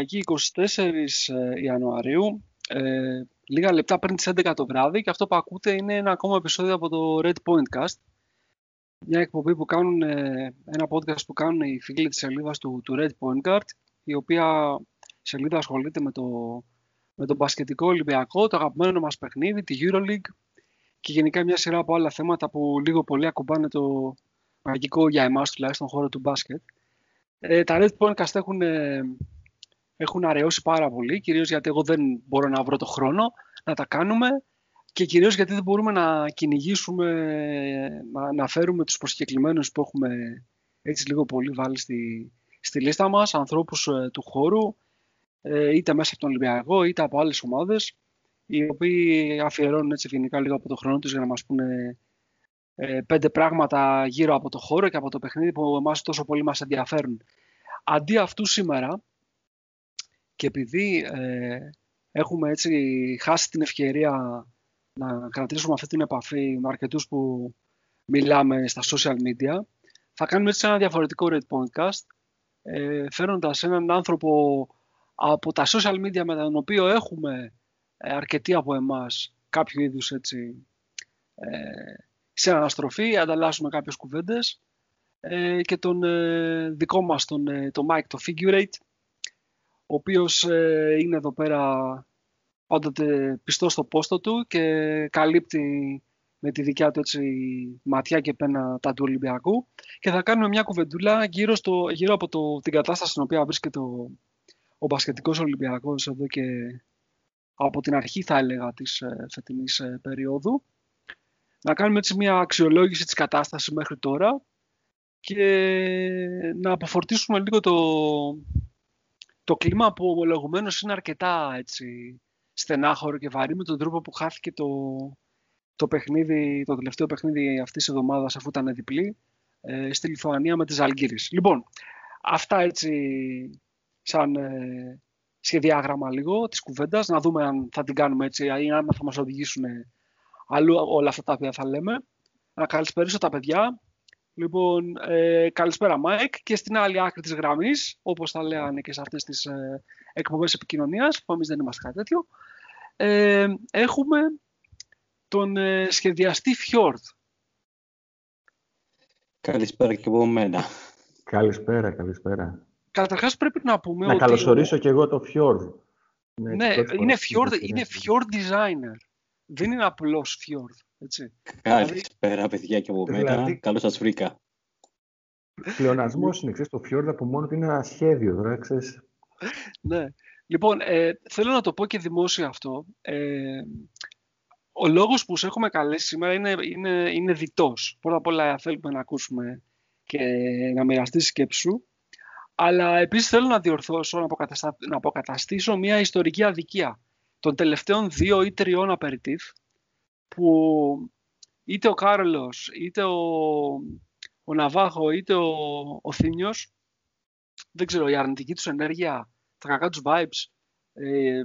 Είναι η Κυριακή 24 ε, Ιανουαρίου, ε, λίγα λεπτά πριν τις 11 το βράδυ και αυτό που ακούτε είναι ένα ακόμα επεισόδιο από το Red Point Cast. Μια εκπομπή που κάνουν, ε, ένα podcast που κάνουν οι φίλοι της σελίδας του, του Red Point Card, η οποία σελίδα ασχολείται με το, με τον μπασκετικό Ολυμπιακό, το αγαπημένο μας παιχνίδι, τη EuroLeague και γενικά μια σειρά από άλλα θέματα που λίγο πολύ ακουμπάνε το μαγικό για εμάς τουλάχιστον χώρο του μπάσκετ. Ε, τα Red Point έχουν, ε, έχουν αραιώσει πάρα πολύ, κυρίως γιατί εγώ δεν μπορώ να βρω το χρόνο να τα κάνουμε και κυρίως γιατί δεν μπορούμε να κυνηγήσουμε, να, να φέρουμε τους προσκεκλημένους που έχουμε έτσι λίγο πολύ βάλει στη, στη λίστα μας, ανθρώπους ε, του χώρου, ε, είτε μέσα από τον Ολυμπιακό, είτε από άλλες ομάδες, οι οποίοι αφιερώνουν έτσι γενικά λίγο από το χρόνο τους για να μας πούνε ε, πέντε πράγματα γύρω από το χώρο και από το παιχνίδι που εμάς τόσο πολύ μας ενδιαφέρουν. Αντί αυτού σήμερα, και επειδή ε, έχουμε έτσι χάσει την ευκαιρία να κρατήσουμε αυτή την επαφή με αρκετούς που μιλάμε στα social media, θα κάνουμε έτσι ένα διαφορετικό Red Podcast, ε, φέροντας έναν άνθρωπο από τα social media με τον οποίο έχουμε ε, αρκετοί από εμάς κάποιο είδους έτσι, ε, σε αναστροφή, ανταλλάσσουμε κάποιες κουβέντες ε, και τον ε, δικό μας τον, ε, το Mike, το Figurate, ο οποίος είναι εδώ πέρα πάντοτε πιστός στο πόστο του και καλύπτει με τη δικιά του έτσι, ματιά και πένα τα του Ολυμπιακού και θα κάνουμε μια κουβεντούλα γύρω, στο, γύρω από το, την κατάσταση στην οποία βρίσκεται ο, ο μπασκετικός Ολυμπιακός εδώ και από την αρχή θα έλεγα της ε, φετινής ε, περίοδου. Να κάνουμε έτσι μια αξιολόγηση της κατάστασης μέχρι τώρα και να αποφορτήσουμε λίγο το, το κλίμα που ομολογουμένως είναι αρκετά έτσι, στενάχωρο και βαρύ με τον τρόπο που χάθηκε το, το, παιχνίδι, το τελευταίο παιχνίδι αυτής της εβδομάδας αφού ήταν διπλή ε, στη Λιθουανία με τις Αλγύρες. Λοιπόν, αυτά έτσι σαν ε, σχεδιάγραμμα λίγο της κουβέντας, να δούμε αν θα την κάνουμε έτσι ή αν θα μας οδηγήσουν αλλού όλα αυτά τα οποία θα λέμε. Να καλησπέρισω τα παιδιά. Λοιπόν, ε, καλησπέρα Μάικ και στην άλλη άκρη της γραμμής, όπως θα λέγανε και σε αυτές τις ε, εκπομπές επικοινωνίας, που εμείς δεν είμαστε κάτι τέτοιο, ε, έχουμε τον ε, σχεδιαστή Φιόρδ. Καλησπέρα και από μένα. Καλησπέρα, καλησπέρα. Καταρχάς πρέπει να πούμε να ότι... Να καλωσορίσω και εγώ το Fjord. Ναι, είναι Fjord, είναι Fjord Designer. Δεν είναι απλώ Fjord. Έτσι. Καλησπέρα, παιδιά, και από μένα. Δηλαδή... Καλώς σας βρήκα. Πλεονασμός είναι, ξέρεις, το Fjord από μόνο του είναι ένα σχέδιο, τώρα, ξέρεις. ναι. Λοιπόν, ε, θέλω να το πω και δημόσια αυτό. Ε, ο λόγος που σε έχουμε καλέσει σήμερα είναι, είναι, είναι διτός. Πρώτα απ' όλα θέλουμε να ακούσουμε και να μοιραστεί τη σκέψη σου. Αλλά επίσης θέλω να διορθώσω, να, να αποκαταστήσω μια ιστορική αδικία των τελευταίων δύο ή τριών απεριτήφ που είτε ο Κάρολος, είτε ο, ο Ναβάχο, είτε ο, ο Θήμιος, δεν ξέρω, η αρνητική τους ενέργεια, τα κακά τους vibes, ε,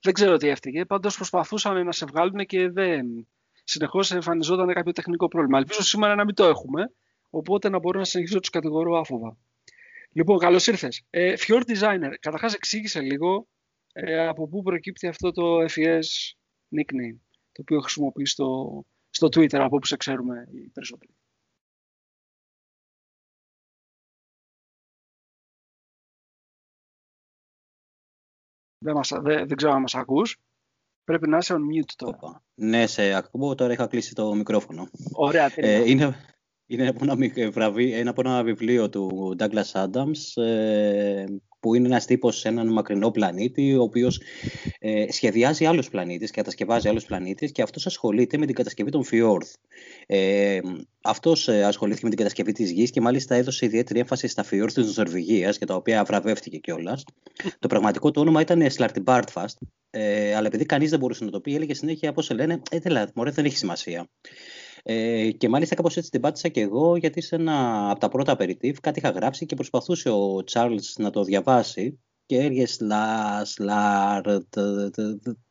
δεν ξέρω τι έφταιγε. Πάντως προσπαθούσαν να σε βγάλουν και δεν. Συνεχώς εμφανιζόταν κάποιο τεχνικό πρόβλημα. Ελπίζω σήμερα να μην το έχουμε, οπότε να μπορώ να συνεχίσω τους κατηγορώ άφοβα. Λοιπόν, καλώς ήρθες. Ε, Fjord Designer, καταρχάς εξήγησε λίγο ε, από πού προκύπτει αυτό το FES nickname, το οποίο χρησιμοποιείς στο, στο Twitter, από όπου σε ξέρουμε οι περισσότεροι. Δεν, μας, δεν, δεν ξέρω αν μας ακούς. Πρέπει να είσαι on mute τώρα. Ναι, σε ακούω. Τώρα είχα κλείσει το μικρόφωνο. Ωραία, ε, είναι, είναι από ένα, βραβεί, ένα από ένα βιβλίο του Douglas Adams ε, που είναι ένας τύπος σε έναν μακρινό πλανήτη ο οποίος ε, σχεδιάζει άλλους πλανήτες και κατασκευάζει άλλους πλανήτες και αυτός ασχολείται με την κατασκευή των Fjord. Ε, αυτός ε, ασχολήθηκε με την κατασκευή της γης και μάλιστα έδωσε ιδιαίτερη έμφαση στα Fjord της Νορβηγίας για τα οποία βραβεύτηκε κιόλας. Το πραγματικό του όνομα ήταν Slartibartfast ε, αλλά επειδή κανείς δεν μπορούσε να το πει έλεγε συνέχεια πώς σε λένε «Ε, μωρέ, δεν έχει σημασία». Ε, και μάλιστα κάπως έτσι την πάτησα και εγώ γιατί σε ένα από τα πρώτα απεριτήφ κάτι είχα γράψει και προσπαθούσε ο Τσάρλς να το διαβάσει και έργε σλα, σλα,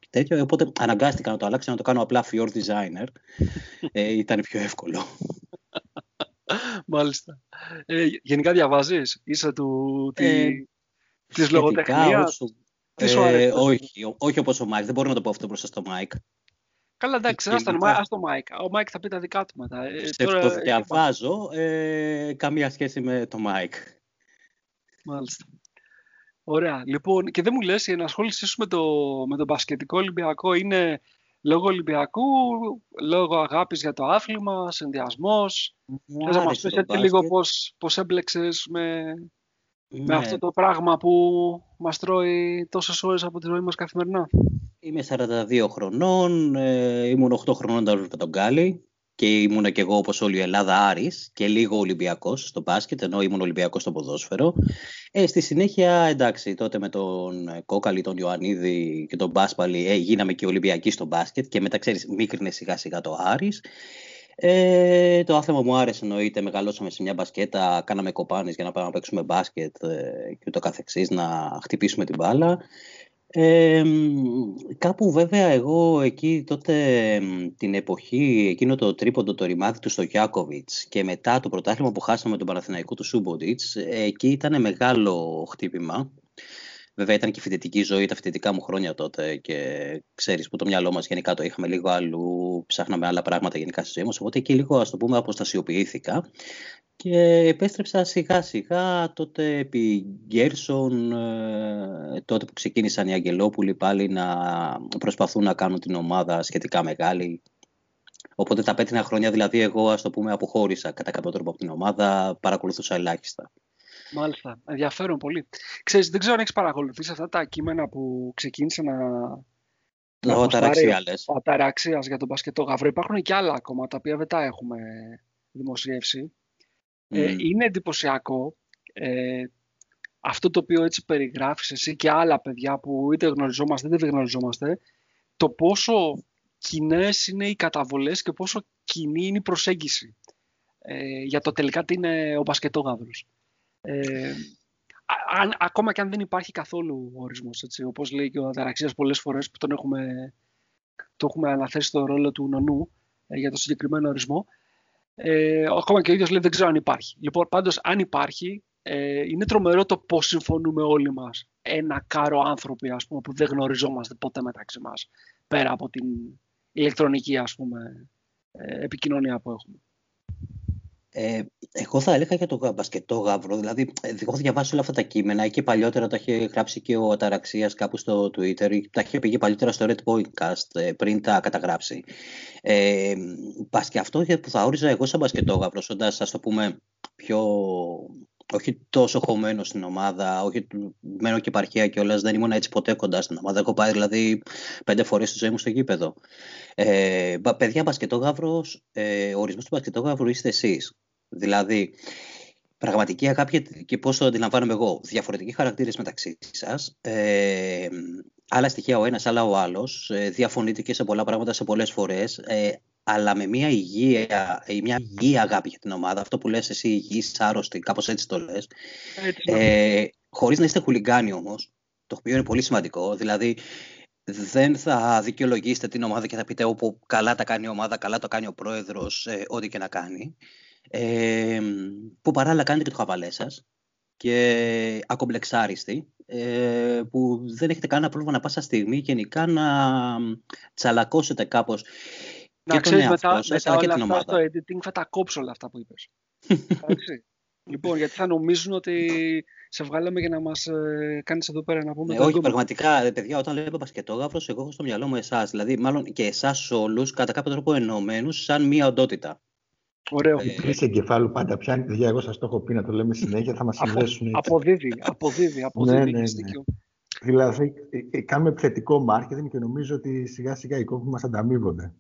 τέτοιο, οπότε αναγκάστηκα να το αλλάξω να το κάνω απλά Fjord Designer. Ε, ήταν πιο εύκολο. Μάλιστα. Ε, γενικά διαβάζεις, είσαι του... Ε, Της λογοτεχνίας; Ε, όχι, όχι όπως ο Μάικ. Δεν μπορώ να το πω αυτό μπροστά στο Μάικ. Καλά, εντάξει, άσ' τον Μάικ. Ο Μάικ θα πει τα δικά του μετά. Ε, τώρα... Το διαβάζω, ε, καμία σχέση με το Μάικ. Μάλιστα. Ωραία. Λοιπόν, και δεν μου λες, η ενασχόλησή σου με το, με το μπασκετικό Ολυμπιακό είναι λόγω Ολυμπιακού, λόγω αγάπης για το άθλημα, συνδυασμός; Θες να μας πεις έτσι λίγο πώς, πώς έμπλεξες με, με ναι. αυτό το πράγμα που μας τρώει τόσες ώρες από τη ζωή μας καθημερινά. Είμαι 42 χρονών, ε, ήμουν 8 χρονών όταν με τον Γκάλι και ήμουν και εγώ όπως όλη η Ελλάδα Άρης και λίγο Ολυμπιακός στο μπάσκετ ενώ ήμουν Ολυμπιακός στο ποδόσφαιρο. Ε, στη συνέχεια εντάξει τότε με τον Κόκαλη, τον Ιωαννίδη και τον Μπάσπαλη ε, γίναμε και Ολυμπιακοί στο μπάσκετ και μετά ξέρεις μίκρινε σιγά σιγά το Άρης. Ε, το άθλημα μου άρεσε εννοείται, μεγαλώσαμε σε μια μπασκέτα, κάναμε κοπάνες για να πάμε να παίξουμε μπάσκετ ε, και ούτω καθεξής, να χτυπήσουμε την μπάλα. Ε, κάπου βέβαια εγώ εκεί τότε την εποχή, εκείνο το τρίποντο το ρημάδι του στο Γιάκοβιτς και μετά το πρωτάθλημα που χάσαμε τον Παναθηναϊκό του Σούμποντιτς, εκεί ήταν μεγάλο χτύπημα. Βέβαια ήταν και η φοιτητική ζωή, τα φοιτητικά μου χρόνια τότε και ξέρεις που το μυαλό μας γενικά το είχαμε λίγο αλλού, ψάχναμε άλλα πράγματα γενικά στη ζωή μας, οπότε εκεί λίγο ας το πούμε αποστασιοποιήθηκα και επέστρεψα σιγά σιγά τότε επί Γκέρσον, ε, τότε που ξεκίνησαν οι Αγγελόπουλοι πάλι να προσπαθούν να κάνουν την ομάδα σχετικά μεγάλη. Οπότε τα πέτρινα χρόνια δηλαδή εγώ ας το πούμε αποχώρησα κατά κάποιο τρόπο από την ομάδα, παρακολουθούσα ελάχιστα. Μάλιστα, ενδιαφέρον πολύ. Ξέρεις, δεν ξέρω αν έχεις παρακολουθήσει αυτά τα κείμενα που ξεκίνησε να... Ο Αταραξία λες. Ο Αταραξίας για τον Πασκετό Γαβρό. Υπάρχουν και άλλα ακόμα τα οποία δεν τα έχουμε δημοσιεύσει. Ε, είναι εντυπωσιακό ε, αυτό το οποίο έτσι περιγράφεις εσύ και άλλα παιδιά που είτε γνωριζόμαστε είτε δεν γνωριζόμαστε το πόσο κοινές είναι οι καταβολές και πόσο κοινή είναι η προσέγγιση ε, για το τελικά τι είναι ο μπασκετόγαυρος. Ε, αν, ακόμα και αν δεν υπάρχει καθόλου ορισμός, έτσι, όπως λέει και ο Αδαραξίας πολλές φορές που τον έχουμε, το έχουμε αναθέσει στο ρόλο του νονού ε, για το συγκεκριμένο ορισμό, ε, ακόμα και ο ίδιος λέει δεν ξέρω αν υπάρχει. Λοιπόν, πάντως αν υπάρχει, ε, είναι τρομερό το πώς συμφωνούμε όλοι μας. Ένα κάρο άνθρωποι, ας πούμε, που δεν γνωριζόμαστε ποτέ μεταξύ μας, πέρα από την ηλεκτρονική, ας πούμε, ε, επικοινωνία που έχουμε. Ε, εγώ θα έλεγα για το μπασκετό γαύρο, δηλαδή εγώ έχω διαβάσει όλα αυτά τα κείμενα και παλιότερα τα είχε γράψει και ο Αταραξίας κάπου στο Twitter, τα είχε πει παλιότερα στο Red Podcast ε, πριν τα καταγράψει. Ε, και αυτό που θα όριζα εγώ σαν μπασκετό γαύρος, όντας ας το πούμε πιο όχι τόσο χωμένο στην ομάδα, όχι μένω και επαρχία κιόλας, δεν ήμουν έτσι ποτέ κοντά στην ομάδα. Έχω πάει δηλαδή πέντε φορές στη ζωή μου στο γήπεδο. Ε, παιδιά, μπασκετόγαυρο, ε, ο ορισμός του μπασκετόγαυρου είστε εσείς. Δηλαδή, πραγματική αγάπη και πώ το αντιλαμβάνομαι εγώ. Διαφορετικοί χαρακτήρες μεταξύ σας. Ε, άλλα στοιχεία ο ένας, άλλα ο άλλος. Ε, διαφωνείτε και σε πολλά πράγματα σε πολλές φορές. Ε, αλλά με μια υγεία, ε, μια υγεία αγάπη για την ομάδα, αυτό που λες εσύ υγιής, άρρωστη, κάπως έτσι το λες, ε, χωρίς να είστε χουλιγκάνοι όμως, το οποίο είναι πολύ σημαντικό, δηλαδή δεν θα δικαιολογήσετε την ομάδα και θα πείτε όπου καλά τα κάνει η ομάδα, καλά το κάνει ο πρόεδρος, ε, ό,τι και να κάνει, ε, που παράλληλα κάνετε και το χαβαλέ σας και ακομπλεξάριστοι, ε, που δεν έχετε κανένα πρόβλημα να πάσα στιγμή γενικά να τσαλακώσετε κάπως να ξέρεις μετά, μετά όλα αυτά στο editing θα τα κόψω όλα αυτά που είπες. λοιπόν, γιατί θα νομίζουν ότι σε βγάλαμε για να μας ε, κάνεις εδώ πέρα να πούμε. Ε, όχι, πραγματικά, παιδιά, όταν λέω μπασκετόγραφο, εγώ έχω στο μυαλό μου εσάς. Δηλαδή, μάλλον και εσάς όλους κατά κάποιο τρόπο ενωμένους σαν μία οντότητα. Ωραίο. Η κρίση εγκεφάλου πάντα πιάνει, παιδιά. Εγώ σας το έχω πει να το λέμε συνέχεια, θα μας συνδέσουν. Αποδίδει, αποδίδει. αποδίδει ναι, ναι, ναι. Δηλαδή, ε, ε, κάνουμε επιθετικό marketing και νομίζω ότι σιγά σιγά οι κόποι μας ανταμείβονται.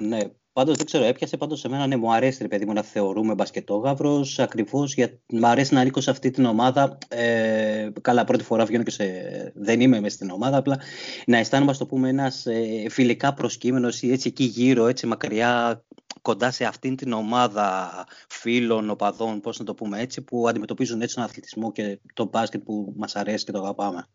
Ναι, πάντως δεν ξέρω, έπιασε πάντως σε μένα. Ναι, μου αρέσει ρε παιδί μου να θεωρούμε μπασκετόγαυρος. Ακριβώς γιατί μου αρέσει να ανήκω σε αυτή την ομάδα. Ε, καλά, πρώτη φορά βγαίνω και σε. Δεν είμαι μες στην ομάδα. Απλά να αισθάνομαι, ας το πούμε, ένας ε, φιλικά προσκύμενος έτσι εκεί γύρω, έτσι μακριά, κοντά σε αυτήν την ομάδα φίλων, οπαδών, πώς να το πούμε έτσι, που αντιμετωπίζουν έτσι τον αθλητισμό και το μπάσκετ που μας αρέσει και το αγαπάμε.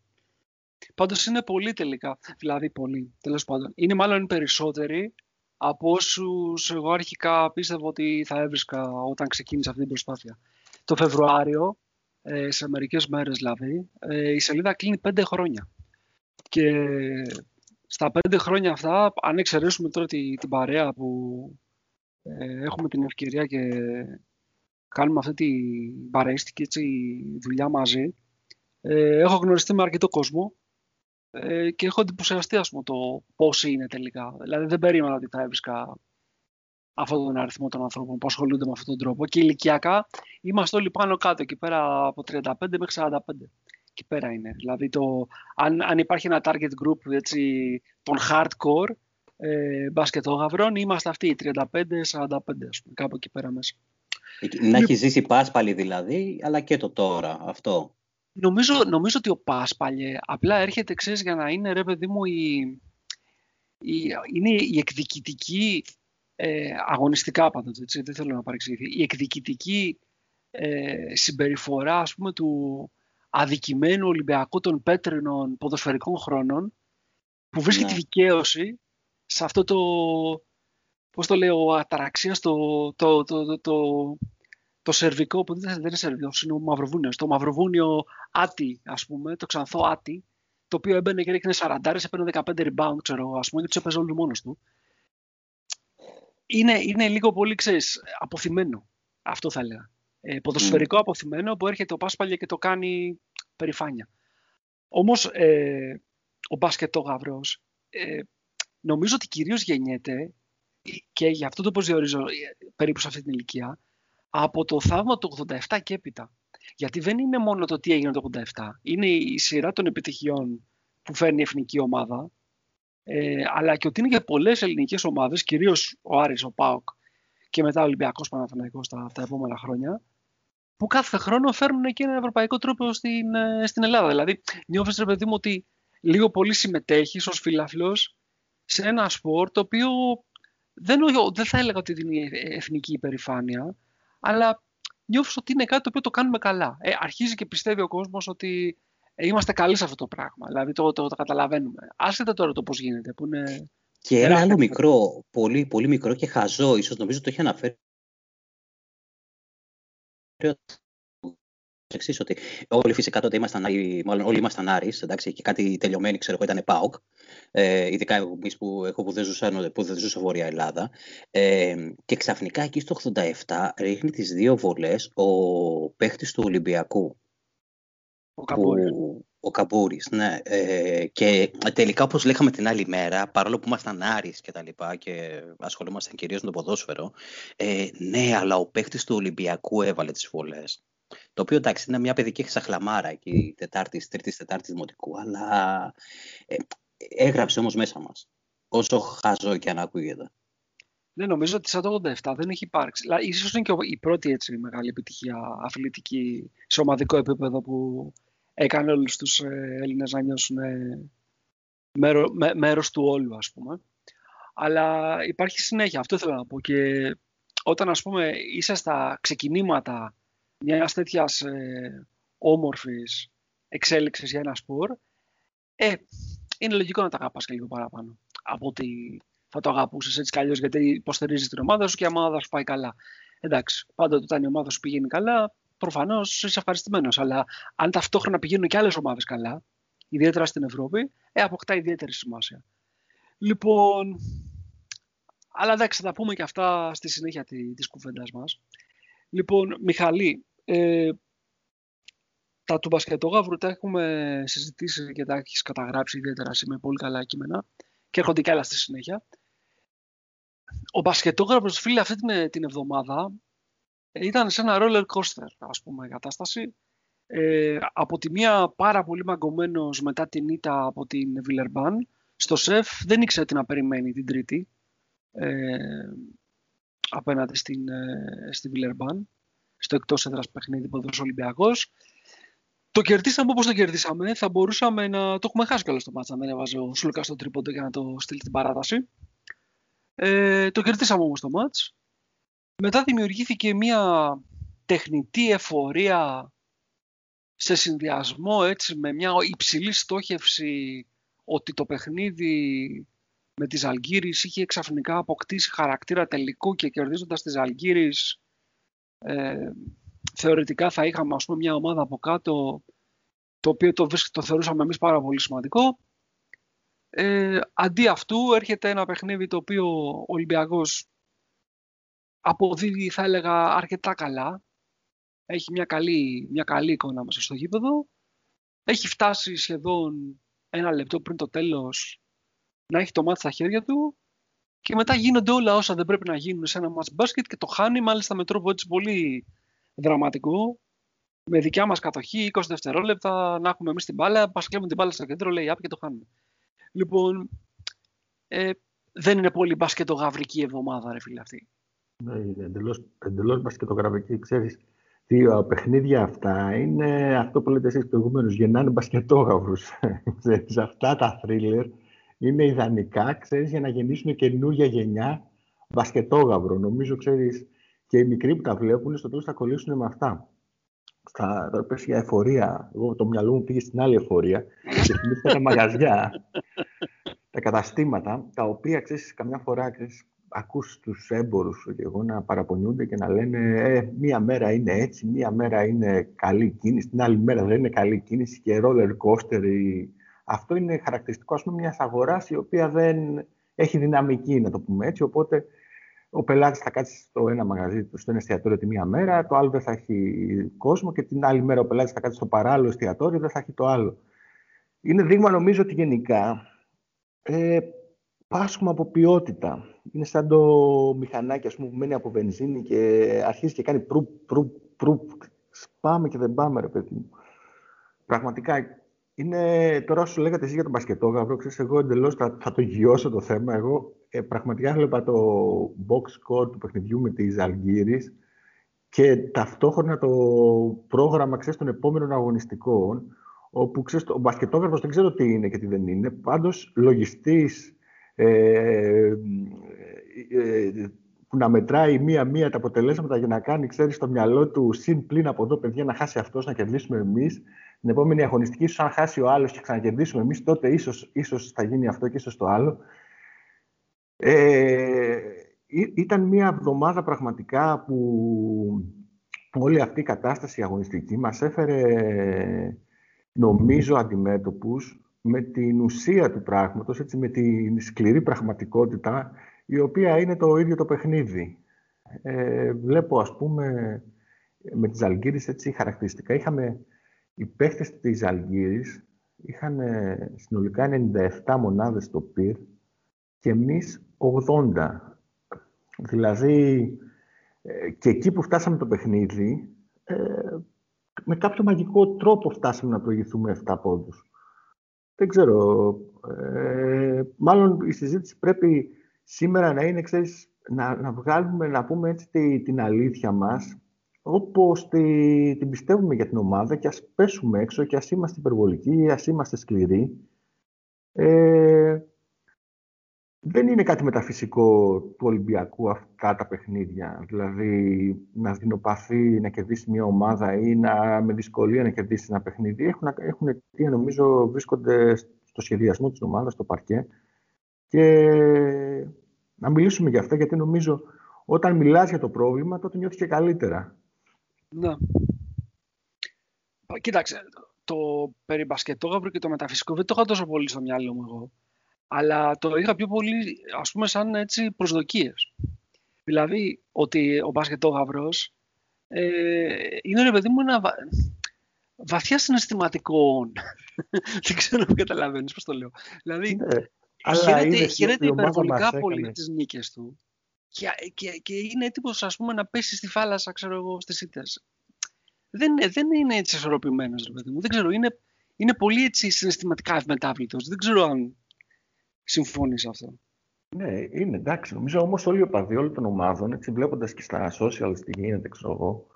Πάντως είναι πολύ τελικά, δηλαδή πολύ, τέλος πάντων. Είναι μάλλον περισσότεροι από όσους εγώ αρχικά πίστευα ότι θα έβρισκα όταν ξεκίνησα αυτή την προσπάθεια. Το Φεβρουάριο ε, σε μερικές μέρες δηλαδή, ε, η σελίδα κλείνει πέντε χρόνια. Και στα πέντε χρόνια αυτά, αν εξαιρέσουμε τώρα την, την παρέα που ε, έχουμε την ευκαιρία και κάνουμε αυτή την παρέστικη έτσι, δουλειά μαζί, ε, έχω γνωριστεί με αρκετό κόσμο ε, και έχω εντυπωσιαστεί ας πούμε, το πώς είναι τελικά. Δηλαδή δεν περίμενα ότι θα έβρισκα αυτόν τον αριθμό των ανθρώπων που ασχολούνται με αυτόν τον τρόπο. Και ηλικιακά είμαστε όλοι πάνω κάτω, εκεί πέρα από 35 μέχρι 45. Εκεί πέρα είναι. Δηλαδή, το, αν, αν υπάρχει ένα target group έτσι, των hardcore ε, μπασκετόγαυρων, είμαστε αυτοί οι 35-45, ας πούμε, κάπου εκεί πέρα μέσα. Να έχει ζήσει Πάσπαλη δηλαδή, αλλά και το τώρα αυτό. Νομίζω, νομίζω ότι ο Πάσπαλε απλά έρχεται, ξέρεις, για να είναι, ρε παιδί μου, η, η, είναι η εκδικητική ε, αγωνιστικά πάντοτε, έτσι, δεν θέλω να παρεξηγηθεί, η εκδικητική ε, συμπεριφορά ας πούμε, του αδικημένου Ολυμπιακού των πέτρινων ποδοσφαιρικών χρόνων που βρίσκει ναι. τη δικαίωση σε αυτό το, πώς το λέω, αταραξία στο το, το, το, το, το σερβικό, που δεν είναι σερβικό, είναι ο Μαυροβούνιος, το Μαυροβούνιο Άτι, ας πούμε, το ξανθό Άτι, το οποίο έμπαινε και ρίχνε 40, έπαιρνε 15 rebound, ξέρω, ας πούμε, και τους έπαιζε όλους μόνος του είναι, είναι λίγο πολύ, ξέρεις, αποθυμένο. Αυτό θα έλεγα. Ε, ποδοσφαιρικό mm. αποθυμένο που έρχεται ο Πάσπαλια και το κάνει περηφάνεια. Όμως ε, ο μπασκετόγαυρος ε, νομίζω ότι κυρίως γεννιέται και γι' αυτό το προσδιορίζω ε, περίπου σε αυτή την ηλικία από το θαύμα του 87 και έπειτα. Γιατί δεν είναι μόνο το τι έγινε το 87. Είναι η σειρά των επιτυχιών που φέρνει η εθνική ομάδα ε, αλλά και ότι είναι και πολλές ελληνικές ομάδες, κυρίως ο Άρης, ο ΠΑΟΚ και μετά ο Ολυμπιακός Παναθηναϊκός τα, τα επόμενα χρόνια, που κάθε χρόνο φέρνουν και ένα ευρωπαϊκό τρόπο στην, ε, στην Ελλάδα. Δηλαδή, νιώθεις ρε παιδί μου ότι λίγο πολύ συμμετέχεις ως φιλάθλος σε ένα σπορ το οποίο δεν, δεν θα έλεγα ότι είναι εθνική υπερηφάνεια, αλλά νιώθω ότι είναι κάτι το οποίο το κάνουμε καλά. Ε, αρχίζει και πιστεύει ο κόσμος ότι είμαστε καλοί σε αυτό το πράγμα. Δηλαδή το, το, το καταλαβαίνουμε. Άσχετα τώρα το πώς γίνεται. Που είναι... Και ένα άλλο μικρό, πολύ, πολύ μικρό και χαζό, ίσως νομίζω το έχει αναφέρει εξή, ότι όλοι φυσικά τότε ήμασταν, μάλλον όλοι ήμασταν Άρης, εντάξει, και κάτι τελειωμένοι, ξέρω εγώ, ήταν ΠΑΟΚ, ε, ειδικά εμείς που, εγώ που δεν ζούσα, που δεν ζούσα Βόρεια Ελλάδα. Ε, και ξαφνικά εκεί στο 87 ρίχνει τις δύο βολές ο παίχτης του Ολυμπιακού, ο Καμπούρης. Ο Καμπούρης, ναι. Ε, και τελικά, όπως λέγαμε την άλλη μέρα, παρόλο που ήμασταν Άρης και τα λοιπά και ασχολούμασταν κυρίως με το ποδόσφαιρο, ε, ναι, αλλά ο παίχτης του Ολυμπιακού έβαλε τις βολές. Το οποίο εντάξει είναι μια παιδική ξαχλαμάρα εκεί, τετάρτης, τρίτης, τετάρτης δημοτικού, αλλά ε, έγραψε όμως μέσα μας. Όσο χαζό και αν ακούγεται. Ναι, νομίζω ότι σαν το 87 δεν έχει υπάρξει. Δηλαδή, ίσως είναι και η πρώτη έτσι, μεγάλη επιτυχία αθλητική σε ομαδικό επίπεδο που έκανε όλους τους ε, Έλληνες να νιώσουν ε, μέρο, με, μέρος του όλου, ας πούμε. Αλλά υπάρχει συνέχεια, αυτό ήθελα να πω. Και όταν, ας πούμε, είσαι στα ξεκινήματα μιας τέτοιας ε, όμορφης εξέλιξης για ένα σπορ, ε, είναι λογικό να τα αγαπάς και λίγο παραπάνω από ότι θα το αγαπούσες έτσι κι αλλιώς γιατί υποστηρίζεις την ομάδα σου και η ομάδα σου πάει καλά. Εντάξει, πάντοτε όταν η ομάδα σου πηγαίνει καλά, προφανώς είσαι ευχαριστημένος. Αλλά αν ταυτόχρονα πηγαίνουν και άλλες ομάδες καλά, ιδιαίτερα στην Ευρώπη, ε, αποκτά ιδιαίτερη σημασία. Λοιπόν, αλλά εντάξει, θα τα πούμε και αυτά στη συνέχεια τη κουβέντας μας. Λοιπόν, Μιχαλή, ε, τα του μπασκετόγαυρου τα έχουμε συζητήσει και τα έχεις καταγράψει ιδιαίτερα με πολύ καλά κείμενα και έρχονται και άλλα στη συνέχεια. Ο μπασκετόγραφος, φίλε, αυτή την, την εβδομάδα ήταν σε ένα roller coaster, ας πούμε, κατάσταση. Ε, από τη μία πάρα πολύ μαγκωμένος μετά την ήττα από την Βιλερμπάν. Στο ΣΕΦ δεν ήξερε τι να περιμένει την Τρίτη ε, απέναντι στην, ε, στη Βιλερμπάν, στο εκτός έδρας παιχνίδι που έδωσε ο Ολυμπιακός. Το κερδίσαμε όπως το κερδίσαμε. Θα μπορούσαμε να το έχουμε χάσει κιόλας το μάτσα αν δεν έβαζε ο Σούλκα στο τρίποντο για να το στείλει την παράταση. Ε, το κερδίσαμε όμως το μάτς. Μετά δημιουργήθηκε μια τεχνητή εφορία σε συνδυασμό έτσι, με μια υψηλή στόχευση ότι το παιχνίδι με τις Αλγύρης είχε ξαφνικά αποκτήσει χαρακτήρα τελικού και κερδίζοντας τις Αλγύρης ε, θεωρητικά θα είχαμε ας πούμε, μια ομάδα από κάτω το οποίο το, το θεωρούσαμε εμείς πάρα πολύ σημαντικό. Ε, αντί αυτού έρχεται ένα παιχνίδι το οποίο ο Ολυμπιακός αποδίδει θα έλεγα αρκετά καλά. Έχει μια καλή, μια καλή εικόνα μέσα στο γήπεδο. Έχει φτάσει σχεδόν ένα λεπτό πριν το τέλος να έχει το μάτι στα χέρια του και μετά γίνονται όλα όσα δεν πρέπει να γίνουν σε ένα μάτς μπάσκετ και το χάνει μάλιστα με τρόπο έτσι πολύ δραματικό με δικιά μας κατοχή 20 δευτερόλεπτα να έχουμε εμείς την μπάλα, πας κλέβουμε την μπάλα στο κέντρο, λέει άπ και το χάνουμε. Λοιπόν, ε, δεν είναι πολύ μπασκετογαυρική εβδομάδα ρε φίλε αυτή. Ναι, είναι εντελώς, εντελώς μπασκετογραφική. Ξέρεις, δύο παιχνίδια αυτά είναι αυτό που λέτε εσείς προηγουμένως, γεννάνε μπασκετόγαυρους. ξέρεις, αυτά τα θρίλερ είναι ιδανικά, ξέρεις, για να γεννήσουν καινούργια γενιά μπασκετόγαυρο. Νομίζω, ξέρεις, και οι μικροί που τα βλέπουν, στο τέλος θα κολλήσουν με αυτά. Στα, τώρα πες για εφορία, εγώ το μυαλό μου πήγε στην άλλη εφορία και θυμήθηκα τα μαγαζιά, τα καταστήματα, τα οποία, ξέρεις, καμιά φορά, ξέρεις, ακούς τους έμπορους και εγώ να παραπονιούνται και να λένε ε, μία μέρα είναι έτσι, μία μέρα είναι καλή κίνηση, την άλλη μέρα δεν είναι καλή κίνηση και roller coaster. Αυτό είναι χαρακτηριστικό ας πούμε μιας αγοράς η οποία δεν έχει δυναμική να το πούμε έτσι, οπότε ο πελάτης θα κάτσει στο ένα μαγαζί του, στο ένα εστιατόριο τη μία μέρα, το άλλο δεν θα έχει κόσμο και την άλλη μέρα ο πελάτης θα κάτσει στο παράλληλο εστιατόριο, δεν θα έχει το άλλο. Είναι δείγμα νομίζω ότι γενικά ε, πάσχουμε από ποιότητα. Είναι σαν το μηχανάκι ας πούμε, που μένει από βενζίνη και αρχίζει και κάνει πρου, πρου, πρου. Πάμε και δεν πάμε, ρε παιδί μου. Πραγματικά, είναι, τώρα όσο λέγατε εσείς για τον μπασκετόγαυρο, ξέρεις, εγώ εντελώς θα, θα, το γιώσω το θέμα. Εγώ ε, πραγματικά έβλεπα το box score του παιχνιδιού με τη Ζαλγκύρης και ταυτόχρονα το πρόγραμμα ξέρεις, των επόμενων αγωνιστικών, όπου ξέρεις, ο μπασκετόγραφος δεν ξέρω τι είναι και τι δεν είναι, πάντως λογιστής ε, ε, που να μετράει μία-μία τα αποτελέσματα για να κάνει, ξέρεις, στο μυαλό του συν πλήν από εδώ, παιδιά, να χάσει αυτός, να κερδίσουμε εμείς. Την επόμενη αγωνιστική, ίσως αν χάσει ο άλλος και ξανακερδίσουμε εμείς, τότε ίσως, ίσως θα γίνει αυτό και ίσως το άλλο. Ε, ήταν μία εβδομάδα πραγματικά που, που όλη αυτή η κατάσταση αγωνιστική μας έφερε, νομίζω, αντιμέτωπους με την ουσία του πράγματος, έτσι, με την σκληρή πραγματικότητα, η οποία είναι το ίδιο το παιχνίδι. Ε, βλέπω, ας πούμε, με τις Αλγύρης, έτσι, χαρακτηριστικά. Είχαμε, οι παίχτες της Αλγύρης είχαν συνολικά 97 μονάδες στο πυρ και εμείς 80. Δηλαδή, ε, και εκεί που φτάσαμε το παιχνίδι, ε, με κάποιο μαγικό τρόπο φτάσαμε να προηγηθούμε 7 πόντους. Δεν ξέρω. Ε, μάλλον η συζήτηση πρέπει σήμερα να είναι, ξέρεις, να, να βγάλουμε, να πούμε έτσι την αλήθεια μας, όπως τη, την πιστεύουμε για την ομάδα και ας πέσουμε έξω και ας είμαστε υπερβολικοί, ας είμαστε σκληροί. Ε, δεν είναι κάτι μεταφυσικό του Ολυμπιακού αυτά τα παιχνίδια. Δηλαδή, να δεινοπαθεί να κερδίσει μια ομάδα ή να, με δυσκολία να κερδίσει ένα παιχνίδι. Έχουν, έχουν αιτία, νομίζω, βρίσκονται στο σχεδιασμό της ομάδας, στο παρκέ. Και να μιλήσουμε για αυτά, γιατί νομίζω όταν μιλάς για το πρόβλημα, τότε νιώθεις και καλύτερα. Ναι. Κοίταξε, το περί και το μεταφυσικό δεν το είχα τόσο πολύ στο μυαλό μου εγώ αλλά το είχα πιο πολύ, ας πούμε, σαν έτσι προσδοκίες. Δηλαδή, ότι ο μπασκετόγαυρος ε, είναι, ρε παιδί μου, ένα βα... βαθιά συναισθηματικό. Δεν ξέρω αν καταλαβαίνεις πώς το λέω. Δηλαδή, ναι, χαίρεται, χαίρεται υπερβολικά πολύ τις νίκες του και, και, και είναι έτοιμος, ας πούμε, να πέσεις στη φάλασσα, ξέρω εγώ, στις ήττες. Δεν, δεν είναι έτσι ισορροπημένος, ρε παιδί μου. Δεν ξέρω, είναι, είναι πολύ έτσι συναισθηματικά ευμετάβλητος. Δεν ξέρω αν συμφωνείς σε αυτό. Ναι, είναι εντάξει. Νομίζω όμως όλοι οι οπαδοί όλων των ομάδων, έτσι βλέποντας και στα social τι γίνεται, ξέρω εγώ,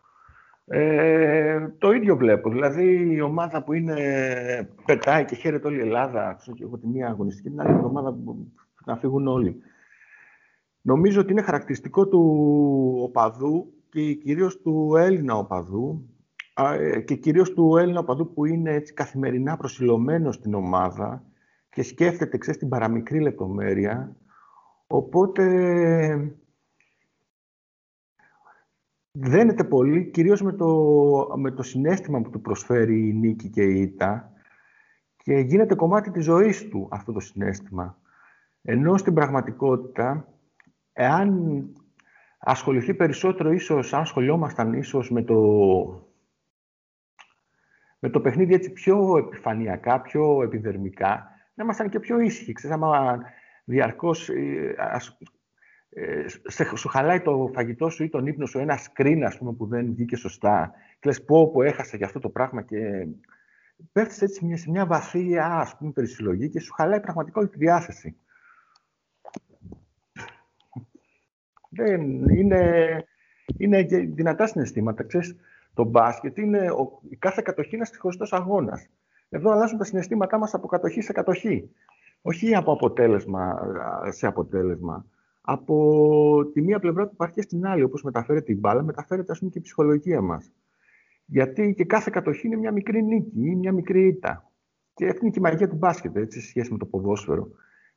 ε, το ίδιο βλέπω. Δηλαδή η ομάδα που είναι, πετάει και χαίρεται όλη η Ελλάδα, ξέρω και εγώ τη μία αγωνιστική, την άλλη ομάδα που να φύγουν όλοι. Νομίζω ότι είναι χαρακτηριστικό του οπαδού και κυρίως του Έλληνα οπαδού ε, και κυρίως του Έλληνα οπαδού που είναι έτσι καθημερινά προσιλωμένος στην ομάδα και σκέφτεται, ξέρεις, την παραμικρή λεπτομέρεια. Οπότε δένεται πολύ, κυρίως με το, με το συνέστημα που του προσφέρει η νίκη και η ήττα και γίνεται κομμάτι της ζωής του αυτό το συνέστημα. Ενώ στην πραγματικότητα, εάν ασχοληθεί περισσότερο ίσως, αν σχολιόμασταν ίσως με το, με το παιχνίδι έτσι πιο επιφανειακά, πιο επιδερμικά, να ήμασταν και πιο ήσυχοι. Ξέρεις, άμα διαρκώς ε, ε, σε, σου χαλάει το φαγητό σου ή τον ύπνο σου ένα screen, ας πούμε, που δεν βγήκε σωστά και λες πω, πω έχασα για αυτό το πράγμα και πέφτεις έτσι σε μια βαθία, ας πούμε, περισυλλογή και σου χαλάει πραγματικά όλη τη διάθεση. Δεν, είναι, είναι δυνατά συναισθήματα. Ξέρεις, το μπάσκετ είναι ο, η κάθε κατοχή είναι ξεχωριστός αγώνας. Εδώ αλλάζουν τα συναισθήματά μας από κατοχή σε κατοχή. Όχι από αποτέλεσμα σε αποτέλεσμα. Από τη μία πλευρά του παρκέ στην άλλη, όπως μεταφέρεται η μπάλα, μεταφέρεται ας πούμε, και η ψυχολογία μας. Γιατί και κάθε κατοχή είναι μια μικρή νίκη ή μια μικρή ήττα. Και αυτή είναι και η μαγεία του μπάσκετ, έτσι, σε σχέση με το ποδόσφαιρο.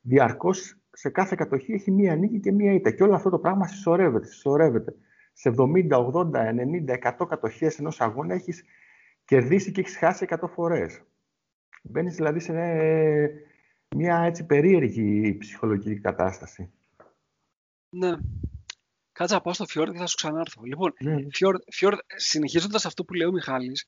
Διαρκώς σε κάθε κατοχή έχει μία νίκη και μία ήττα. Και όλο αυτό το πράγμα συσσωρεύεται. συσσωρεύεται. Σε 70, 80, 90, 100 κατοχές ενός αγώνα έχεις κερδίσει και έχεις χάσει 100 φορές. Μπαίνεις δηλαδή σε μια έτσι περίεργη ψυχολογική κατάσταση. Ναι. Κάτσε να πάω στο Φιόρντ και θα σου ξανάρθω. Λοιπόν, ναι. Φιόρντ, συνεχίζοντας αυτό που λέει ο Μιχάλης,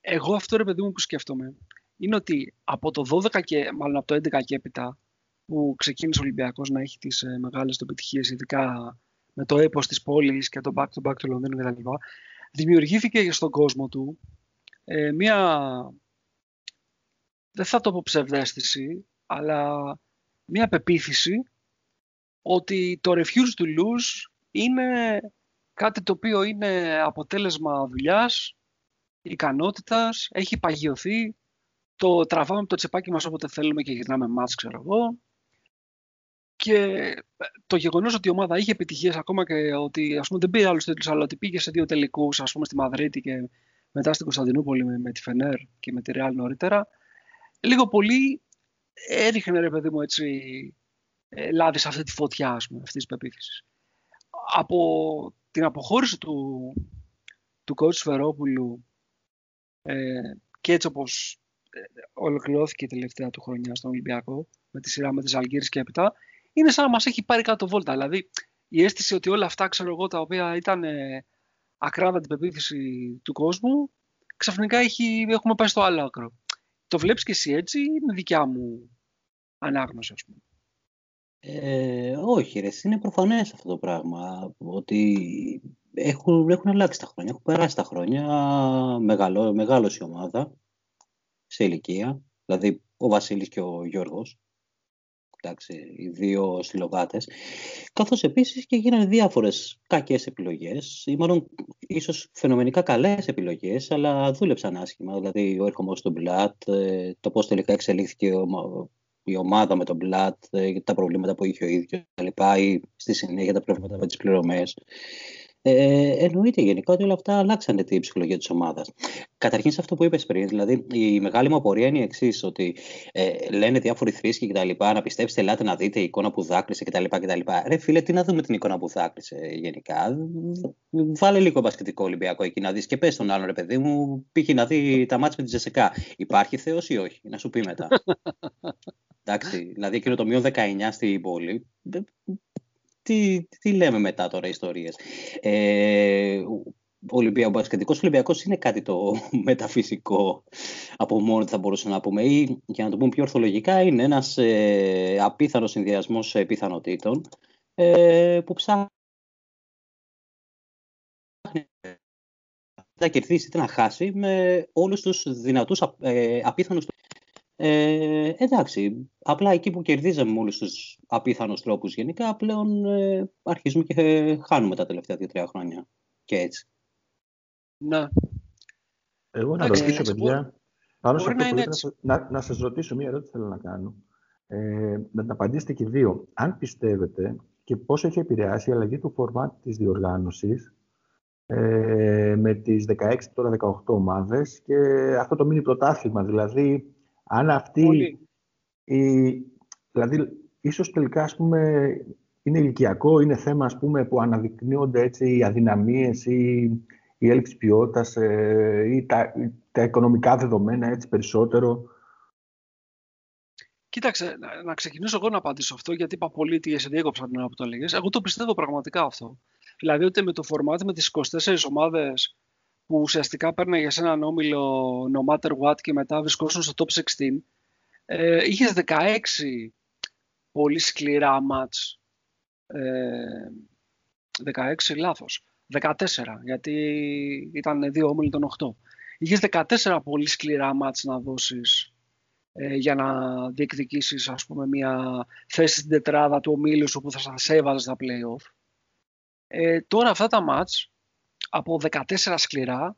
εγώ αυτό ρε παιδί μου που σκέφτομαι, είναι ότι από το 12 και μάλλον από το 11 και έπειτα, που ξεκίνησε ο Ολυμπιακός να έχει τις ε, μεγάλες επιτυχίες, ειδικά με το έπος της πόλης και το back-to-back του Λονδίνου κτλ. Δημιουργήθηκε στον κόσμο του ε, μία, δεν θα το πω ψευδέστηση, αλλά μία πεποίθηση ότι το refuse to lose είναι κάτι το οποίο είναι αποτέλεσμα δουλειάς, ικανότητας, έχει παγιωθεί, το τραβάμε το τσεπάκι μας όποτε θέλουμε και γυρνάμε μάτς, ξέρω εγώ. Και ε, το γεγονός ότι η ομάδα είχε επιτυχίες, ακόμα και ότι ας πούμε, δεν πήρε άλλους τίτλους, αλλά ότι πήγε σε δύο τελικούς, ας πούμε, στη Μαδρίτη και μετά στην Κωνσταντινούπολη με, με τη Φενέρ και με τη Ρεάλ νωρίτερα, λίγο πολύ έριχνε ρε παιδί μου έτσι ε, λάδι σε αυτή τη φωτιά ας πούμε, αυτής της πεποίθησης. Από την αποχώρηση του, του coach Σφερόπουλου ε, και έτσι όπως ε, ολοκληρώθηκε η τελευταία του χρονιά στον Ολυμπιακό με τη σειρά με τις Αλγύρες και έπειτα είναι σαν να μας έχει πάρει κάτω βόλτα. Δηλαδή η αίσθηση ότι όλα αυτά ξέρω εγώ τα οποία ήταν ε, ακράδαντη πεποίθηση του κόσμου ξαφνικά έχει, έχουμε πάει στο άλλο άκρο. Το βλέπεις και εσύ έτσι είναι δικιά μου ανάγνωση ας πούμε; Ε, όχι ρε, είναι προφανές αυτό το πράγμα ότι έχουν, έχουν αλλάξει τα χρόνια, έχουν περάσει τα χρόνια, μεγάλο, μεγάλωσε η ομάδα σε ηλικία, δηλαδή ο Βασίλης και ο Γιώργος, εντάξει, οι δύο συλλογάτες, καθώς επίσης και γίνανε διάφορες κακές επιλογές, ή μάλλον ίσως φαινομενικά καλές επιλογές, αλλά δούλεψαν άσχημα, δηλαδή ο έρχομος του Μπλατ, ε, το πώς τελικά εξελίχθηκε η ομάδα με τον Μπλατ, ε, τα προβλήματα που είχε ο ίδιος ή στη συνέχεια τα προβλήματα με τις πληρωμές. Ε, εννοείται γενικά ότι όλα αυτά αλλάξανε την ψυχολογία της ομάδας. Καταρχήν σε αυτό που είπες πριν, δηλαδή η μεγάλη μου απορία είναι η εξής, ότι ε, λένε διάφοροι θρήσκοι κτλ. Να πιστέψετε, ελάτε να δείτε η εικόνα που δάκρυσε κτλ. κτλ. Ρε φίλε, τι να δούμε την εικόνα που δάκρυσε γενικά; Βάλε λίγο μπασκετικό Ολυμπιακό εκεί να δεις και πες τον άλλον ρε παιδί μου, πήγε να δει τα μάτια με τη Ζεσεκά. Υπάρχει Θεός ή όχι, να σου πει μετά. Εντάξει, δηλαδή εκείνο το μείον 19 στην πόλη τι, τι λέμε μετά τώρα ιστορίες; Ε, ο Ολυμπιακός, ο μπασκετικός Ολυμπιακός είναι κάτι το μεταφυσικό από μόνο θα μπορούσαμε να πούμε ή για να το πούμε πιο ορθολογικά είναι ένας ε, απίθανος συνδυασμός πιθανότητων ε, που ψάχνει να κερδίσει είτε να χάσει με όλους τους δυνατούς ε, απίθανους ε, εντάξει, απλά εκεί που κερδίζαμε με όλους τους απίθανους τρόπους γενικά, πλέον ε, αρχίζουμε και χάνουμε τα τελευταία δύο-τρία χρόνια. Και έτσι. Ναι. Εγώ να ρωτήσω, παιδιά, πάνω σε αυτό που να, να, σας ρωτήσω μία ερώτηση θέλω να κάνω. Ε, να την απαντήσετε και δύο. Αν πιστεύετε και πώς έχει επηρεάσει η αλλαγή του φορμάτ της διοργάνωσης ε, με τις 16 τώρα 18 ομάδες και αυτό το μίνι πρωτάθλημα, δηλαδή αν αυτή η, δηλαδή ίσως τελικά ας πούμε είναι ηλικιακό, είναι θέμα ας πούμε, που αναδεικνύονται έτσι, οι αδυναμίες ή η έλλειψη ποιότητας ε, ή τα, τα οικονομικά δεδομένα έτσι περισσότερο. Κοίταξε, να ξεκινήσω εγώ να απαντήσω αυτό, γιατί είπα πολύ τι εσύ διέκοψα την ώρα που το έλεγε. Εγώ το πιστεύω πραγματικά αυτό. Δηλαδή ότι με το φορμάτι με τις 24 ομάδες που ουσιαστικά παίρνει σε έναν όμιλο no matter what και μετά βρισκόσουν στο top 16, ε, είχες 16 πολύ σκληρά μάτς. Ε, 16 λάθος. 14, γιατί ήταν δύο όμιλοι των 8. Είχες 14 πολύ σκληρά μάτς να δώσεις ε, για να διεκδικήσεις ας πούμε μια θέση στην τετράδα του ομίλου σου που θα σας έβαλε στα play-off. Ε, τώρα αυτά τα μάτς από 14 σκληρά.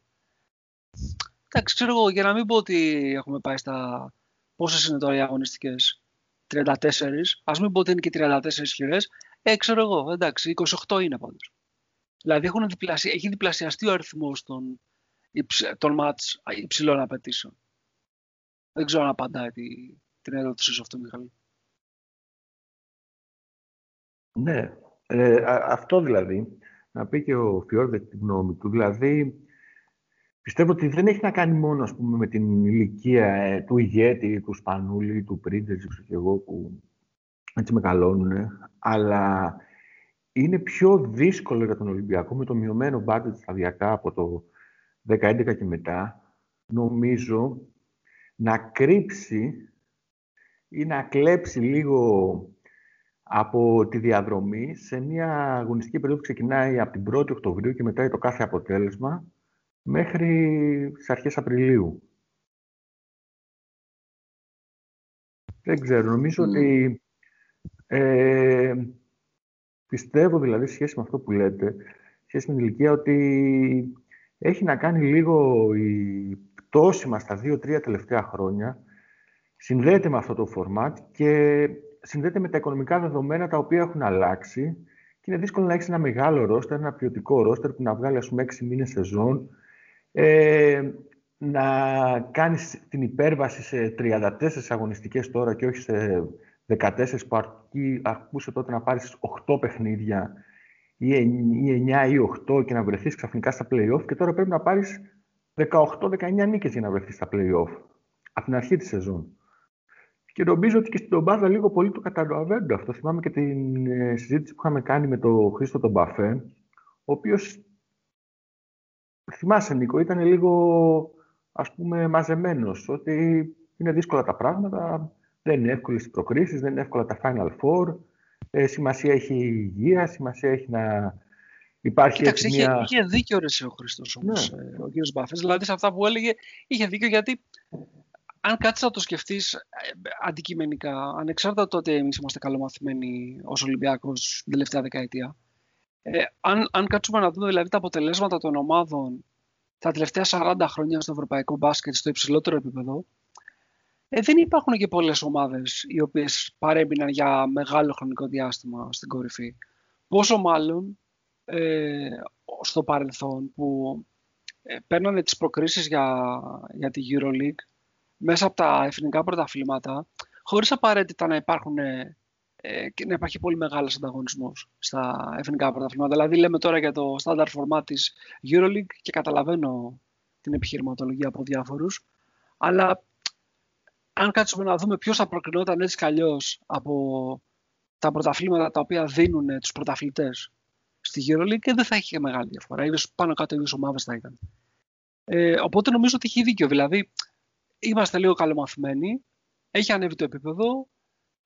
Εντάξει ξέρω εγώ για να μην πω ότι έχουμε πάει στα πόσες είναι τώρα οι αγωνιστικές 34 ας μην πω ότι είναι και 34 σκληρές. Ε ξέρω εγώ εντάξει 28 είναι πάντως. Δηλαδή έχουν διπλασια, έχει διπλασιαστεί ο αριθμός των, των μάτς υψηλών απαιτήσεων. Δεν ξέρω αν απαντάει την ερώτηση σε αυτό Μιχαλή. Ναι. Ε, αυτό δηλαδή, να πει και ο Φιόρδε την γνώμη του, δηλαδή πιστεύω ότι δεν έχει να κάνει μόνο ας πούμε, με την ηλικία ε, του ηγέτη, του Σπανούλη, του Πρίντεζ, και εγώ που έτσι μεγαλώνουν, αλλά είναι πιο δύσκολο για τον Ολυμπιακό με το μειωμένο μπάτζετ σταδιακά από το 2011 και μετά, νομίζω, να κρύψει ή να κλέψει λίγο από τη διαδρομή σε μια αγωνιστική περίοδο που ξεκινάει από την 1η Οκτωβρίου και μετά το κάθε αποτέλεσμα μέχρι τις αρχές Απριλίου. Δεν ξέρω, νομίζω ότι ε, πιστεύω δηλαδή σχέση με αυτό που λέτε, σχέση με την ηλικία, ότι έχει να κάνει λίγο η πτώση μας τα δύο-τρία τελευταία χρόνια, συνδέεται με αυτό το format και συνδέεται με τα οικονομικά δεδομένα τα οποία έχουν αλλάξει και είναι δύσκολο να έχεις ένα μεγάλο ρόστερ, ένα ποιοτικό ρόστερ που να βγάλει ας πούμε 6 μήνες σεζόν, ε, να κάνεις την υπέρβαση σε 34 αγωνιστικές τώρα και όχι σε 14 που αρκούσε τότε να πάρεις 8 παιχνίδια ή 9 ή 8 και να βρεθείς ξαφνικά στα play-off και τώρα πρέπει να πάρεις 18-19 νίκες για να βρεθείς στα play-off από την αρχή της σεζόν. Και νομίζω ότι και στην Τομπάδα λίγο πολύ το καταλαβαίνουν αυτό. Θυμάμαι και την ε, συζήτηση που είχαμε κάνει με τον Χρήστο τον Μπαφέ, ο οποίος. Θυμάσαι, Νίκο, ήταν λίγο ας πούμε μαζεμένος, ότι είναι δύσκολα τα πράγματα, δεν είναι εύκολες οι προκρίσεις, δεν είναι εύκολα τα Final Four, ε, σημασία έχει η υγεία, σημασία έχει να υπάρχει Κοίταξε, μια... είχε, είχε δίκιο ρε, ο Χρήστος όμως, ναι. Ε, ο κύριος Μπαφές, δηλαδή σε αυτά που έλεγε είχε δίκιο γιατί αν κάτσεις να το σκεφτείς ε, αντικειμενικά, ανεξάρτητα το ότι εμείς είμαστε καλομαθημένοι ως Ολυμπιακός την τελευταία δεκαετία, ε, αν, αν κάτσουμε να δούμε δηλαδή τα αποτελέσματα των ομάδων τα τελευταία 40 χρόνια στο ευρωπαϊκό μπάσκετ στο υψηλότερο επίπεδο, ε, δεν υπάρχουν και πολλές ομάδες οι οποίες παρέμπιναν για μεγάλο χρονικό διάστημα στην κορυφή. Πόσο μάλλον ε, στο παρελθόν που ε, παίρνανε τις προκρίσεις για, για τη EuroLeague μέσα από τα εθνικά πρωταθλήματα, χωρίς απαραίτητα να, υπάρχουν, ε, να υπάρχει πολύ μεγάλος ανταγωνισμός στα εθνικά πρωταθλήματα. Δηλαδή λέμε τώρα για το standard format της EuroLeague και καταλαβαίνω την επιχειρηματολογία από διάφορους, αλλά αν κάτσουμε να δούμε ποιος θα προκρινόταν έτσι κι από τα πρωταθλήματα τα οποία δίνουν τους πρωταθλητές στη EuroLeague δεν θα είχε μεγάλη διαφορά. Είδες πάνω κάτω οι ομάδες θα ήταν. Ε, οπότε νομίζω ότι έχει δίκιο. Δηλαδή, είμαστε λίγο καλομαθημένοι, έχει ανέβει το επίπεδο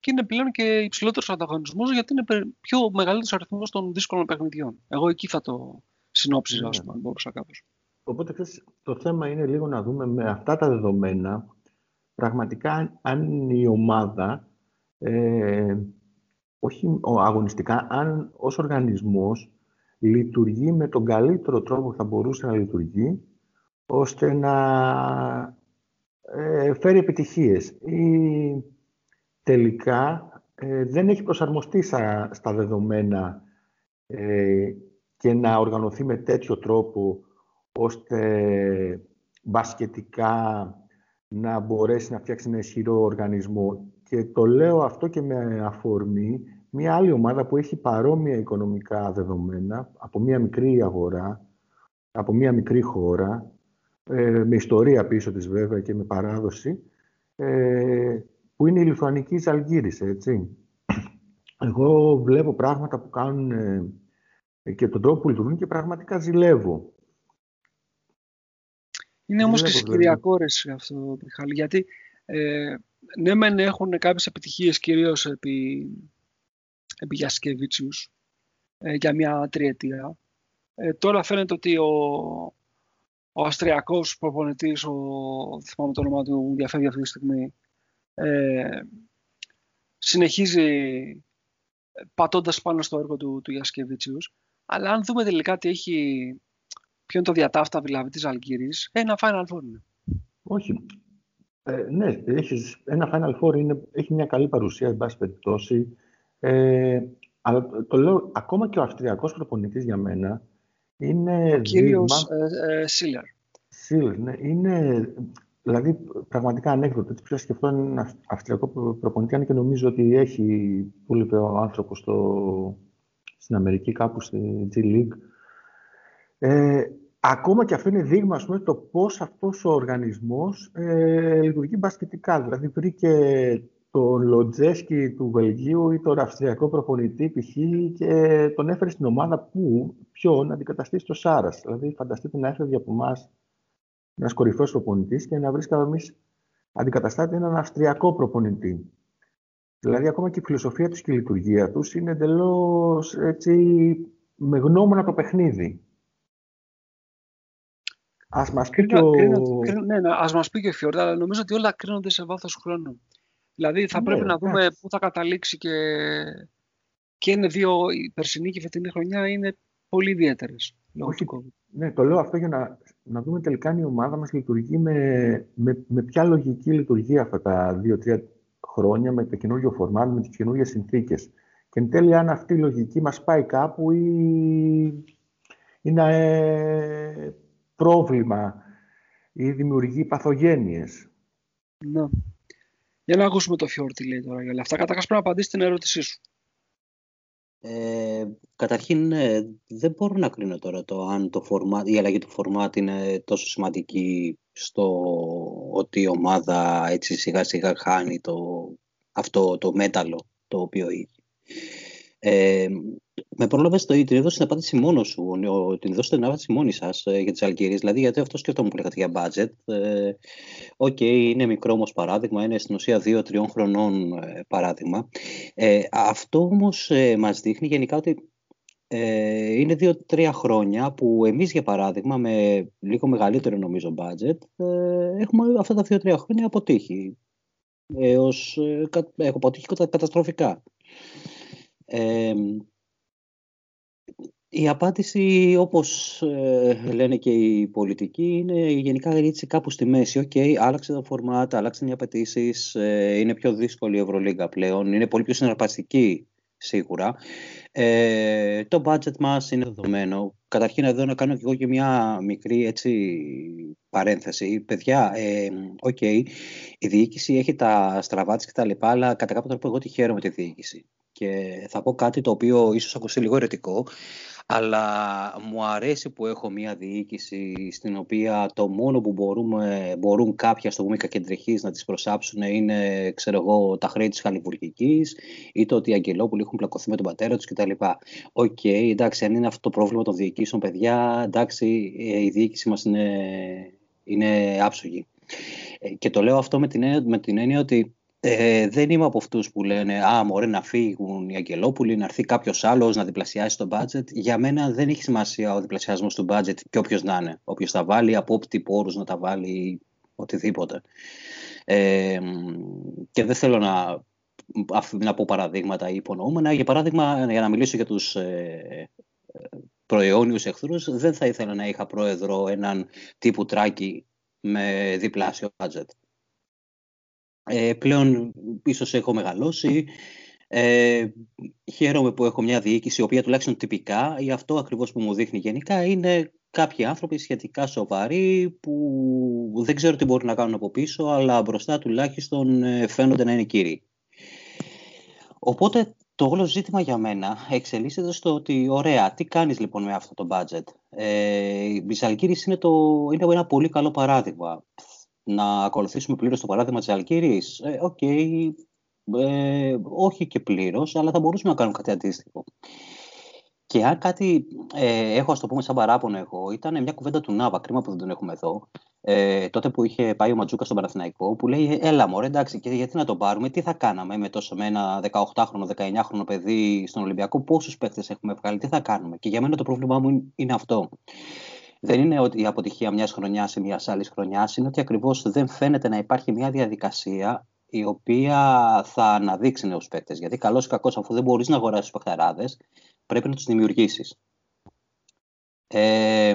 και είναι πλέον και υψηλότερος ανταγωνισμός γιατί είναι πιο μεγαλύτερος αριθμός των δύσκολων παιχνιδιών. Εγώ εκεί θα το συνόψιζα, ναι. αν μπορούσα κάπως. Οπότε το θέμα είναι λίγο να δούμε με αυτά τα δεδομένα πραγματικά αν η ομάδα, ε, όχι αγωνιστικά, αν ως οργανισμός λειτουργεί με τον καλύτερο τρόπο που θα μπορούσε να λειτουργεί, ώστε να ε, φέρει επιτυχίες ή τελικά ε, δεν έχει προσαρμοστεί στα, δεδομένα ε, και να οργανωθεί με τέτοιο τρόπο ώστε μπασκετικά να μπορέσει να φτιάξει ένα ισχυρό οργανισμό. Και το λέω αυτό και με αφορμή μια άλλη ομάδα που έχει παρόμοια οικονομικά δεδομένα από μια μικρή αγορά, από μια μικρή χώρα, ε, με ιστορία πίσω της βέβαια και με παράδοση, ε, που είναι η Λιθουανική Ζαλγκύρης, έτσι. Εγώ βλέπω πράγματα που κάνουν ε, και τον τρόπο που λειτουργούν και πραγματικά ζηλεύω. Είναι όμως και συγκυριακό ρε αυτό, Μιχάλη, γιατί ε, ναι μεν έχουν κάποιες επιτυχίες κυρίως επί, επί Γιασκεβίτσιους ε, για μια τριετία. Ε, τώρα φαίνεται ότι ο, ο Αυστριακός προπονητής, ο, θυμάμαι το όνομα του, διαφεύγει αυτή τη στιγμή, ε, συνεχίζει πατώντας πάνω στο έργο του, του Γιασκεβίτσιους. Αλλά αν δούμε τελικά τι έχει, ποιο είναι το διατάφτα δηλαδή της Αλγύρης, ένα Final Four είναι. Όχι. Ε, ναι, έχεις, ένα Final Four είναι, έχει μια καλή παρουσία, εν πάση περιπτώσει. Ε, αλλά το λέω, ακόμα και ο Αυστριακός προπονητής για μένα είναι ο κύριος ε, ε, Σίλερ. Σίλερ, ναι. Είναι, δηλαδή, πραγματικά ανέκδοτο. Έτσι, πια σκεφτώ ένα Αυστριακό προπονητή, αν και νομίζω ότι έχει, που είπε ο άνθρωπος στην Αμερική, κάπου στη G League. Ε, ακόμα και αυτό είναι δείγμα, ας πούμε, το πώς αυτός ο οργανισμός ε, λειτουργεί μπασκετικά. Δηλαδή, βρήκε τον Λοντζέσκι του Βελγίου ή τον Αυστριακό προπονητή π.χ. και τον έφερε στην ομάδα που, ποιο, να αντικαταστήσει το Σάρας. Δηλαδή, φανταστείτε να έφευγε από εμάς ένας κορυφαίος προπονητής και να βρίσκαμε εμείς αντικαταστάτη έναν Αυστριακό προπονητή. Δηλαδή, ακόμα και η φιλοσοφία τους και η λειτουργία τους είναι εντελώς έτσι με γνώμονα το παιχνίδι. Α μας πει και ο. Ναι, ναι, ας μας πει και ο Φιόρντα, αλλά νομίζω ότι όλα κρίνονται σε βάθος χρόνου. Δηλαδή θα πρέπει ναι, να δούμε πού θα καταλήξει και, και είναι δύο, η περσινή και η φετινή χρονιά είναι πολύ ιδιαίτερες. Ναι, το λέω αυτό για να, να δούμε τελικά αν η ομάδα μας λειτουργεί με, με, με ποια λογική λειτουργεί αυτά τα δύο-τρία χρόνια με το καινούργιο φορμάτ, με τις καινούργιες συνθήκες. Και εν τέλει αν αυτή η λογική μας πάει κάπου ή είναι ε, πρόβλημα ή δημιουργεί παθογένειες. Ναι. Για να ακούσουμε το Φιόρ τι λέει τώρα για όλα αυτά. Καταρχάς πρέπει να απαντήσεις την ερώτησή σου. Ε, καταρχήν, ναι, δεν μπορώ να κρίνω τώρα το αν το format, η αλλαγή του φορμάτ είναι τόσο σημαντική στο ότι η ομάδα έτσι σιγά σιγά χάνει το, αυτό το μέταλλο το οποίο είχε. Ε, με πρόλαβες το την έδωσες την απάντηση μόνος σου, την δώσετε την απάντηση μόνη σας ε, για τη Ζαλγκίρις. Δηλαδή, γιατί αυτό σκέφτομαι που λέγατε για budget. Ε, ok, okay, είναι μικρό όμως παράδειγμα, είναι στην ουσία 2-3 χρονών ε, παράδειγμα. Ε, αυτό όμως ε, μας δείχνει γενικά ότι ε, είναι 2-3 χρόνια που εμείς, για παράδειγμα, με λίγο μεγαλύτερο νομίζω budget, ε, έχουμε αυτά τα 2-3 χρόνια αποτύχει. Έως, ε, έχουμε αποτύχει καταστροφικά. Ε, η απάντηση, όπως ε, λένε και οι πολιτικοί, είναι γενικά έτσι κάπου στη μέση. Ok, okay, άλλαξε το φορμάτ, άλλαξαν οι απαιτήσεις, ε, είναι πιο δύσκολη η Ευρωλίγκα πλέον, είναι πολύ πιο συναρπαστική σίγουρα. Ε, το budget μας είναι δεδομένο. Καταρχήν εδώ να κάνω και εγώ και μια μικρή έτσι, παρένθεση. Παιδιά, ε, okay, η διοίκηση έχει τα στραβά της και τα λοιπά, αλλά κατά κάποιο τρόπο εγώ τη χαίρομαι τη διοίκηση. Και θα πω κάτι το οποίο ίσως ακουστεί λίγο ερετικό, αλλά μου αρέσει που έχω μια διοίκηση στην οποία το μόνο που μπορούμε, μπορούν κάποια στο πούμε κακεντρεχείς να τις προσάψουν είναι ξέρω εγώ, τα χρέη της Χαλιβουργικής ή το ότι οι Αγγελόπουλοι έχουν πλακωθεί με τον πατέρα τους κτλ. Ok, okay, εντάξει, αν είναι αυτό το πρόβλημα των διοικήσεων, παιδιά, εντάξει, ε, η διοίκηση μας είναι, είναι άψογη. Ε, και το λέω αυτό με την, με την έννοια ότι ε, δεν είμαι από αυτούς που λένε Α, μωρέ να φύγουν οι Αγγελόπουλοι, να έρθει κάποιος άλλος να διπλασιάσει το budget. Για μένα δεν έχει σημασία ο διπλασιασμός του budget και όποιος να είναι. Όποιος τα βάλει, από όποιοι πόρους να τα βάλει, οτιδήποτε. Ε, και δεν θέλω να, να πω παραδείγματα ή υπονοούμενα. Για παράδειγμα, για να μιλήσω για τους ε, προαιώνιους εχθρούς, δεν θα ήθελα να είχα πρόεδρο έναν τύπου τράκι με διπλάσιο budget. Ε, πλέον ίσως έχω μεγαλώσει. Ε, χαίρομαι που έχω μια διοίκηση, η οποία τουλάχιστον τυπικά, ή αυτό ακριβώς που μου δείχνει γενικά, είναι κάποιοι άνθρωποι σχετικά σοβαροί που δεν ξέρω τι μπορούν να κάνουν από πίσω, αλλά μπροστά τουλάχιστον ε, φαίνονται να είναι κύριοι. Οπότε το όλο ζήτημα για μένα εξελίσσεται στο ότι, ωραία, τι κάνεις λοιπόν με αυτό το budget; Ε, η Ζαλγκίρις είναι, το, είναι ένα πολύ καλό παράδειγμα. Να ακολουθήσουμε πλήρως το παράδειγμα της Ζαλγκίρις. Ε, Ok, okay, ε, όχι και πλήρως, αλλά θα μπορούσαμε να κάνουμε κάτι αντίστοιχο. Και αν κάτι ε, έχω, ας το πούμε, σαν παράπονο εγώ, ήταν μια κουβέντα του Νάβα, κρίμα που δεν τον έχουμε εδώ, ε, τότε που είχε πάει ο Μαντζούκας στον Παναθηναϊκό, που λέει: Έλα, μωρέ, εντάξει, και γιατί να τον πάρουμε, τι θα κάναμε με, τόσο, με ένα 18χρονο, 19χρονο παιδί στον Ολυμπιακό, πόσους παίχτες έχουμε βγάλει, τι θα κάνουμε. Και για μένα το πρόβλημά μου είναι αυτό. Δεν είναι ότι η αποτυχία μιας χρονιάς ή μιας άλλης χρονιάς, είναι ότι ακριβώς δεν φαίνεται να υπάρχει μια διαδικασία η οποία θα αναδείξει νέους παίκτες. Γιατί καλός ή κακός, αφού δεν μπορείς να αγοράσεις παιχταράδε, πρέπει να τους δημιουργήσεις. Ε,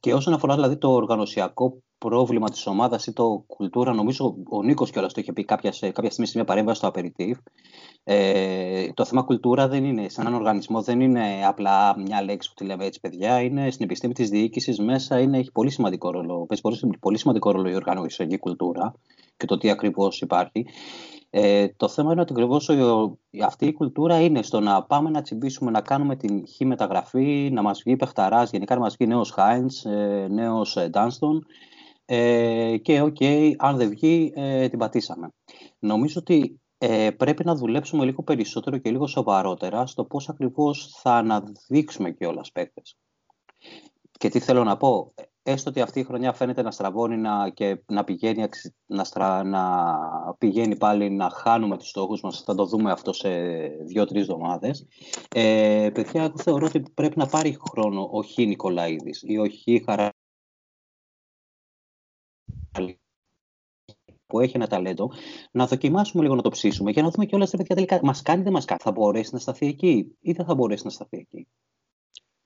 και όσον αφορά δηλαδή το οργανωσιακό πρόβλημα της ομάδας ή το κουλτούρα, νομίζω ο Νίκος κιόλας το είχε πει κάποια, κάποια στιγμή σε μια παρέμβαση στο Απεριτίβ. Ε, το θέμα κουλτούρα δεν είναι, σε έναν οργανισμό δεν είναι απλά μια λέξη που τη λέμε έτσι, παιδιά. Είναι στην επιστήμη της διοίκησης μέσα, είναι, έχει πολύ σημαντικό ρόλο. Παίζει πολύ, πολύ σημαντικό ρόλο η οργανωσιακή κουλτούρα και το τι ακριβώς υπάρχει. Ε, το θέμα είναι ότι ακριβώς αυτή η κουλτούρα είναι στο να πάμε να τσιμπήσουμε, να κάνουμε την χ μεταγραφή, να μας βγει παιχταράς, γενικά να μας βγει νέος Χάινς, ε, νέος Ντάνστον. Ε, και ok, okay, αν δεν βγει, ε, την πατήσαμε. Νομίζω ότι ε, πρέπει να δουλέψουμε λίγο περισσότερο και λίγο σοβαρότερα στο πώς ακριβώς θα αναδείξουμε και άλλους παίκτες. Και τι θέλω να πω, έστω ότι αυτή η χρονιά φαίνεται να στραβώνει να, και να πηγαίνει, να, στρα, να πηγαίνει πάλι να χάνουμε τους στόχους μας, θα το δούμε αυτό σε δύο-τρεις εβδομάδες. Ε, παιδιά, εγώ θεωρώ ότι πρέπει να πάρει χρόνο ο Χ Νικολαίδης ή ο Χ Χαρα που έχει ένα ταλέντο, να δοκιμάσουμε λίγο να το ψήσουμε και να δούμε και όλα αυτά παιδιά τελικά μας κάνει ή δεν μας κάνει. Θα μπορέσει να σταθεί εκεί ή δεν θα μπορέσει να σταθεί εκεί;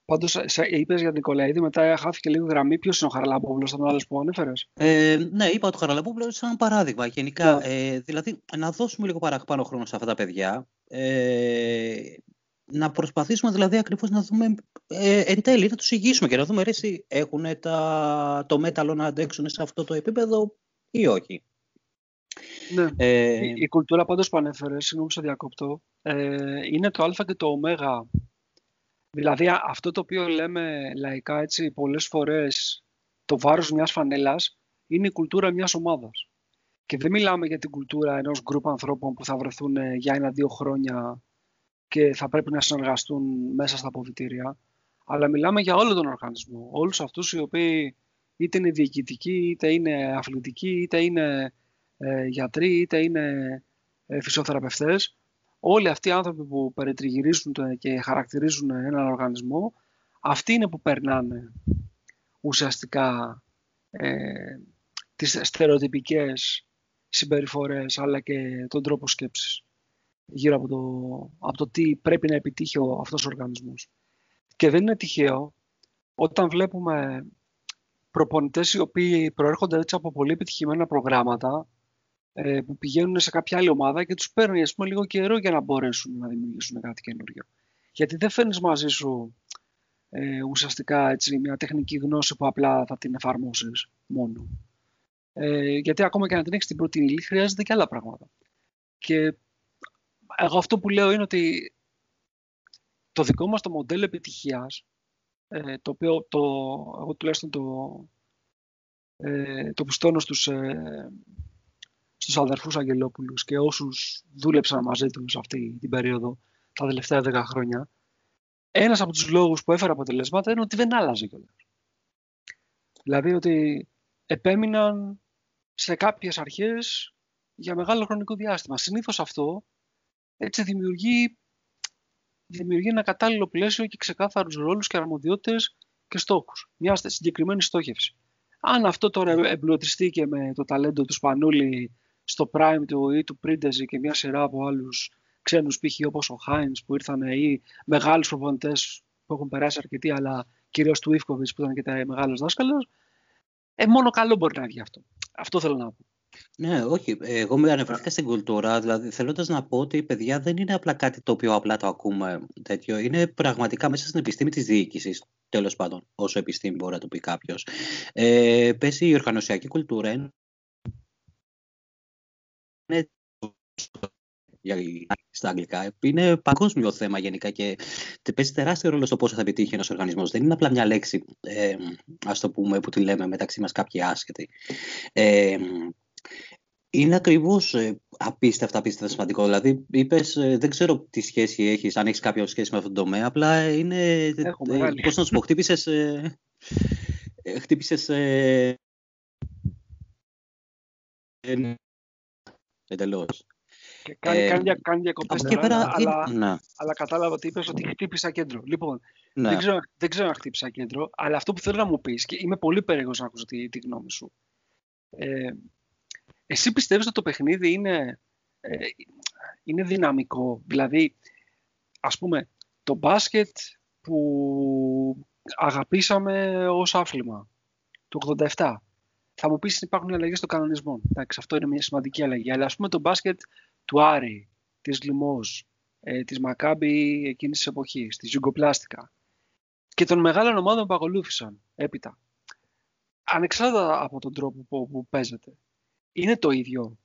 Πάντως, είπες για Νικολαίδη, μετά χάθηκε λίγο γραμμή. Ποιος είναι ο Χαραλαμπόπουλος, ήταν ο άλλο που ανέφερες; Ε, ναι, είπα το Χαραλαμπόπουλος σαν παράδειγμα. Γενικά, ναι. ε, δηλαδή, να δώσουμε λίγο παραπάνω χρόνο σε αυτά τα παιδιά. Ε, να προσπαθήσουμε δηλαδή ακριβώς να δούμε ε, εν τέλει να τους ηγήσουμε και να δούμε ρε, έχουν τα, το μέταλλο να αντέξουν σε αυτό το επίπεδο ή όχι. Ναι. Ε, η, η, κουλτούρα πάντως που ανέφερε, συγγνώμη σε διακόπτω, ε, είναι το α και το ω Δηλαδή αυτό το οποίο λέμε λαϊκά έτσι πολλές φορές το βάρος μιας φανέλας είναι η κουλτούρα μιας ομάδας. Και δεν μιλάμε για την κουλτούρα ενός γκρουπ ανθρώπων που θα βρεθούν ε, για ένα-δύο χρόνια και θα πρέπει να συνεργαστούν μέσα στα αποβιτήρια, αλλά μιλάμε για όλο τον οργανισμό. Όλους αυτούς οι οποίοι είτε είναι διοικητικοί, είτε είναι αθλητικοί, είτε είναι ε, γιατροί, είτε είναι ε, φυσιοθεραπευτές, όλοι αυτοί οι άνθρωποι που περιτριγυρίζουν και χαρακτηρίζουν έναν οργανισμό, αυτοί είναι που περνάνε ουσιαστικά ε, τις στερεοτυπικές συμπεριφορές αλλά και τον τρόπο σκέψης γύρω από το, από το τι πρέπει να επιτύχει ο, αυτός ο οργανισμός. Και δεν είναι τυχαίο όταν βλέπουμε προπονητές οι οποίοι προέρχονται έτσι από πολύ επιτυχημένα προγράμματα ε, που πηγαίνουν σε κάποια άλλη ομάδα και τους παίρνει ας πούμε, λίγο καιρό για να μπορέσουν να δημιουργήσουν κάτι καινούριο. Γιατί δεν φέρνεις μαζί σου ε, ουσιαστικά έτσι, μια τεχνική γνώση που απλά θα την εφαρμόσει μόνο. Ε, γιατί ακόμα και να την έχεις την πρώτη ύλη χρειάζεται και άλλα πράγματα. Και εγώ αυτό που λέω είναι ότι το δικό μας το μοντέλο επιτυχίας, ε, το οποίο το, εγώ τουλάχιστον το, ε, το πιστώνω στους, ε, στους αδερφούς Αγγελόπουλους και όσους δούλεψαν μαζί τους αυτή την περίοδο τα τελευταία 10 χρόνια, ένας από τους λόγους που έφερε αποτελέσματα είναι ότι δεν άλλαζε κιόλας. Δηλαδή ότι επέμειναν σε κάποιες αρχές για μεγάλο χρονικό διάστημα. Συνήθως αυτό έτσι δημιουργεί, δημιουργεί ένα κατάλληλο πλαίσιο και ξεκάθαρους ρόλους και αρμοδιότητες και στόχους. Μια συγκεκριμένη στόχευση. Αν αυτό τώρα εμπλουτιστεί και με το ταλέντο του Σπανούλη στο prime του ή του Πρίντεζη και μια σειρά από άλλους ξένους π.χ. όπως ο Χάινς που ήρθαν ή μεγάλους προπονητές που έχουν περάσει αρκετοί αλλά κυρίως του Ιφκοβιτς που ήταν και τα μεγάλος δάσκαλος ε, μόνο καλό μπορεί να βγει αυτό. Αυτό θέλω να πω. Ναι, όχι. Εγώ με αναφερθήκα στην κουλτούρα, δηλαδή θέλοντας να πω ότι η παιδιά δεν είναι απλά κάτι το οποίο απλά το ακούμε τέτοιο. Είναι πραγματικά μέσα στην επιστήμη της διοίκησης, τέλος πάντων, όσο επιστήμη μπορεί να το πει κάποιος. Ε, πέσει η οργανωσιακή κουλτούρα είναι για, στα αγγλικά. Είναι παγκόσμιο θέμα γενικά και παίζει τεράστιο ρόλο στο πόσο θα επιτύχει ένας οργανισμός. Δεν είναι απλά μια λέξη, ε, ας το πούμε, που τη λέμε μεταξύ μας κάποιοι άσχετοι. Ε, είναι ακριβώς ε, απίστευτα, απίστευτα σημαντικό. Δηλαδή, είπες, ε, δεν ξέρω τι σχέση έχεις, αν έχεις κάποια σχέση με αυτόν τον τομέα. Απλά είναι. Ε, Πώς να σου πω, χτύπησες. χτύπησες. Εντελώ. Κάνει, κάνει, κάνει διακοπές αλλά, αλλά, ναι. αλλά κατάλαβα ότι είπες ότι χτύπησα κέντρο. Λοιπόν, ναι. δεν, ξέρω, δεν ξέρω αν χτύπησα κέντρο, αλλά αυτό που θέλω να μου πεις και είμαι πολύ περίεργος να ακούσω τη, τη γνώμη σου. Ε, εσύ πιστεύεις ότι το παιχνίδι είναι, ε, είναι δυναμικό; Δηλαδή, ας πούμε, το μπάσκετ που αγαπήσαμε ως άθλημα, το 87. Θα μου πεις υπάρχουν αλλαγές στο κανονισμό. Εντάξει, αυτό είναι μια σημαντική αλλαγή. Αλλά ας πούμε το μπάσκετ του Άρη, της Λιμός, ε, της Μακάμπη εκείνης της εποχής, της Ιουγκοπλάστικα και των μεγάλων ομάδων που ακολούθησαν έπειτα. Ανεξάρτητα από τον τρόπο που, που παίζεται είναι το ίδιο.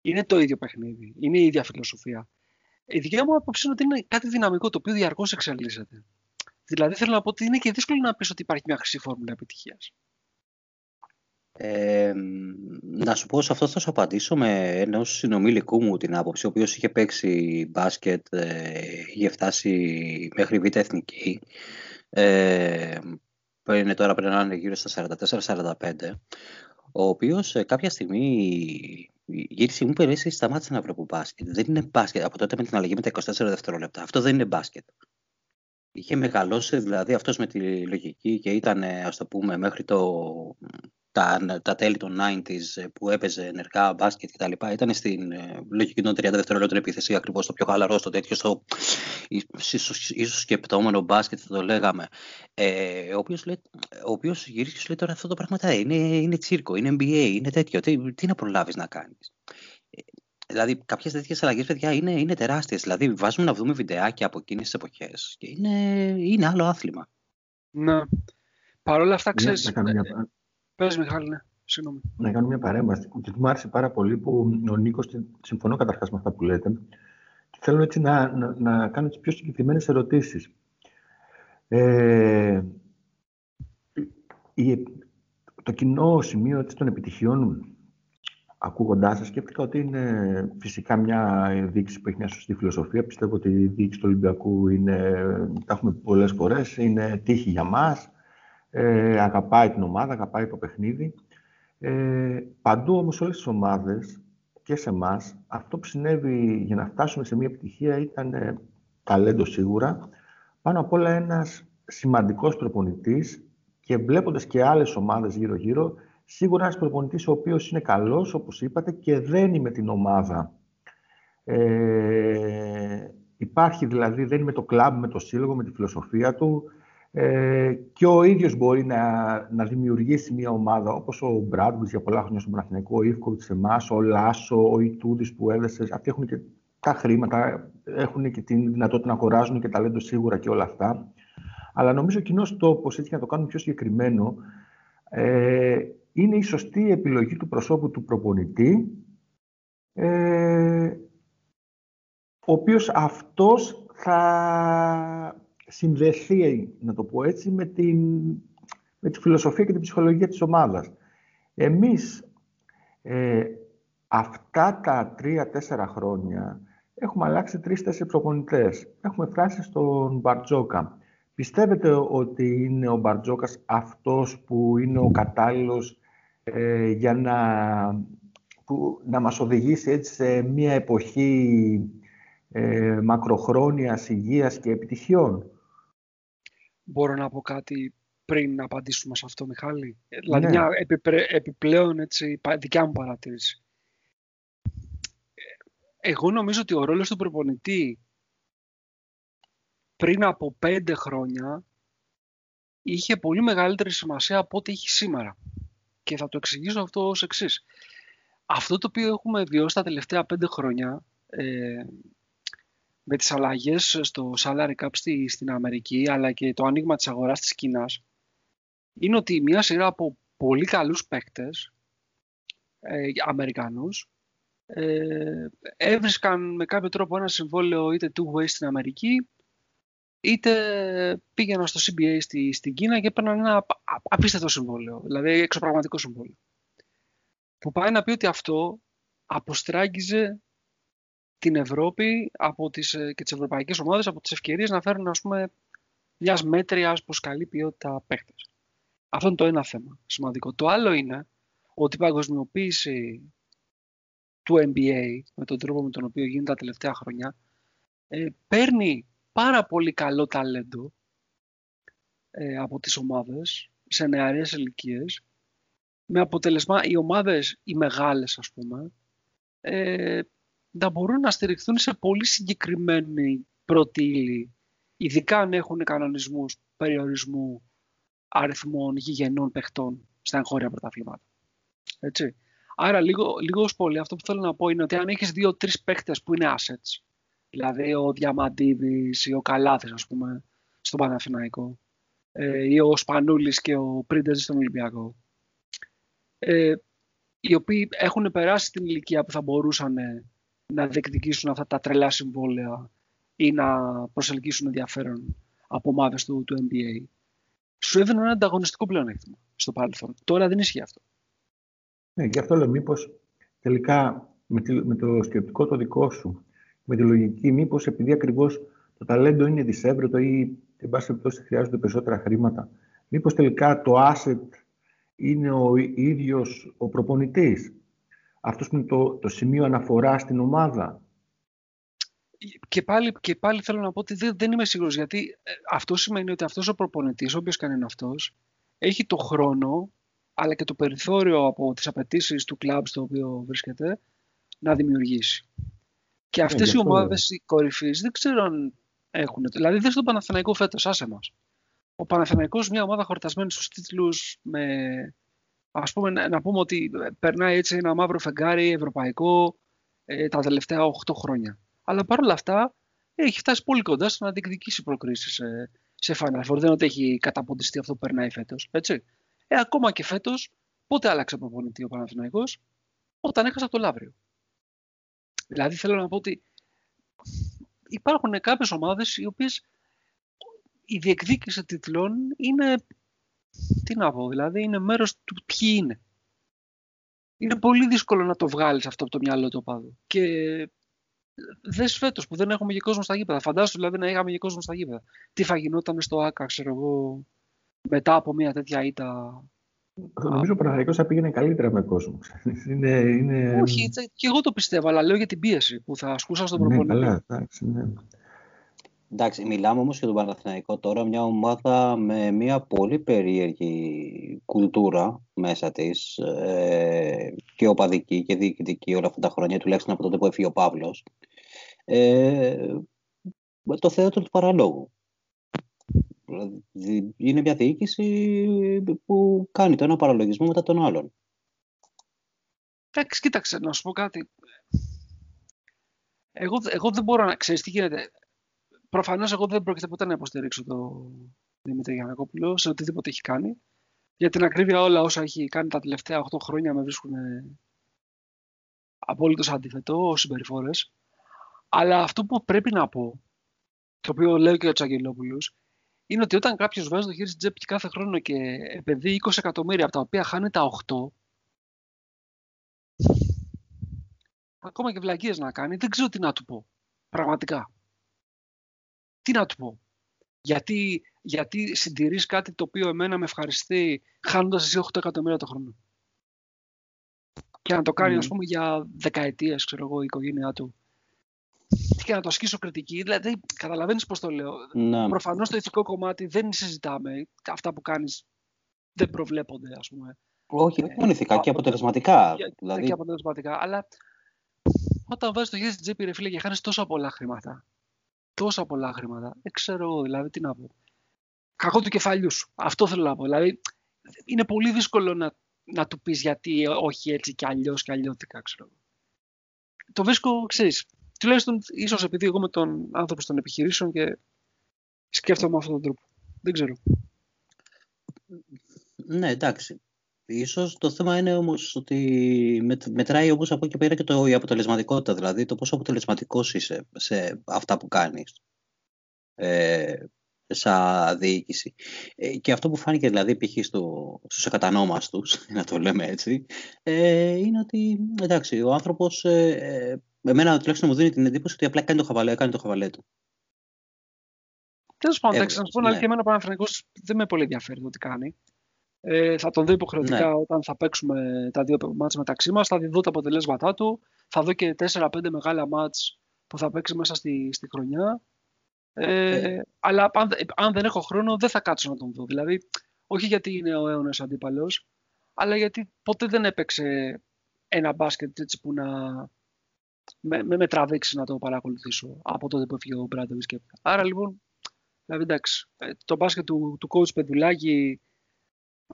Είναι το ίδιο παιχνίδι. Είναι η ίδια φιλοσοφία. Η δικιά μου άποψη είναι ότι είναι κάτι δυναμικό το οποίο διαρκώς εξελίσσεται. Δηλαδή θέλω να πω ότι είναι και δύσκολο να πεις ότι υπάρχει μια χρυσή φόρμουλα επιτυχίας. Ε, να σου πω σε αυτό θα σου απαντήσω με ενός συνομιλικού μου την άποψη, ο οποίος είχε παίξει μπάσκετ, ε, είχε φτάσει μέχρι β' εθνική. Ε, είναι τώρα πρέπει να είναι γύρω στα 44-45 ο οποίος ε, κάποια στιγμή γύρισε μου είπε σταμάτησε να βλέπω μπάσκετ. Δεν είναι μπάσκετ. Από τότε με την αλλαγή με τα 24 δευτερόλεπτα. Αυτό δεν είναι μπάσκετ. Είχε μεγαλώσει δηλαδή αυτός με τη λογική και ήταν ας το πούμε μέχρι το τα, τα τέλη των 90s ε, που έπαιζε ενεργά μπάσκετ κτλ. Ήταν στην ε, λογική των 30 δευτερόλεπτων επίθεση ακριβώς το πιο χαλαρό, στο τέτοιο, στο ίσως σκεπτόμενο μπάσκετ θα το λέγαμε. Ε, ο οποίος γυρίζει και σου λέει τώρα αυτό το πράγμα είναι, είναι τσίρκο, είναι NBA, είναι τέτοιο. Τι, τι να προλάβεις να κάνεις; Ε, δηλαδή, κάποιες τέτοιες αλλαγές, παιδιά, είναι, είναι τεράστιες. Δηλαδή, βάζουμε να δούμε βιντεάκια από εκείνες τις εποχές και είναι, είναι άλλο άθλημα. Ναι. Παρ' όλα αυτά, ξέρεις. Πες Μιχάλη, ναι. Συγγνώμη. Να κάνω μια παρέμβαση. Και μου άρεσε πάρα πολύ που ο Νίκος, συμφωνώ καταρχάς με αυτά που λέτε, και θέλω έτσι να, να, να κάνω τις πιο συγκεκριμένες ερωτήσεις. Ε, η, το κοινό σημείο έτσι, των επιτυχιών, ακούγοντάς σας, σκέφτηκα ότι είναι φυσικά μια δείξη που έχει μια σωστή φιλοσοφία. Πιστεύω ότι η δείξη του Ολυμπιακού είναι, τα έχουμε πολλές φορές, είναι τύχη για μας ε, αγαπάει την ομάδα, αγαπάει το παιχνίδι. Ε, παντού όμως σε όλες τις ομάδες και σε εμάς, αυτό που συνέβη για να φτάσουμε σε μια επιτυχία ήταν ε, ταλέντο σίγουρα, πάνω απ' όλα ένας σημαντικός προπονητής και βλέποντας και άλλες ομάδες γύρω-γύρω, σίγουρα ένας προπονητής ο οποίος είναι καλός, όπως είπατε, και δένει με την ομάδα. Ε, υπάρχει δηλαδή, δεν με το κλαμπ, με το σύλλογο, με τη φιλοσοφία του, ε, και ο ίδιος μπορεί να, να δημιουργήσει μια ομάδα όπως ο Μπράντμπους για πολλά χρόνια στον Παναθηναϊκό, ο Ιβκοβιτς σε εμάς, ο Λάσο, ο Ιτούδης που έδεσε. Αυτοί έχουν και τα χρήματα, έχουν και τη δυνατότητα να αγοράζουν και ταλέντο σίγουρα και όλα αυτά. Αλλά νομίζω ο κοινός τόπος, έτσι να το κάνουμε πιο συγκεκριμένο, ε, είναι η σωστή επιλογή του προσώπου του προπονητή, ε, ο οποίος αυτός θα συνδεθεί, να το πω έτσι, με, την, με τη φιλοσοφία και την ψυχολογία της ομάδας. Εμείς ε, αυτά τα τρία-τέσσερα χρόνια έχουμε αλλάξει τρεις-τέσσερις προπονητές. Έχουμε φτάσει στον Μπαρτζόκα. Πιστεύετε ότι είναι ο Μπαρτζόκας αυτός που είναι ο κατάλληλος ε, για να, που, να μας οδηγήσει έτσι σε μια εποχή ε, μακροχρόνιας υγείας και επιτυχιών; Μπορώ να πω κάτι πριν να απαντήσουμε σε αυτό, Μιχάλη; Δηλαδή, ναι. μια επιπλέον έτσι, δικιά μου παρατήρηση. Εγώ νομίζω ότι ο ρόλος του προπονητή πριν από πέντε χρόνια είχε πολύ μεγαλύτερη σημασία από ό,τι έχει σήμερα. Και θα το εξηγήσω αυτό ως εξής. Αυτό το οποίο έχουμε βιώσει τα τελευταία πέντε χρόνια ε, με τις αλλαγές στο salary cap στη, στην Αμερική αλλά και το άνοιγμα της αγοράς της Κίνας είναι ότι μια σειρά από πολύ καλούς παίκτες ε, Αμερικανούς ε, έβρισκαν με κάποιο τρόπο ένα συμβόλαιο είτε two-way στην Αμερική, είτε πήγαιναν στο CBA στη, στην Κίνα και έπαιρναν ένα απίστευτο συμβόλαιο, δηλαδή εξωπραγματικό συμβόλαιο. Που πάει να πει ότι αυτό αποστράγγιζε την Ευρώπη από τις, ε, και τις ευρωπαϊκές ομάδες από τις ευκαιρίες να φέρουν ας πούμε μιας μέτριας προς καλή ποιότητα παίχτες. Αυτό είναι το ένα θέμα σημαντικό. Το άλλο είναι ότι η παγκοσμιοποίηση του NBA με τον τρόπο με τον οποίο γίνεται τα τελευταία χρόνια ε, παίρνει πάρα πολύ καλό ταλέντο ε, από τις ομάδες σε νεαρές ηλικίες, με αποτελεσμά οι ομάδες οι μεγάλες ας πούμε ε, να μπορούν να στηριχθούν σε πολύ συγκεκριμένη πρώτη ύλη ειδικά αν έχουν κανονισμούς περιορισμού αριθμών γηγενών παιχτών στα εγχώρια πρωταθλήματα. Έτσι. Άρα, λίγο, λίγο ως πολύ, αυτό που θέλω να πω είναι ότι αν έχεις δύο-τρεις παίκτες που είναι assets, δηλαδή ο Διαμαντίδης ή ο Καλάθης, ας πούμε, στον Παναθηναϊκό, ε, ή ο Σπανούλης και ο Πρίντεζης στον Ολυμπιακό, ε, οι οποίοι έχουν περάσει την ηλικία που θα μπορούσαν να διεκδικήσουν αυτά τα τρελά συμβόλαια ή να προσελκύσουν ενδιαφέρον από ομάδες του, του NBA, σου έδινε ένα ανταγωνιστικό πλεονέκτημα στο παρελθόν. Τώρα δεν ισχύει αυτό. Ναι, γι' αυτό λέω μήπως τελικά με, το σκεπτικό το δικό σου, με τη λογική, μήπως επειδή ακριβώς το ταλέντο είναι δυσέβρετο ή εν πάση περιπτώσει χρειάζονται περισσότερα χρήματα, μήπως τελικά το asset είναι ο ίδιος ο προπονητής; Αυτός που είναι το, το σημείο αναφοράς στην ομάδα. Και πάλι, και πάλι θέλω να πω ότι δεν, δεν είμαι σίγουρος, γιατί ε, αυτό σημαίνει ότι αυτός ο προπονητής, όποιος κάνει είναι αυτός, έχει το χρόνο αλλά και το περιθώριο από τις απαιτήσεις του κλαμπ στο οποίο βρίσκεται να δημιουργήσει. Και αυτές οι ομάδες οι κορυφής δεν ξέρω αν έχουν. Δηλαδή δεν στον Παναθηναϊκό φέτος, άσε μας. Ο Παναθηναϊκός μια ομάδα χορτασμένη στους τίτλους με... Ας πούμε να πούμε ότι περνάει έτσι ένα μαύρο φεγγάρι ευρωπαϊκό ε, τα τελευταία 8 χρόνια. Αλλά παρόλα αυτά έχει φτάσει πολύ κοντά στο να διεκδικήσει προκρίσεις σε, σε Final Four. Δεν είναι ότι έχει καταποντιστεί αυτό που περνάει φέτος. Έτσι. Ε, ακόμα και φέτος, πότε άλλαξε προπονητής ο Παναθηναϊκός, όταν έχασα το Λαύριο. Δηλαδή θέλω να πω ότι υπάρχουν κάποιες ομάδες οι οποίες η διεκδίκηση τίτλων είναι, τι να πω, δηλαδή είναι μέρος του ποιοι είναι. Είναι πολύ δύσκολο να το βγάλεις αυτό από το μυαλό του οπαδού. Και δες φέτος που δεν έχουμε και κόσμο στα γήπεδα. Φαντάσου δηλαδή να είχαμε και κόσμο στα γήπεδα. Τι θα γινόταν στο ΑΚΑ, ξέρω εγώ, μετά από μια τέτοια ήττα. Νομίζω ο Παναθηναϊκός θα πήγαινε καλύτερα με κόσμο. Είναι, είναι... Όχι, και εγώ το πιστεύω, αλλά λέω για την πίεση που θα ασκούσα στον ναι, προπονητή. Ναι, καλά, εντάξει, ναι. Εντάξει, μιλάμε όμως για τον Παναθηναϊκό τώρα, μια ομάδα με μια πολύ περίεργη κουλτούρα μέσα της ε, και οπαδική και διοικητική όλα αυτά τα χρόνια, τουλάχιστον από τότε που έφυγε ο Παύλος. Ε, το θέατρο του παραλόγου. Δηλαδή, είναι μια διοίκηση που κάνει το ένα παραλογισμό μετά τον άλλον. Εντάξει, κοίταξε, να σου πω κάτι. Εγώ, εγώ δεν μπορώ να ξέρεις τι γίνεται. Προφανώς εγώ δεν πρόκειται ποτέ να υποστηρίξω το Δημήτρη Γιανακόπουλο σε οτιδήποτε έχει κάνει. Για την ακρίβεια, όλα όσα έχει κάνει τα τελευταία 8 χρόνια με βρίσκουν απόλυτος αντίθετο ως συμπεριφορές. Αλλά αυτό που πρέπει να πω, το οποίο λέω και ο Τσαγγελόπουλος, είναι ότι όταν κάποιος βάζει το χέρι στην τσέπη κάθε χρόνο και επενδύει 20 εκατομμύρια από τα οποία χάνει τα 8, ακόμα και βλακίες να κάνει, δεν ξέρω τι να του πω. Πραγματικά. Τι να του πω. Γιατί, γιατί συντηρείς κάτι το οποίο εμένα με ευχαριστεί χάνοντας εσύ 8 εκατομμύρια το χρόνο. Και να το κάνει, mm. ας πούμε, για δεκαετίες, ξέρω εγώ, η οικογένειά του και να το ασκήσω κριτική. Δηλαδή, καταλαβαίνεις πώς το λέω. Ναι. Προφανώς το ηθικό κομμάτι δεν συζητάμε. Αυτά που κάνεις δεν προβλέπονται, ας πούμε. Όχι, δεν είναι ηθικά και αποτελεσματικά. δηλαδή... Και αποτελεσματικά. Αλλά όταν βάζεις το χέρι στην τσέπη, ρε φίλε, και χάνεις τόσα πολλά χρήματα. Τόσα πολλά χρήματα. Δεν ξέρω εγώ, δηλαδή, τι να πω. Κακό του κεφαλιού σου. Αυτό θέλω να πω. Δηλαδή, είναι πολύ δύσκολο να, να του πεις γιατί όχι έτσι και αλλιώς και αλλιώτικα, ξέρω. Το βρίσκω, ξέρεις, τουλάχιστον ίσως επειδή εγώ είμαι τον άνθρωπο των επιχειρήσεων και σκέφτομαι με αυτόν τον τρόπο. Δεν ξέρω. Ναι, εντάξει. Ίσως το θέμα είναι όμως ότι μετράει όπως από εκεί πέρα και το, η αποτελεσματικότητα, δηλαδή το πόσο αποτελεσματικός είσαι σε αυτά που κάνεις. Ε, σαν διοίκηση. Ε, και αυτό που φάνηκε δηλαδή π.χ. Στο, στους ακατανόμαστους, να το λέμε έτσι, ε, είναι ότι εντάξει, ο άνθρωπος, ε, ε εμένα τουλάχιστον μου δίνει την εντύπωση ότι απλά κάνει το χαβαλέ, κάνει το χαβαλέ του. Τέλος πάντων, εντάξει, να σου πω ναι. και εμένα ο δεν με πολύ ενδιαφέρει το τι κάνει. Ε, θα τον δω υποχρεωτικά ναι. όταν θα παίξουμε τα δύο μάτς μεταξύ μας, θα δω τα αποτελέσματά του, θα δω και 4-5 μεγάλα μάτς που θα παίξει μέσα στη, στη χρονιά. Ε, ε. Αλλά αν, αν, δεν έχω χρόνο δεν θα κάτσω να τον δω. Δηλαδή, όχι γιατί είναι ο αιώνας αντίπαλος, αλλά γιατί ποτέ δεν έπαιξε ένα μπάσκετ έτσι που να με, με, με τραβήξει να το παρακολουθήσω από τότε που έφυγε ο Μπράντοβιτ και Άρα λοιπόν, δηλαδή εντάξει, ε, το μπάσκετ του, του coach Πεδουλάκη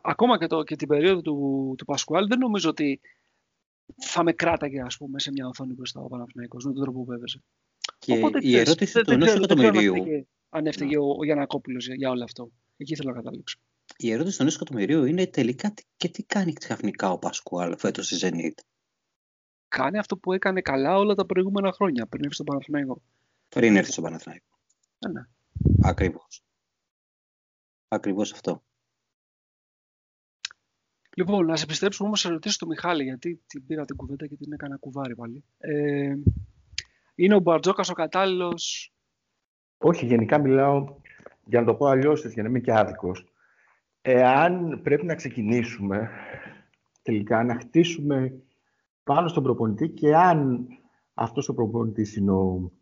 ακόμα και, το, και την περίοδο του, του Πασκουάλ δεν νομίζω ότι θα με κράταγε ας πούμε, σε μια οθόνη μπροστά ο Παναθηναϊκός με τον τρόπο που έπαιζε. Και Οπότε, η ερώτηση του ενός εκατομμυρίου... Αν έφταιγε ο, ο Γιανακόπουλος για, όλο αυτό. Εκεί θέλω να καταλήξω. Η ερώτηση του ενός εκατομμυρίου είναι τελικά και τι κάνει ξαφνικά ο Πασκουάλ φέτος στη Zenit; Κάνει αυτό που έκανε καλά όλα τα προηγούμενα χρόνια πριν έρθει στον Παναθηναϊκό. Πριν έρθει στον Παναθηναϊκό. Ναι, ναι. Ακριβώς. Ακριβώς αυτό. Λοιπόν, να σε επιστρέψουμε όμως σε ερωτήσεις του Μιχάλη, γιατί την πήρα την κουβέντα και την έκανα κουβάρι πάλι. Ε, είναι ο Μπαρτζόκας ο κατάλληλος... Όχι, γενικά μιλάω, για να το πω αλλιώς, για να είμαι και άδικος. Εάν πρέπει να ξεκινήσουμε, τελικά να χτίσουμε πάνω στον προπονητή και αν αυτός ο προπονητής είναι ο,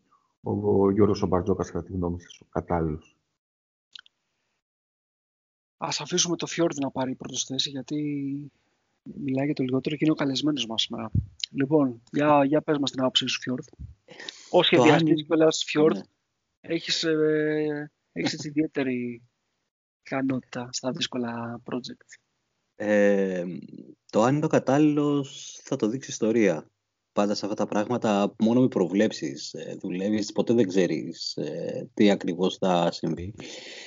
ο, ο Γιώργος ο Μπαρτζόκας, κατά τη γνώμη σας, ο κατάλληλος. Α αφήσουμε το Φιόρντ να πάρει πρώτη θέση, γιατί μιλάει για το λιγότερο και είναι ο καλεσμένος μας σήμερα. Λοιπόν, για, για πες μας την άποψή σου, Φιόρντ. Ω σχεδιαστής κιόλας, Φιόρντ, ναι. έχεις ε, έχεις ιδιαίτερη ικανότητα στα δύσκολα project. Ε, το αν είναι ο κατάλληλος θα το δείξει ιστορία πάντα σε αυτά τα πράγματα μόνο με προβλέψεις ε, δουλεύεις, ποτέ δεν ξέρεις ε, τι ακριβώς θα συμβεί.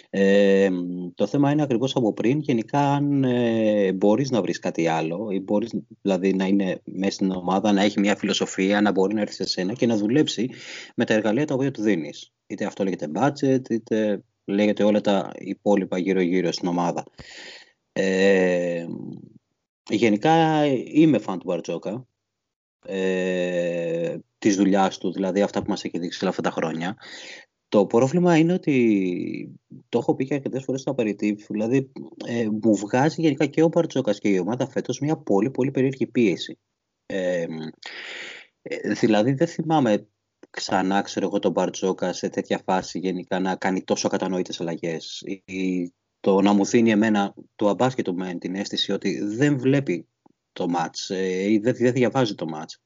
Ε, το θέμα είναι ακριβώς από πριν, γενικά αν ε, μπορείς να βρεις κάτι άλλο ή μπορείς δηλαδή να είναι μέσα στην ομάδα, να έχει μια φιλοσοφία, να μπορεί να έρθει σε σένα και να δουλέψει με τα εργαλεία τα οποία του δίνεις. Είτε αυτό λέγεται budget, είτε λέγεται όλα τα υπόλοιπα γύρω-γύρω στην ομάδα. Ε, γενικά είμαι φαν του Μπαρτζόκα ε, της δουλειάς του, δηλαδή αυτά που μας έχει δείξει όλα αυτά τα χρόνια. Το πρόβλημα είναι ότι το έχω πει και αρκετές φορές στο aperitif, δηλαδή ε, μου βγάζει γενικά και ο Μπαρτζόκας και η ομάδα φέτος μια πολύ πολύ περίεργη πίεση. Ε, ε, δηλαδή δεν θυμάμαι ξανά, ξέρω εγώ, τον Μπαρτζόκα σε τέτοια φάση γενικά να κάνει τόσο κατανοητές αλλαγές. ή το να μου δίνει εμένα το αμπάσκετο με την αίσθηση ότι δεν βλέπει το μάτς ε, ή δεν, δεν διαβάζει το μάτς.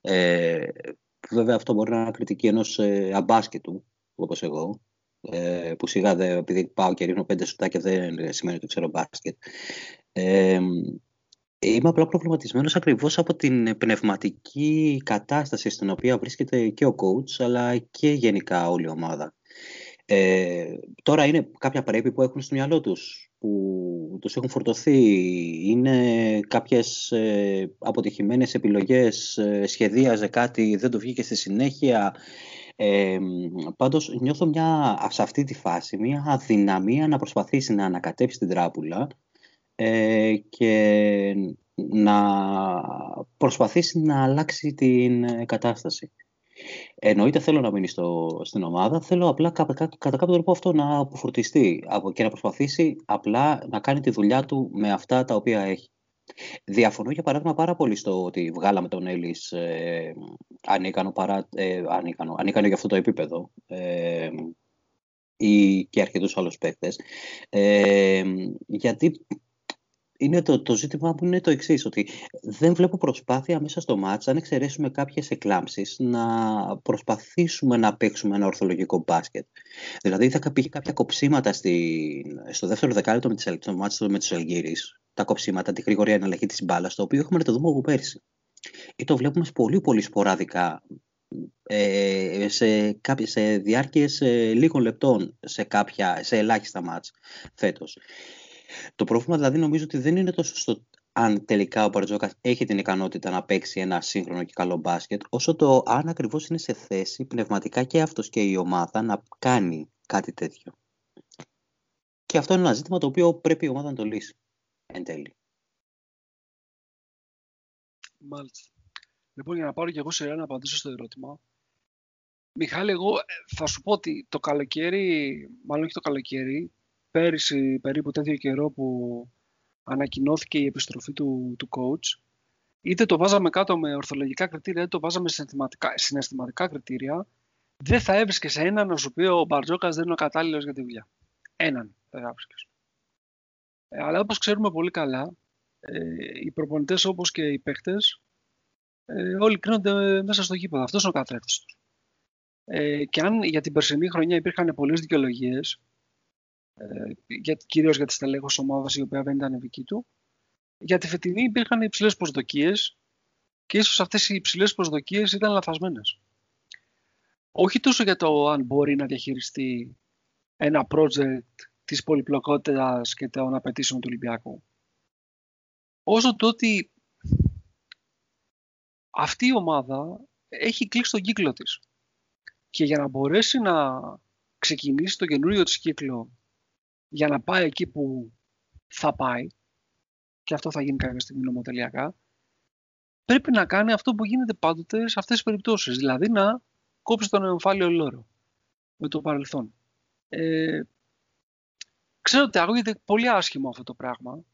Ε, βέβαια αυτό μπορεί να είναι κριτική ενός ε, αμπάσκετου, όπως εγώ, ε, που σιγά δεν, επειδή πάω και ρίχνω πέντε σουτάκια δεν σημαίνει ότι ξέρω μπάσκετ. Ε, είμαι απλά προβληματισμένος ακριβώς από την πνευματική κατάσταση στην οποία βρίσκεται και ο coach αλλά και γενικά όλη η ομάδα. Ε, τώρα είναι κάποια πρέπει που έχουν στο μυαλό τους που τους έχουν φορτωθεί είναι κάποιες ε, αποτυχημένες επιλογές ε, σχεδίαζε κάτι δεν το βγήκε στη συνέχεια ε, πάντως νιώθω μια, σε αυτή τη φάση μια αδυναμία να προσπαθήσει να ανακατέψει την τράπουλα ε, και να προσπαθήσει να αλλάξει την κατάσταση. Εννοείται θέλω να μείνει στο, στην ομάδα, θέλω απλά κατά, κατά κάποιο τρόπο αυτό να αποφορτιστεί και να προσπαθήσει απλά να κάνει τη δουλειά του με αυτά τα οποία έχει. Διαφωνώ για παράδειγμα πάρα πολύ στο ότι βγάλαμε τον Έλλης ε, ανίκανο, παρά, ε, ανίκανο, ανίκανο για αυτό το επίπεδο ε, ή και αρκετούς άλλους παίκτες. Ε, γιατί είναι το, το ζήτημά μου είναι το εξής, ότι δεν βλέπω προσπάθεια μέσα στο μάτς, αν εξαιρέσουμε κάποιες εκλάμψεις, να προσπαθήσουμε να παίξουμε ένα ορθολογικό μπάσκετ. Δηλαδή θα πήγε κάποια κοψίματα στη, στο δεύτερο δεκάλεπτο με, τις, το μάτς με τους Αλγύρης, τα κοψίματα, τη γρήγορη αναλλαγή της μπάλας, το οποίο έχουμε να το δούμε από πέρσι. Ή το βλέπουμε πολύ πολύ σποράδικα ε, σε, κάποιες, σε διάρκειες ε, λίγων λεπτών σε, κάποια, σε ελάχιστα μάτς φέτος. Το πρόβλημα δηλαδή νομίζω ότι δεν είναι τόσο στο αν τελικά ο Μπαρτζόκας έχει την ικανότητα να παίξει ένα σύγχρονο και καλό μπάσκετ, όσο το αν ακριβώς είναι σε θέση πνευματικά και αυτός και η ομάδα να κάνει κάτι τέτοιο. Και αυτό είναι ένα ζήτημα το οποίο πρέπει η ομάδα να το λύσει εν τέλει. Μάλιστα. Λοιπόν, για να πάρω και εγώ σειρά να απαντήσω στο ερώτημα. Μιχάλη, εγώ ε, θα σου πω ότι το καλοκαίρι, μάλλον όχι το καλοκαίρι, πέρυσι περίπου τέτοιο καιρό που ανακοινώθηκε η επιστροφή του, του coach, είτε το βάζαμε κάτω με ορθολογικά κριτήρια, είτε το βάζαμε συναισθηματικά, συναισθηματικά κριτήρια, δεν θα έβρισκες σε έναν να σου πει ο Μπαρτζόκας δεν είναι ο κατάλληλος για τη δουλειά. Έναν δεν θα έβρισκες. Ε, αλλά όπως ξέρουμε πολύ καλά, ε, οι προπονητές όπως και οι παίχτε, ε, όλοι κρίνονται μέσα στο γήπεδο. Αυτός είναι ο καθρέφτης τους. Ε, και αν για την περσινή χρονιά υπήρχαν πολλές δικαιολογίες, ε, για, κυρίως για τη στελέχωση ομάδας η οποία δεν ήταν δική του. Για τη φετινή υπήρχαν υψηλές προσδοκίες και ίσως αυτές οι υψηλές προσδοκίες ήταν λαθασμένε. Όχι τόσο για το αν μπορεί να διαχειριστεί ένα project της πολυπλοκότητας και των απαιτήσεων του Ολυμπιακού. Όσο το ότι αυτή η ομάδα έχει κλείσει τον κύκλο της. Και για να μπορέσει να ξεκινήσει το καινούριο της κύκλο για να πάει εκεί που θα πάει, και αυτό θα γίνει κάποια στιγμή νομοτελειακά, πρέπει να κάνει αυτό που γίνεται πάντοτε σε αυτές τις περιπτώσεις. Δηλαδή να κόψει τον εμφάλιο λόρο με το παρελθόν. Ε, ξέρω ότι ακούγεται πολύ άσχημο αυτό το πράγμα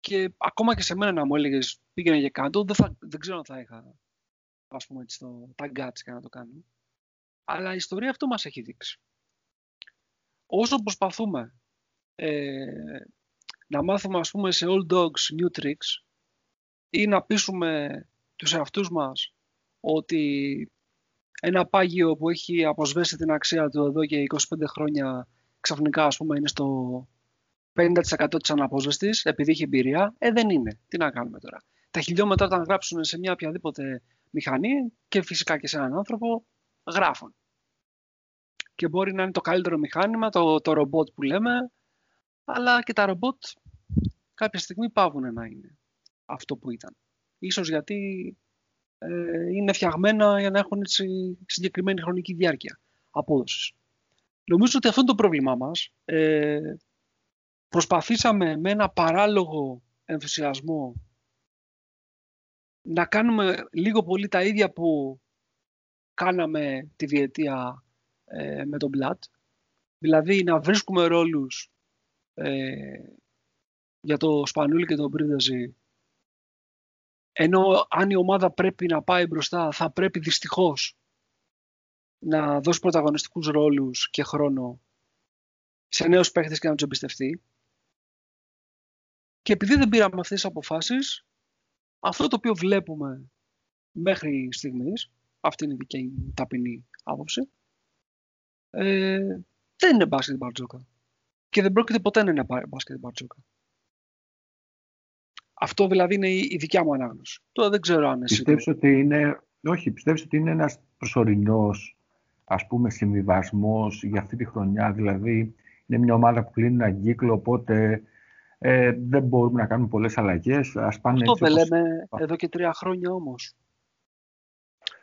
και ακόμα και σε μένα να μου έλεγες πήγαινε για κάτω, δεν, θα, δεν ξέρω αν θα είχα ας πούμε έτσι το, τα γκάτς για να το κάνω. Αλλά η ιστορία αυτό μας έχει δείξει. Όσο προσπαθούμε ε, να μάθουμε ας πούμε σε old dogs new tricks ή να πείσουμε τους εαυτούς μας ότι ένα πάγιο που έχει αποσβέσει την αξία του εδώ και 25 χρόνια ξαφνικά ας πούμε είναι στο 50% της αναπόσβεστης επειδή έχει εμπειρία, ε δεν είναι. Τι να κάνουμε τώρα. Τα χιλιόμετρα όταν γράψουν σε μια οποιαδήποτε μηχανή και φυσικά και σε έναν άνθρωπο γράφουν. Και μπορεί να είναι το καλύτερο μηχάνημα, το, το ρομπότ που λέμε, αλλά και τα ρομπότ κάποια στιγμή πάβουν να είναι αυτό που ήταν. Ίσως γιατί ε, είναι φτιαγμένα για να έχουν έτσι συγκεκριμένη χρονική διάρκεια απόδοσης. Νομίζω ότι αυτό είναι το πρόβλημά μας. Ε, προσπαθήσαμε με ένα παράλογο ενθουσιασμό να κάνουμε λίγο πολύ τα ίδια που κάναμε τη διετία ε, με τον Μπλατ. Δηλαδή να βρίσκουμε ρόλους ε, για το Σπανούλη και τον Πρίνταζη ενώ αν η ομάδα πρέπει να πάει μπροστά θα πρέπει δυστυχώς να δώσει πρωταγωνιστικούς ρόλους και χρόνο σε νέους παίχτες και να τους εμπιστευτεί. Και επειδή δεν πήραμε αυτές τις αποφάσεις, αυτό το οποίο βλέπουμε μέχρι στιγμής, αυτή είναι η δική μου ταπεινή άποψη, ε, δεν είναι μπάσκετ μπαρτζόκα. Και δεν πρόκειται ποτέ να είναι μπάσκετ μπαρτζόκα. Αυτό δηλαδή είναι η δικιά μου ανάγνωση. Τώρα δεν ξέρω αν εσύ... Πιστεύεις ότι είναι... Όχι, πιστεύεις ότι είναι ένας προσωρινός ας πούμε συμβιβασμός για αυτή τη χρονιά. Δηλαδή είναι μια ομάδα που κλείνει έναν κύκλο, οπότε ε, δεν μπορούμε να κάνουμε πολλές αλλαγές. Ας πάνε Αυτό δεν λέμε εδώ και τρία χρόνια όμως.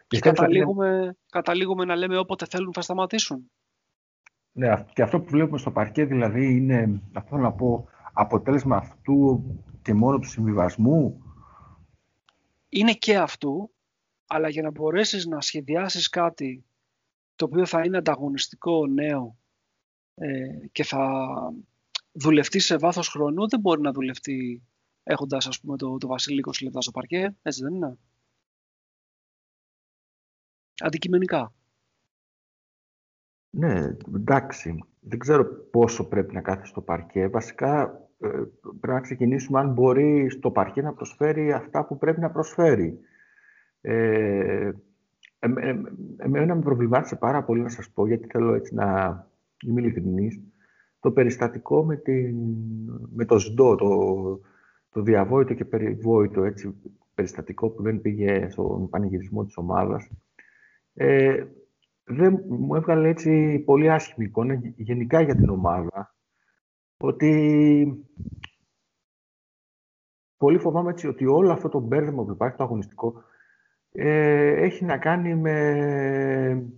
Και καταλήγουμε, καταλήγουμε να λέμε όποτε θέλουν θα σταματήσουν. Ναι, και αυτό που βλέπουμε στο παρκέ δηλαδή είναι, αυτό να πω, αποτέλεσμα αυτού και μόνο του συμβιβασμού. Είναι και αυτού, αλλά για να μπορέσεις να σχεδιάσεις κάτι το οποίο θα είναι ανταγωνιστικό, νέο ε, και θα δουλευτεί σε βάθος χρόνου, δεν μπορεί να δουλευτεί έχοντας ας πούμε το, το βασιλικό λεπτά στο παρκέ, έτσι δεν είναι; Αντικειμενικά. Ναι, εντάξει. Δεν ξέρω πόσο πρέπει να κάθει στο παρκέ. Βασικά ε, πρέπει να ξεκινήσουμε αν μπορεί στο παρκέ να προσφέρει αυτά που πρέπει να προσφέρει. Ε, εμένα με προβλημάτισε πάρα πολύ να σας πω, γιατί θέλω έτσι να είμαι ειλικρινής, το περιστατικό με, την, με το ΣΔΟ, το, το διαβόητο και περιβόητο έτσι, περιστατικό που δεν πήγε στον πανηγυρισμό της ομάδας. Ε, δεν μου έβγαλε έτσι πολύ άσχημη εικόνα γενικά για την ομάδα. ότι πολύ φοβάμαι έτσι ότι όλο αυτό το μπέρδεμα που υπάρχει, το αγωνιστικό, ε, έχει να κάνει με,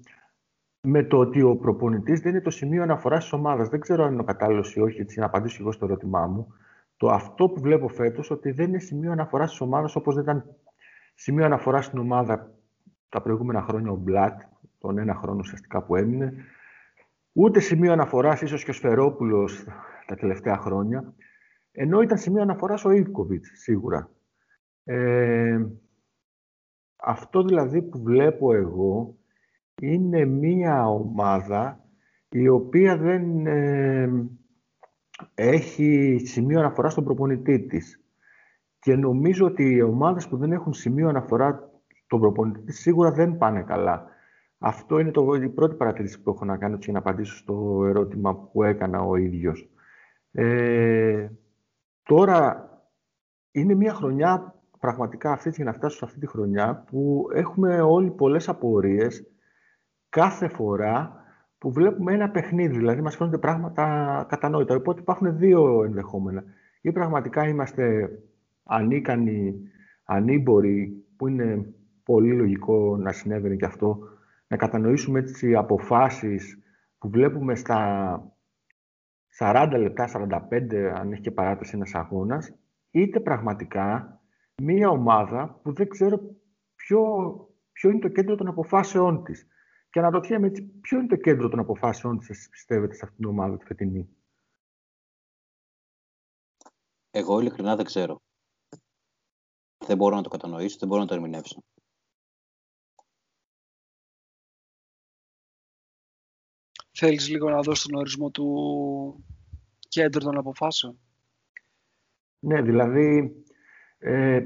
με το ότι ο προπονητής δεν είναι το σημείο αναφοράς της ομάδας. Δεν ξέρω αν είναι ο κατάλληλος ή όχι, έτσι, να απαντήσω εγώ στο ερώτημά μου. Το αυτό που βλέπω φέτος, ότι δεν είναι σημείο αναφοράς της ομάδας, όπως δεν ήταν σημείο αναφοράς στην ομάδα τα προηγούμενα χρόνια ο Μπλατ, τον ένα χρόνο ουσιαστικά που έμεινε, ούτε σημείο αναφοράς ίσως και ο Σφερόπουλος τα τελευταία χρόνια, ενώ ήταν σημείο αναφοράς ο Ιβκοβιτς, σίγουρα. Ε, αυτό δηλαδή που βλέπω εγώ είναι μία ομάδα η οποία δεν ε, έχει σημείο αναφοράς στον προπονητή της. Και νομίζω ότι οι ομάδες που δεν έχουν σημείο αναφορά στον προπονητή της σίγουρα δεν πάνε καλά. Αυτό είναι το, η πρώτη παρατήρηση που έχω να κάνω και να απαντήσω στο ερώτημα που έκανα ο ίδιος. Ε, τώρα είναι μια χρονιά πραγματικά αυτή για να φτάσω σε αυτή τη χρονιά που έχουμε όλοι πολλές απορίες κάθε φορά που βλέπουμε ένα παιχνίδι, δηλαδή μας φαίνονται πράγματα κατανόητα. Οπότε υπάρχουν δύο ενδεχόμενα. Ή πραγματικά είμαστε ανίκανοι, ανήμποροι, που είναι πολύ λογικό να συνέβαινε και αυτό, να κατανοήσουμε έτσι αποφάσεις που βλέπουμε στα 40 λεπτά, 45, αν έχει και παράταση ένας αγώνας, είτε πραγματικά μία ομάδα που δεν ξέρω ποιο, ποιο είναι το κέντρο των αποφάσεών της. Και αναρωτιέμαι έτσι, ποιο είναι το κέντρο των αποφάσεων της, εσείς πιστεύετε, σε αυτήν την ομάδα τη φετινή. Εγώ ειλικρινά δεν ξέρω. Δεν μπορώ να το κατανοήσω, δεν μπορώ να το ερμηνεύσω. Θέλεις λίγο να δώσεις τον ορισμό του κέντρου των αποφάσεων; Ναι, δηλαδή ε,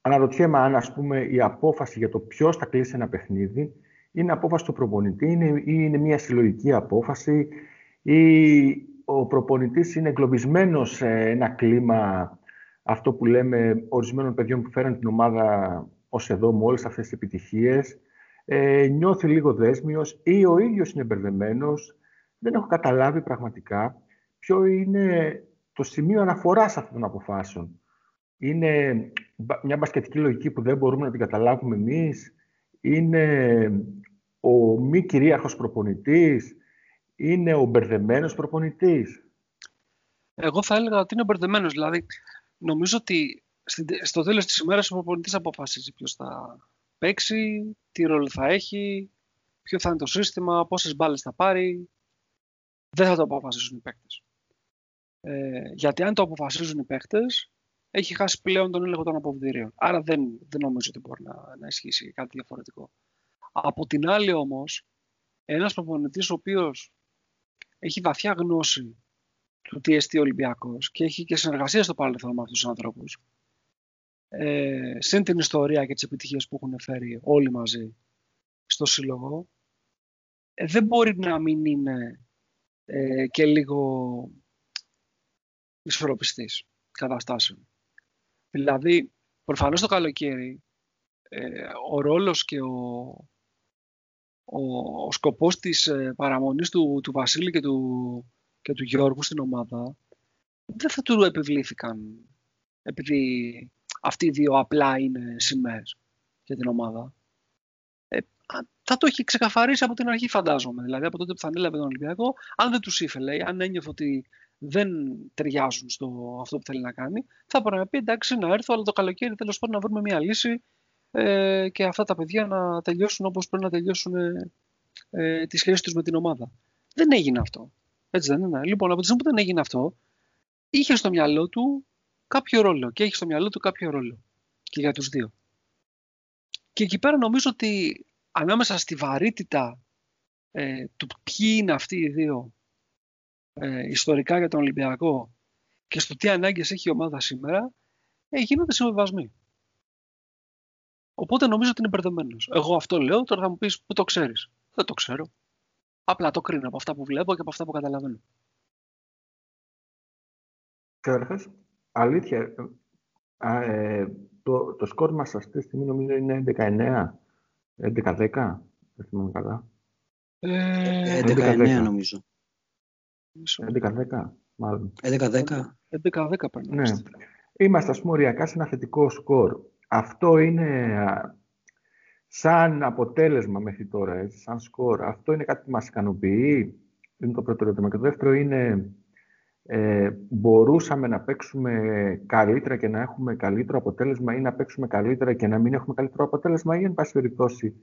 αναρωτιέμαι αν ας πούμε η απόφαση για το ποιος θα κλείσει ένα παιχνίδι είναι απόφαση του προπονητή είναι, ή είναι μια συλλογική απόφαση ή ο προπονητής είναι εγκλωβισμένος σε ένα κλίμα αυτό που λέμε ορισμένων παιδιών που φέραν την ομάδα ως εδώ με όλες αυτές τις επιτυχίες ε, νιώθει λίγο δέσμιος ή ο ίδιος είναι μπερδεμένος. Δεν έχω καταλάβει πραγματικά ποιο είναι το σημείο αναφοράς αυτών των αποφάσεων. Είναι μια μπασκετική λογική που δεν μπορούμε να την καταλάβουμε εμείς; Είναι ο μη κυρίαρχος προπονητής; Είναι ο μπερδεμένος προπονητής; Εγώ θα έλεγα ότι είναι μπερδεμένος. Δηλαδή, νομίζω ότι στο τέλος της ημέρας ο προπονητής αποφασίζει ποιος θα παίξει, τι ρόλο θα έχει, ποιο θα είναι το σύστημα, πόσες μπάλες θα πάρει. Δεν θα το αποφασίσουν οι παίκτες. Ε, γιατί αν το αποφασίζουν οι παίκτες, έχει χάσει πλέον τον έλεγχο των αποβιδηρίων. Άρα δεν, δεν νομίζω ότι μπορεί να, να ισχύσει κάτι διαφορετικό. Από την άλλη όμως, ένας προπονητής ο οποίος έχει βαθιά γνώση του τι εστί Ολυμπιακός και έχει και συνεργασία στο παρελθόν με αυτούς τους ανθρώπους, ε, συν την ιστορία και τις επιτυχίες που έχουν φέρει όλοι μαζί στο σύλλογο, ε, δεν μπορεί να μην είναι ε, και λίγο ισορροπιστής καταστάσεων. Δηλαδή, προφανώς το καλοκαίρι, ε, ο ρόλος και ο, ο, ο σκοπός της ε, παραμονής του, του Βασίλη και του, και του Γιώργου στην ομάδα δεν θα του επιβλήθηκαν επειδή αυτοί οι δύο απλά είναι σημαίες για την ομάδα. Ε, θα το έχει ξεκαθαρίσει από την αρχή φαντάζομαι. Δηλαδή από τότε που θα ανέλαβε τον Ολυμπιακό, αν δεν τους ήθελε, αν ένιωθε ότι δεν ταιριάζουν στο αυτό που θέλει να κάνει, θα μπορεί να πει εντάξει να έρθω, αλλά το καλοκαίρι τέλος πάντων να βρούμε μια λύση ε, και αυτά τα παιδιά να τελειώσουν όπως πρέπει να τελειώσουν ε, ε, τη σχέση τους με την ομάδα. Δεν έγινε αυτό. Έτσι δεν είναι. Λοιπόν, από τη στιγμή που δεν έγινε αυτό, είχε στο μυαλό του κάποιο ρόλο και έχει στο μυαλό του κάποιο ρόλο και για τους δύο. Και εκεί πέρα νομίζω ότι ανάμεσα στη βαρύτητα ε, του ποιοι είναι αυτοί οι δύο ε, ιστορικά για τον Ολυμπιακό και στο τι ανάγκες έχει η ομάδα σήμερα, ε, γίνονται συμβιβασμοί. Οπότε νομίζω ότι είναι μπερδεμένος. Εγώ αυτό λέω, τώρα θα μου πεις πού το ξέρεις; Δεν το ξέρω. Απλά το κρίνω από αυτά που βλέπω και από αυτά που καταλαβαίνω. Καταρχά, αλήθεια, ε, το, το σκορ μας αυτή τη στιγμή νομίζω είναι 19, 11-10, δεν θυμάμαι καλά. Ε, 11-9 νομίζω. 11-10. μάλλον. 11-10. 11-10 παίρνει. Ναι. Είμαστε, ας πούμε, οριακά σε ένα θετικό σκορ. Αυτό είναι σαν αποτέλεσμα μέχρι τώρα, έτσι, σαν σκορ. Αυτό είναι κάτι που μας ικανοποιεί. Είναι το πρώτο ερώτημα. Και το δεύτερο είναι, ε, μπορούσαμε να παίξουμε καλύτερα και να έχουμε καλύτερο αποτέλεσμα ή να παίξουμε καλύτερα και να μην έχουμε καλύτερο αποτέλεσμα ή εν πάση περιπτώσει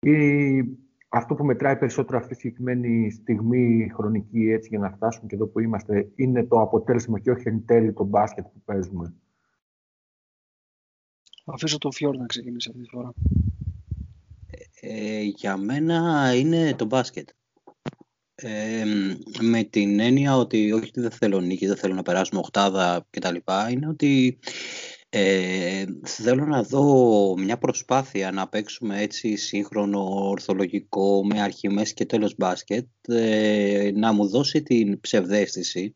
ή αυτό που μετράει περισσότερο αυτή τη συγκεκριμένη στιγμή χρονική έτσι για να φτάσουμε και εδώ που είμαστε είναι το αποτέλεσμα και όχι εν τέλει το μπάσκετ που παίζουμε. Θα αφήσω το Φιόρ να ξεκινήσει αυτή τη φορά. Ε, για μένα είναι το μπάσκετ. Ε, με την έννοια ότι όχι ότι δεν θέλω νίκη, δεν θέλω να περάσουμε οχτάδα κτλ. Είναι ότι ε, θέλω να δω μια προσπάθεια να παίξουμε έτσι σύγχρονο, ορθολογικό, με αρχιμές και τέλος μπάσκετ, ε, να μου δώσει την ψευδέστηση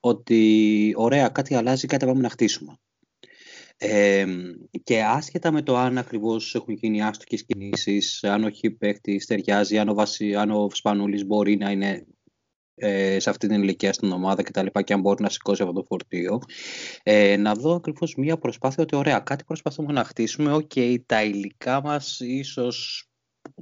ότι ωραία κάτι αλλάζει, κάτι πάμε να χτίσουμε. Ε, και άσχετα με το αν ακριβώς έχουν γίνει άστοχες κινήσεις, αν ο χ παίχτης ταιριάζει, αν ο, Βασι, αν ο Σπανούλης μπορεί να είναι ε, σε αυτή την ηλικία στην ομάδα και τα λοιπά και αν μπορεί να σηκώσει αυτό το φορτίο. Ε, να δω ακριβώς μία προσπάθεια ότι ωραία κάτι προσπαθούμε να χτίσουμε. Ok okay, τα υλικά μας ίσως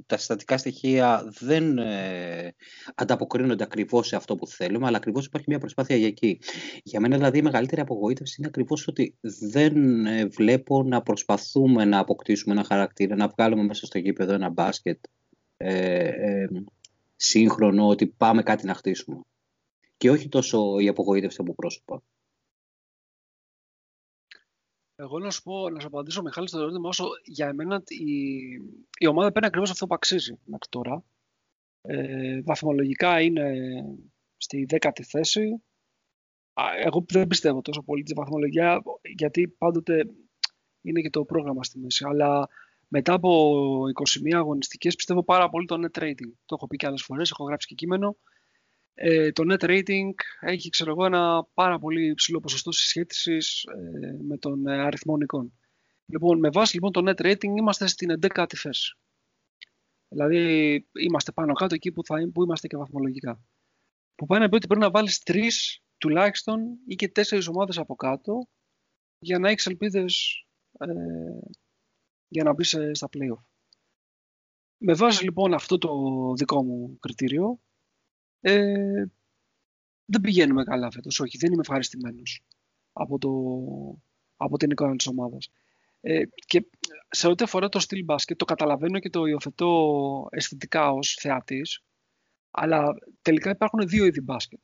τα συστατικά στοιχεία δεν ε, ανταποκρίνονται ακριβώς σε αυτό που θέλουμε, αλλά ακριβώς υπάρχει μια προσπάθεια για εκεί. Για μένα, δηλαδή, η μεγαλύτερη απογοήτευση είναι ακριβώς ότι δεν ε, βλέπω να προσπαθούμε να αποκτήσουμε ένα χαρακτήρα, να βγάλουμε μέσα στο γήπεδο ένα μπάσκετ ε, ε, σύγχρονο, ότι πάμε κάτι να χτίσουμε. Και όχι τόσο η απογοήτευση από πρόσωπα. Εγώ να σου πω, να σου απαντήσω Μιχάλη στο ερώτημα όσο για εμένα η, η ομάδα παίρνει ακριβώς αυτό που αξίζει μέχρι τώρα. Ε, βαθμολογικά είναι στη δέκατη θέση. Εγώ δεν πιστεύω τόσο πολύ τη βαθμολογία γιατί πάντοτε είναι και το πρόγραμμα στη μέση. Αλλά μετά από 21 αγωνιστικές πιστεύω πάρα πολύ το net rating. Το έχω πει και άλλες φορές, έχω γράψει και κείμενο. Ε, το net rating έχει ξέρω εγώ, ένα πάρα πολύ υψηλό ποσοστό συσχέτισης ε, με τον ε, αριθμό νικών. Λοιπόν, με βάση λοιπόν το net rating είμαστε στην 11η θέση. Δηλαδή είμαστε πάνω κάτω εκεί που, θα, που είμαστε και βαθμολογικά. Που πάει να πει ότι πρέπει να βάλεις τρεις τουλάχιστον ή και τέσσερις ομάδες από κάτω για να έχεις ελπίδες ε, για να μπεις στα playoff. Με βάση λοιπόν αυτό το δικό μου κριτήριο, ε, δεν πηγαίνουμε καλά φέτος, όχι, δεν είμαι ευχαριστημένος από, το, από την εικόνα της ομάδας. Ε, και σε ό,τι αφορά το στυλ μπάσκετ, το καταλαβαίνω και το υιοθετώ αισθητικά ως θεατής, αλλά τελικά υπάρχουν δύο είδη μπάσκετ.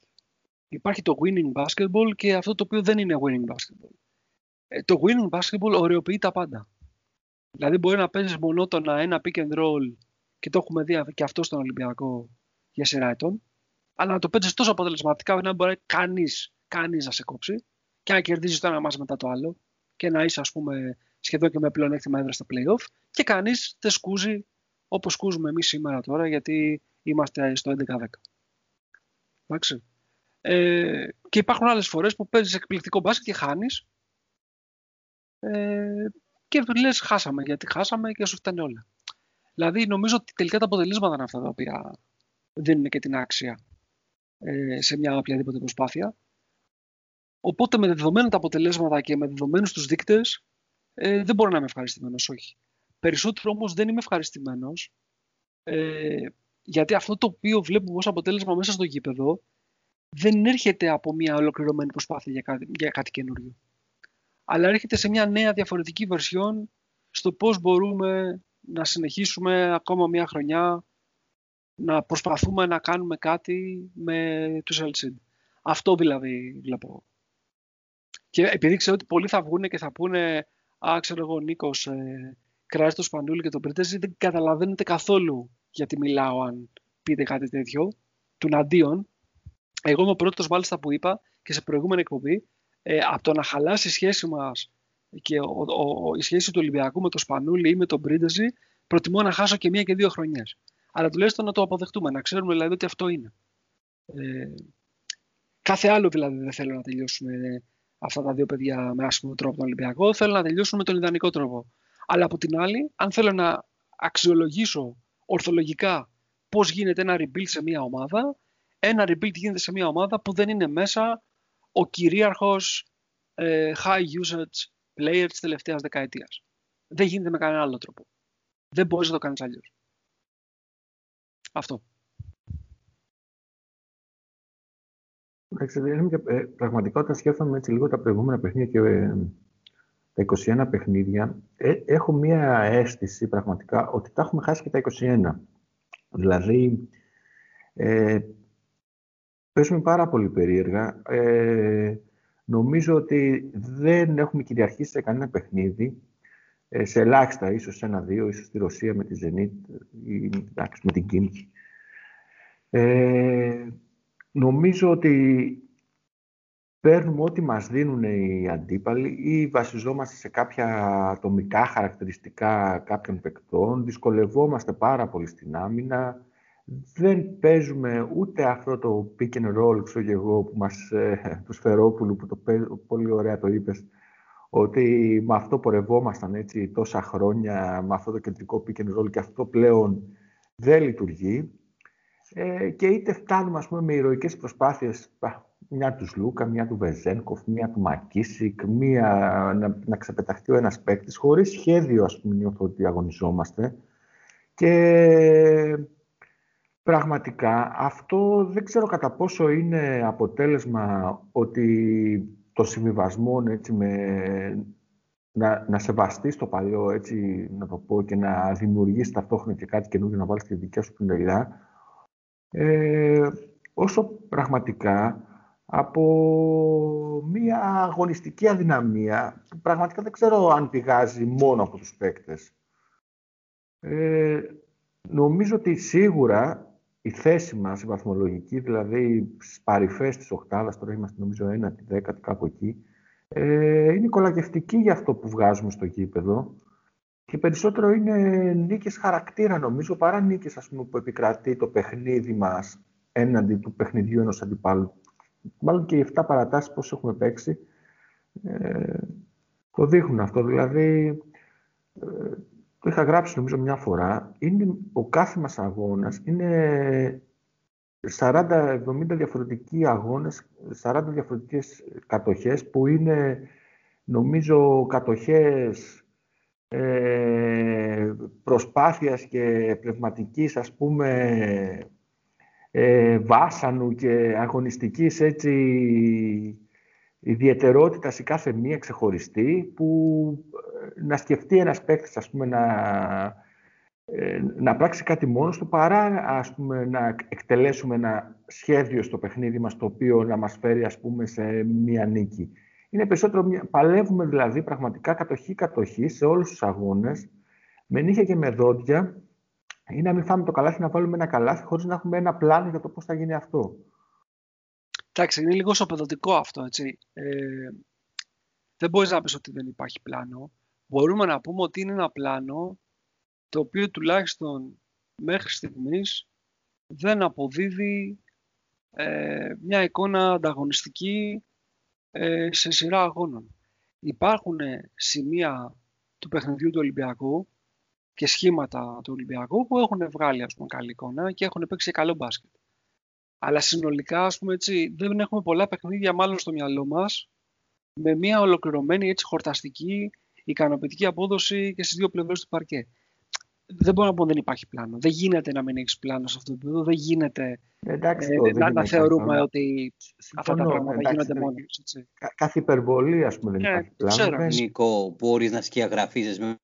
Υπάρχει το winning basketball και αυτό το οποίο δεν είναι winning basketball. Ε, το winning basketball ωρεοποιεί τα πάντα. Δηλαδή μπορεί να παίζεις μονότονα ένα pick and roll και το έχουμε δει και αυτό στον Ολυμπιακό για σειρά ετών αλλά να το παίζεις τόσο αποτελεσματικά ώστε να μπορεί κανείς κανείς να σε κόψει και να κερδίζεις το ένα μα μετά το άλλο και να είσαι, ας πούμε, σχεδόν και με πλεονέκτημα έδρα στα playoff και κανείς δεν σκούζει όπως σκούζουμε εμείς σήμερα τώρα, γιατί είμαστε στο 11-10. Εντάξει. Ε, και υπάρχουν άλλες φορές που παίζεις εκπληκτικό μπάσκετ και χάνεις. Ε, και λες, χάσαμε γιατί χάσαμε και σου φτάνει όλα. Δηλαδή, νομίζω ότι τελικά τα αποτελέσματα είναι αυτά τα οποία δίνουν και την άξια ε, σε μια οποιαδήποτε προσπάθεια. Οπότε με δεδομένα τα αποτελέσματα και με δεδομένους τους δείκτες ε, δεν μπορώ να είμαι ευχαριστημένος, όχι. Περισσότερο όμως δεν είμαι ευχαριστημένος ε, γιατί αυτό το οποίο βλέπουμε ως αποτέλεσμα μέσα στο γήπεδο δεν έρχεται από μια ολοκληρωμένη προσπάθεια για κάτι, για κάτι καινούριο. Αλλά έρχεται σε μια νέα διαφορετική βερσιόν στο πώς μπορούμε να συνεχίσουμε ακόμα μια χρονιά να προσπαθούμε να κάνουμε κάτι με τους LCD. Αυτό δηλαδή βλέπω. Και επειδή ξέρω ότι πολλοί θα βγουν και θα πούνε «Α, ξέρω εγώ, Νίκος, ε, κράζει το Σπανούλη και τον Πρίτεζη», δεν καταλαβαίνετε καθόλου γιατί μιλάω αν πείτε κάτι τέτοιο, του αντίον. Εγώ είμαι ο πρώτος μάλιστα που είπα και σε προηγούμενη εκπομπή, ε, από το να χαλάσει η σχέση μας και ο, ο, η σχέση του Ολυμπιακού με τον Σπανούλη ή με τον Πρίτεζη, προτιμώ να χάσω και μία και δύο χρονιές αλλά τουλάχιστον να το αποδεχτούμε, να ξέρουμε δηλαδή ότι αυτό είναι. Ε, κάθε άλλο δηλαδή δεν θέλω να τελειώσουμε αυτά τα δύο παιδιά με άσχημο τρόπο τον Ολυμπιακό, θέλω να τελειώσουμε με τον ιδανικό τρόπο. Αλλά από την άλλη, αν θέλω να αξιολογήσω ορθολογικά πώς γίνεται ένα rebuild σε μια ομάδα, ένα rebuild γίνεται σε μια ομάδα που δεν είναι μέσα ο κυρίαρχος ε, high usage player της τελευταίας δεκαετίας. Δεν γίνεται με κανένα άλλο τρόπο. Δεν μπορείς να το κάνεις αλλιώς. Αυτό. Ε, πραγματικά όταν σκέφτομαι έτσι λίγο τα προηγούμενα παιχνίδια και ε, τα 21 παιχνίδια, ε, έχω μία αίσθηση πραγματικά ότι τα έχουμε χάσει και τα 21. Δηλαδή, ε, παίζουμε πάρα πολύ περίεργα. Ε, νομίζω ότι δεν έχουμε κυριαρχήσει σε κανένα παιχνίδι, ε, σε ελάχιστα, ίσως ένα-δύο, ίσως στη Ρωσία με τη Zenit ή με την Κίμκι. Ε, νομίζω ότι παίρνουμε ό,τι μας δίνουν οι αντίπαλοι ή βασιζόμαστε σε κάποια ατομικά χαρακτηριστικά κάποιων παικτών, δυσκολευόμαστε πάρα πολύ στην άμυνα, δεν παίζουμε ούτε αυτό το pick and roll, ξέρω και εγώ, που μας, ε, τους Σφερόπουλου, που το πολύ ωραία το είπες, ότι με αυτό πορευόμασταν έτσι τόσα χρόνια, με αυτό το κεντρικό pick and roll και αυτό πλέον δεν λειτουργεί. Ε, και είτε φτάνουμε ας πούμε, με ηρωικές προσπάθειες, μια του Λούκα, μια του Βεζένκοφ, μια του Μακίσικ, μια να, να ξεπεταχτεί ο ένας παίκτης, χωρίς σχέδιο ας πούμε νιώθω ότι αγωνιζόμαστε. Και πραγματικά αυτό δεν ξέρω κατά πόσο είναι αποτέλεσμα ότι το συμβιβασμό έτσι, με, να, να σεβαστείς το παλιό, έτσι να το πω, και να δημιουργήσει ταυτόχρονα και κάτι καινούργιο να βάλεις τη δικιά σου πινελιά, ε, όσο πραγματικά από μια αγωνιστική αδυναμία που πραγματικά δεν ξέρω αν πηγάζει μόνο από τους παίκτες. Ε, νομίζω ότι σίγουρα η θέση μας, η βαθμολογική, δηλαδή στις παρυφές της οκτάδας, τώρα είμαστε νομίζω ένα, τη δέκατη, κάπου εκεί, ε, είναι κολακευτική για αυτό που βγάζουμε στο γήπεδο και περισσότερο είναι νίκες χαρακτήρα νομίζω, παρά νίκες ας πούμε, που επικρατεί το παιχνίδι μας έναντι του παιχνιδιού ενός αντιπάλου. Μάλλον και οι 7 παρατάσεις πώς έχουμε παίξει ε, το δείχνουν αυτό. Δηλαδή, ε, το είχα γράψει νομίζω μια φορά, είναι, ο κάθε μας αγώνας είναι 40-70 διαφορετικοί αγώνες, 40 διαφορετικές κατοχές που είναι νομίζω κατοχές ε, προσπάθειας και πνευματικής ας πούμε ε, βάσανου και αγωνιστικής έτσι ιδιαιτερότητας σε κάθε μία ξεχωριστή που ε, να σκεφτεί ένας παίκτης ας πούμε να, ε, να πράξει κάτι μόνος του παρά ας πούμε να εκτελέσουμε ένα σχέδιο στο παιχνίδι μας το οποίο να μας φέρει ας πούμε σε μία νίκη. Είναι περισσότερο, παλεύουμε δηλαδή πραγματικά κατοχή-κατοχή σε όλους τους αγώνες με νύχια και με δόντια ή να μην φάμε το καλάθι να βάλουμε ένα καλάθι χωρίς να έχουμε ένα πλάνο για το πώς θα γίνει αυτό. Εντάξει, είναι λίγο σοπεδωτικό αυτό, έτσι. Ε, δεν μπορείς να πεις ότι δεν υπάρχει πλάνο. Μπορούμε να πούμε ότι είναι ένα πλάνο το οποίο τουλάχιστον μέχρι στιγμής δεν αποδίδει ε, μια εικόνα ανταγωνιστική ε, σε σειρά αγώνων. Υπάρχουν σημεία του παιχνιδιού του Ολυμπιακού και σχήματα του Ολυμπιακού που έχουν βγάλει ας πούμε, καλή εικόνα και έχουν παίξει καλό μπάσκετ. Αλλά συνολικά, ας πούμε έτσι, δεν έχουμε πολλά παιχνίδια μάλλον στο μυαλό μας με μια ολοκληρωμένη έτσι, χορταστική, ικανοποιητική απόδοση και στις δύο πλευρές του παρκέ. Δεν μπορώ να πω ότι δεν υπάρχει πλάνο. Δεν γίνεται να μην έχεις πλάνο σε αυτό το επίπεδο. Δεν γίνεται εντάξει, ε, να, να θεωρούμε ότι αυτά τα πράγματα εντάξει, γίνονται μόνο. Κάθε υπερβολή, ας πούμε, δεν ε, υπάρχει πλάνο. Ξέρω. Νίκο, μπορείς να σκιαγραφίζεις με...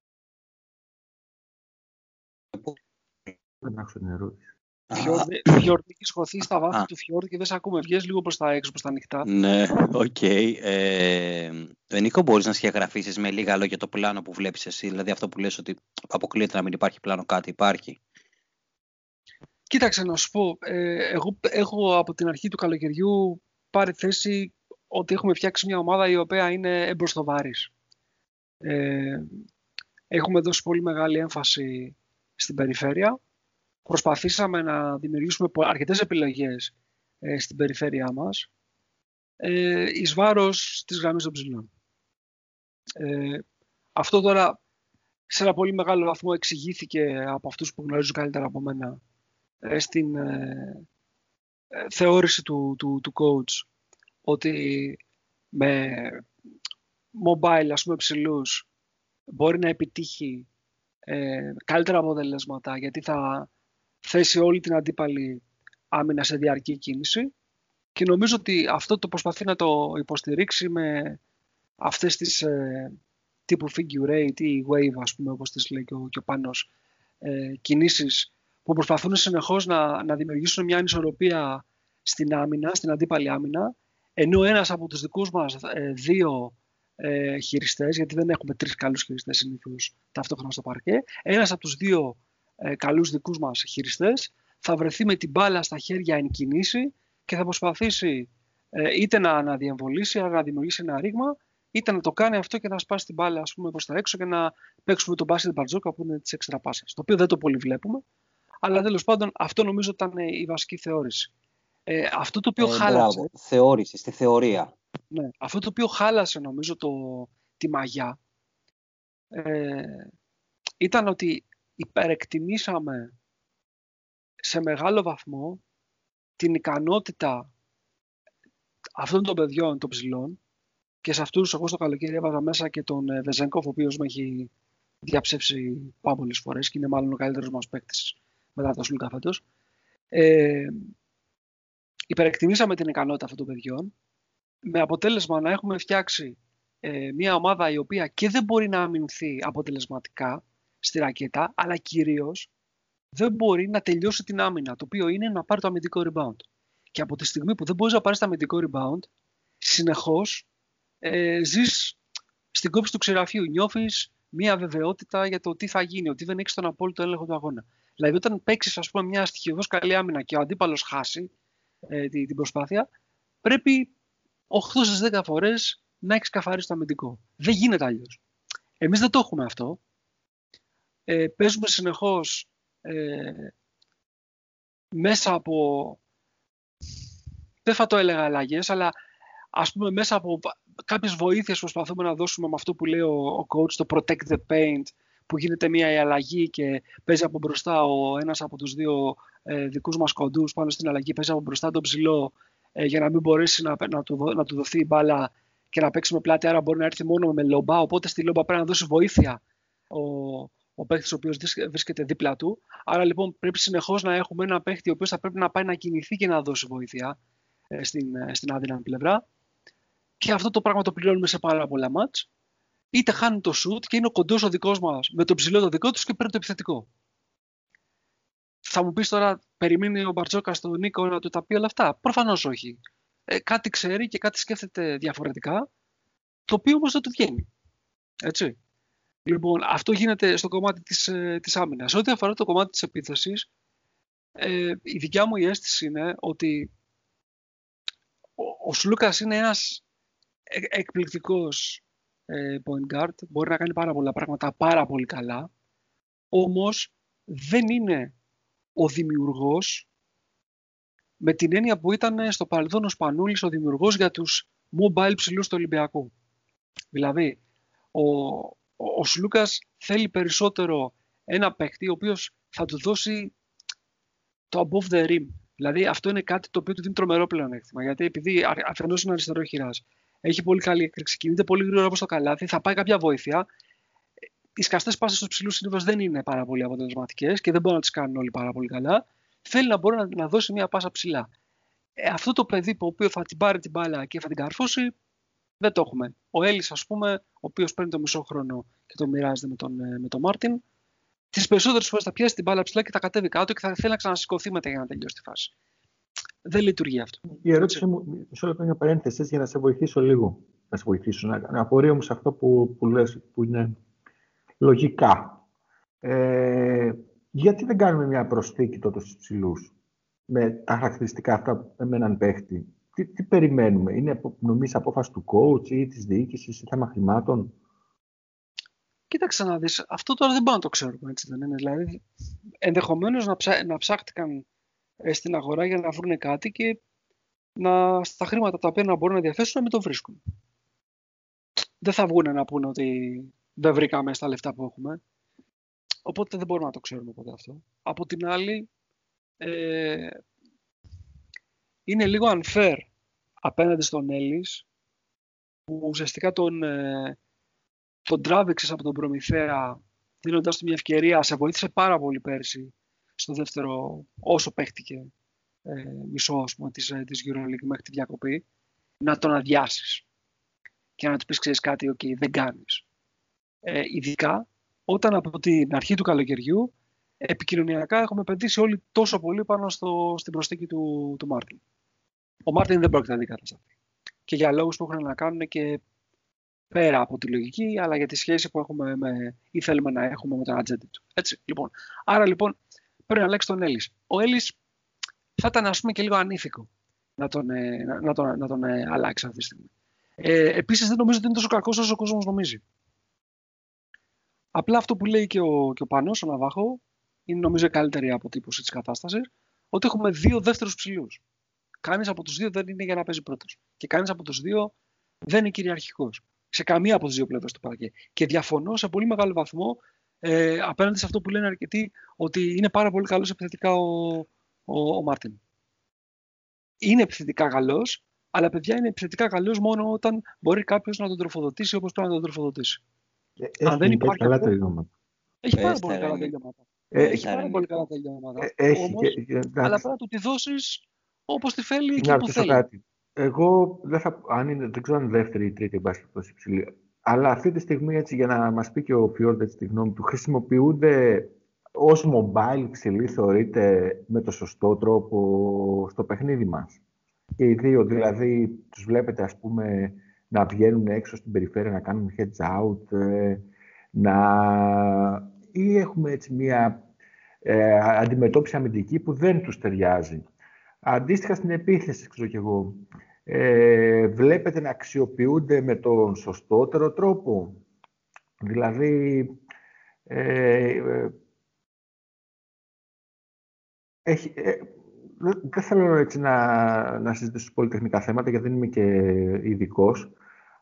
Δεν έχω την ερώτηση. Φιόρδ, έχεις χωθεί στα βάθη του φιόρδ και δεν σε ακούμε. Βγες λίγο προς τα έξω, προς τα ανοιχτά. Ναι, ok. Okay. Ε, Νίκο, μπορείς να σχεδιαγραφήσεις με λίγα λόγια το πλάνο που βλέπεις εσύ; Δηλαδή αυτό που λες ότι αποκλείεται να μην υπάρχει πλάνο κάτι, υπάρχει; Κοίταξε να σου πω. Ε, εγώ έχω από την αρχή του καλοκαιριού πάρει θέση ότι έχουμε φτιάξει μια ομάδα η οποία είναι εμπροσθοβαρής. Ε, έχουμε δώσει πολύ μεγάλη έμφαση στην περιφέρεια προσπαθήσαμε να δημιουργήσουμε αρκετές επιλογές ε, στην περιφέρειά μας ε, εις βάρος της γραμμής των ψηλών. Ε, αυτό τώρα σε ένα πολύ μεγάλο βαθμό εξηγήθηκε από αυτούς που γνωρίζουν καλύτερα από μένα ε, στην ε, θεώρηση του, του, του coach ότι με mobile, ας πούμε, ψηλούς, μπορεί να επιτύχει ε, καλύτερα αποτελέσματα, γιατί θα θέσει όλη την αντίπαλη άμυνα σε διαρκή κίνηση. Και νομίζω ότι αυτό το προσπαθεί να το υποστηρίξει με αυτές τις ε, τύπου figure eight ή wave, ας πούμε, όπως τις λέει και ο, και ο Πάνος, ε, κινήσεις που προσπαθούν συνεχώς να, να δημιουργήσουν μια ανισορροπία στην άμυνα, στην αντίπαλη άμυνα, ενώ ένας από τους δικούς μας ε, δύο ε, χειριστές, γιατί δεν έχουμε τρεις καλούς χειριστές συνήθως ταυτόχρονα στο παρκέ, ένας από τους δύο ε, καλούς δικούς μας χειριστές θα βρεθεί με την μπάλα στα χέρια εν κινήσει και θα προσπαθήσει ε, είτε να, να διεμβολήσει, να δημιουργήσει ένα ρήγμα, είτε να το κάνει αυτό και να σπάσει την μπάλα ας πούμε, προς τα έξω και να παίξουμε τον μπάσκετ μπαρτζόκα που είναι της έξτρα πάσα. Το οποίο δεν το πολύ βλέπουμε, αλλά τέλος πάντων αυτό νομίζω ήταν η βασική θεώρηση. Ε, αυτό το οποίο ε, χάλασε. Μπράβο. Θεώρηση, στη θεωρία. Ναι, αυτό το οποίο χάλασε νομίζω το, τη μαγιά ε, ήταν ότι υπερεκτιμήσαμε σε μεγάλο βαθμό την ικανότητα αυτών των παιδιών, των ψηλών, και σε αυτούς εγώ στο καλοκαίρι έβαζα μέσα και τον ε, Βεζένκοφ, ο οποίος με έχει διαψεύσει πάρα πολλές φορές και είναι μάλλον ο καλύτερος μας παίκτης μετά το Σλούκα φέτος. Ε, υπερεκτιμήσαμε την ικανότητα αυτών των παιδιών με αποτέλεσμα να έχουμε φτιάξει ε, μια ομάδα η οποία και δεν μπορεί να αμυνθεί αποτελεσματικά στη ρακέτα, αλλά κυρίως δεν μπορεί να τελειώσει την άμυνα, το οποίο είναι να πάρει το αμυντικό rebound. Και από τη στιγμή που δεν μπορείς να πάρεις το αμυντικό rebound, συνεχώς ε, ζεις στην κόψη του ξεραφείου. Νιώθεις μια βεβαιότητα για το τι θα γίνει, ότι δεν έχεις τον απόλυτο έλεγχο του αγώνα. Δηλαδή, όταν παίξεις μια στοιχειοδός καλή άμυνα και ο αντίπαλος χάσει ε, την, την προσπάθεια, πρέπει 8 στις 10 φορές να έχεις καθαρίσει το αμυντικό. Δεν γίνεται αλλιώς. Εμείς δεν το έχουμε αυτό. Ε, παίζουμε συνεχώς ε, μέσα από δεν θα το έλεγα αλλαγές, αλλά ας πούμε μέσα από κάποιες βοήθειες προσπαθούμε να δώσουμε με αυτό που λέει ο, ο coach, το protect the paint, που γίνεται μια αλλαγή και παίζει από μπροστά ο ένας από τους δύο ε, δικούς μας κοντούς πάνω στην αλλαγή, παίζει από μπροστά τον ψηλό ε, για να μην μπορέσει να, να, του, να του δοθεί η μπάλα και να παίξει με πλάτη, άρα μπορεί να έρθει μόνο με λομπά, οπότε στη λομπά πρέπει να δώσει βοήθεια ο, ο παίχτη ο οποίος βρίσκεται δίπλα του. Άρα λοιπόν πρέπει συνεχώς να έχουμε ένα παίχτη ο οποίος θα πρέπει να πάει να κινηθεί και να δώσει βοήθεια ε, στην, ε, στην άδεινη πλευρά. Και αυτό το πράγμα το πληρώνουμε σε πάρα πολλά μάτς. Είτε χάνει το σουτ και είναι ο κοντός ο δικός μας με το ψηλό το δικό τους και παίρνει το επιθετικό. Θα μου πεις τώρα, περιμένει ο Μπαρτζόκα στον Νίκο να του τα πει όλα αυτά; Προφανώς όχι. Ε, κάτι ξέρει και κάτι σκέφτεται διαφορετικά, το οποίο όμως δεν του βγαίνει. Έτσι. Λοιπόν, αυτό γίνεται στο κομμάτι της, ε, της άμυνας. Ό,τι αφορά το κομμάτι της επίθεσης, ε, η δικιά μου η αίσθηση είναι ότι ο, ο Σλούκας είναι ένας εκπληκτικός ε, point guard. Μπορεί να κάνει πάρα πολλά πράγματα πάρα πολύ καλά. Όμως δεν είναι ο δημιουργός με την έννοια που ήταν στο παρελθόν ο Σπανούλης ο δημιουργός για τους mobile ψηλούς του Ολυμπιακού. Δηλαδή, ο, ο, ο Σλούκας θέλει περισσότερο ένα παίκτη ο οποίος θα του δώσει το above the rim. Δηλαδή αυτό είναι κάτι το οποίο του δίνει τρομερό πλεονέκτημα. Γιατί επειδή αφενός είναι αριστερό χειρά, έχει πολύ καλή έκρηξη, κινείται πολύ γρήγορα όπως το καλάθι, θα πάει κάποια βοήθεια. Οι σκαστές πάσες στους ψηλούς συνήθως δεν είναι πάρα πολύ αποτελεσματικές και δεν μπορούν να τις κάνουν όλοι πάρα πολύ καλά. Θέλει να μπορεί να, να δώσει μια πάσα ψηλά. Ε, αυτό το παιδί το οποίος θα την πάρει την μπάλα και θα την καρφώσει, δεν το έχουμε. Ο Έλλης, ας πούμε, ο οποίος παίρνει το μισό χρόνο και το μοιράζεται με τον, ε, με τον Μάρτιν, τις περισσότερες φορές θα πιάσει την μπάλα ψηλά και θα κατέβει κάτω και θα θέλει να ξανασηκωθεί μετά για να τελειώσει τη φάση. Δεν λειτουργεί αυτό. Η ερώτηση μου, μισό λεπτό μια παρένθεση για να σε βοηθήσω λίγο. Να σε βοηθήσω. Να, να απορρίω σε αυτό που, που λες, που είναι λογικά. Ε, γιατί δεν κάνουμε μια προσθήκη τότε στους ψηλούς με τα χαρακτηριστικά αυτά με έναν παίχτη; Τι, τι περιμένουμε, είναι νομίζεις απόφαση του coach ή της διοίκησης ή θέμα χρημάτων; Κοίταξε να δεις, αυτό τώρα δεν μπορούμε να το ξέρουμε, έτσι δεν είναι. Δηλαδή, ενδεχομένως να, ψά, να ψάχτηκαν ε, στην αγορά για να βρουν κάτι και να, στα χρήματα τα οποία να μπορούν να διαθέσουν να μην το βρίσκουν. Δεν θα βγουν να πούνε ότι δεν βρήκαμε στα λεφτά που έχουμε. Οπότε δεν μπορούμε να το ξέρουμε ποτέ αυτό. Από την άλλη, ε, είναι λίγο unfair απέναντι στον Έλλης που ουσιαστικά τον, ε, τον τράβηξες από τον Προμηθέα δίνοντάς του μια ευκαιρία, σε βοήθησε πάρα πολύ πέρσι στο δεύτερο όσο παίχτηκε ε, μισό ας πούμε, της, ε, της EuroLeague μέχρι τη διακοπή να τον αδειάσεις και να του πεις ξέρεις κάτι, ok, δεν κάνεις. Ε, ειδικά όταν από την αρχή του καλοκαιριού επικοινωνιακά έχουμε επενδύσει όλοι τόσο πολύ πάνω στο, στην προσθήκη του, του Μάρτιν. Ο Μάρτιν δεν πρόκειται να αντικατασταθεί. Και για λόγους που έχουν να κάνουν και πέρα από τη λογική, αλλά για τη σχέση που έχουμε με, ή θέλουμε να έχουμε με τον ατζέντη του. Έτσι, λοιπόν. Άρα λοιπόν πρέπει να αλλάξει τον Έλλης. Ο Έλλης θα ήταν ας πούμε και λίγο ανήθικο να τον, ε, να, τον, να τον ε, αλλάξει αυτή τη στιγμή. Ε, Επίσης δεν νομίζω ότι είναι τόσο κακός όσο ο κόσμος νομίζει. Απλά αυτό που λέει και ο, και ο Πανός, ο Ναβάχο, είναι νομίζω η καλύτερη αποτύπωση της κατάστασης, ότι έχουμε δύο δεύτερους ψηλούς. Κανείς από τους δύο δεν είναι για να παίζει πρώτος. Και κανείς από τους δύο δεν είναι κυριαρχικός. Σε καμία από τις δύο πλευρές του παρκέ. Και διαφωνώ σε πολύ μεγάλο βαθμό ε, απέναντι σε αυτό που λένε αρκετοί, ότι είναι πάρα πολύ καλός επιθετικά ο, ο, ο Μάρτιν. Είναι επιθετικά καλός, αλλά παιδιά είναι επιθετικά καλός μόνο όταν μπορεί κάποιος να τον τροφοδοτήσει όπως πρέπει να τον τροφοδοτήσει. Ε, Αν δεν υπάρχει. Καλά τελειώματα. Έχει πάρα πολύ καλά τελειώματα. Ε, έχει πάρα πολύ καλά τελειώματα. Ε, έχει, Όμως, και, αλλά πρέπει να του τη δώσεις όπως τη θέλει και που θέλει. Κάτι. Εγώ δεν, θα, αν είναι, δεν ξέρω αν είναι δεύτερη ή τρίτη μπάση υψηλή. Αλλά αυτή τη στιγμή, έτσι, για να μας πει και ο Φιόρντ τη γνώμη του, χρησιμοποιούνται ως mobile ψηλή, θεωρείται με το σωστό τρόπο στο παιχνίδι μας. Και οι δύο, δηλαδή, τους βλέπετε, ας πούμε, να βγαίνουν έξω στην περιφέρεια, να κάνουν heads out, ε, να... ή έχουμε έτσι μία ε, αντιμετώπιση αμυντική που δεν τους ταιριάζει. Αντίστοιχα στην επίθεση, ξέρω κι εγώ, ε, βλέπετε να αξιοποιούνται με τον σωστότερο τρόπο. Δηλαδή, ε, ε έχει, ε, δεν θέλω έτσι να, να συζητήσω πολυτεχνικά θέματα, γιατί δεν είμαι και ειδικός,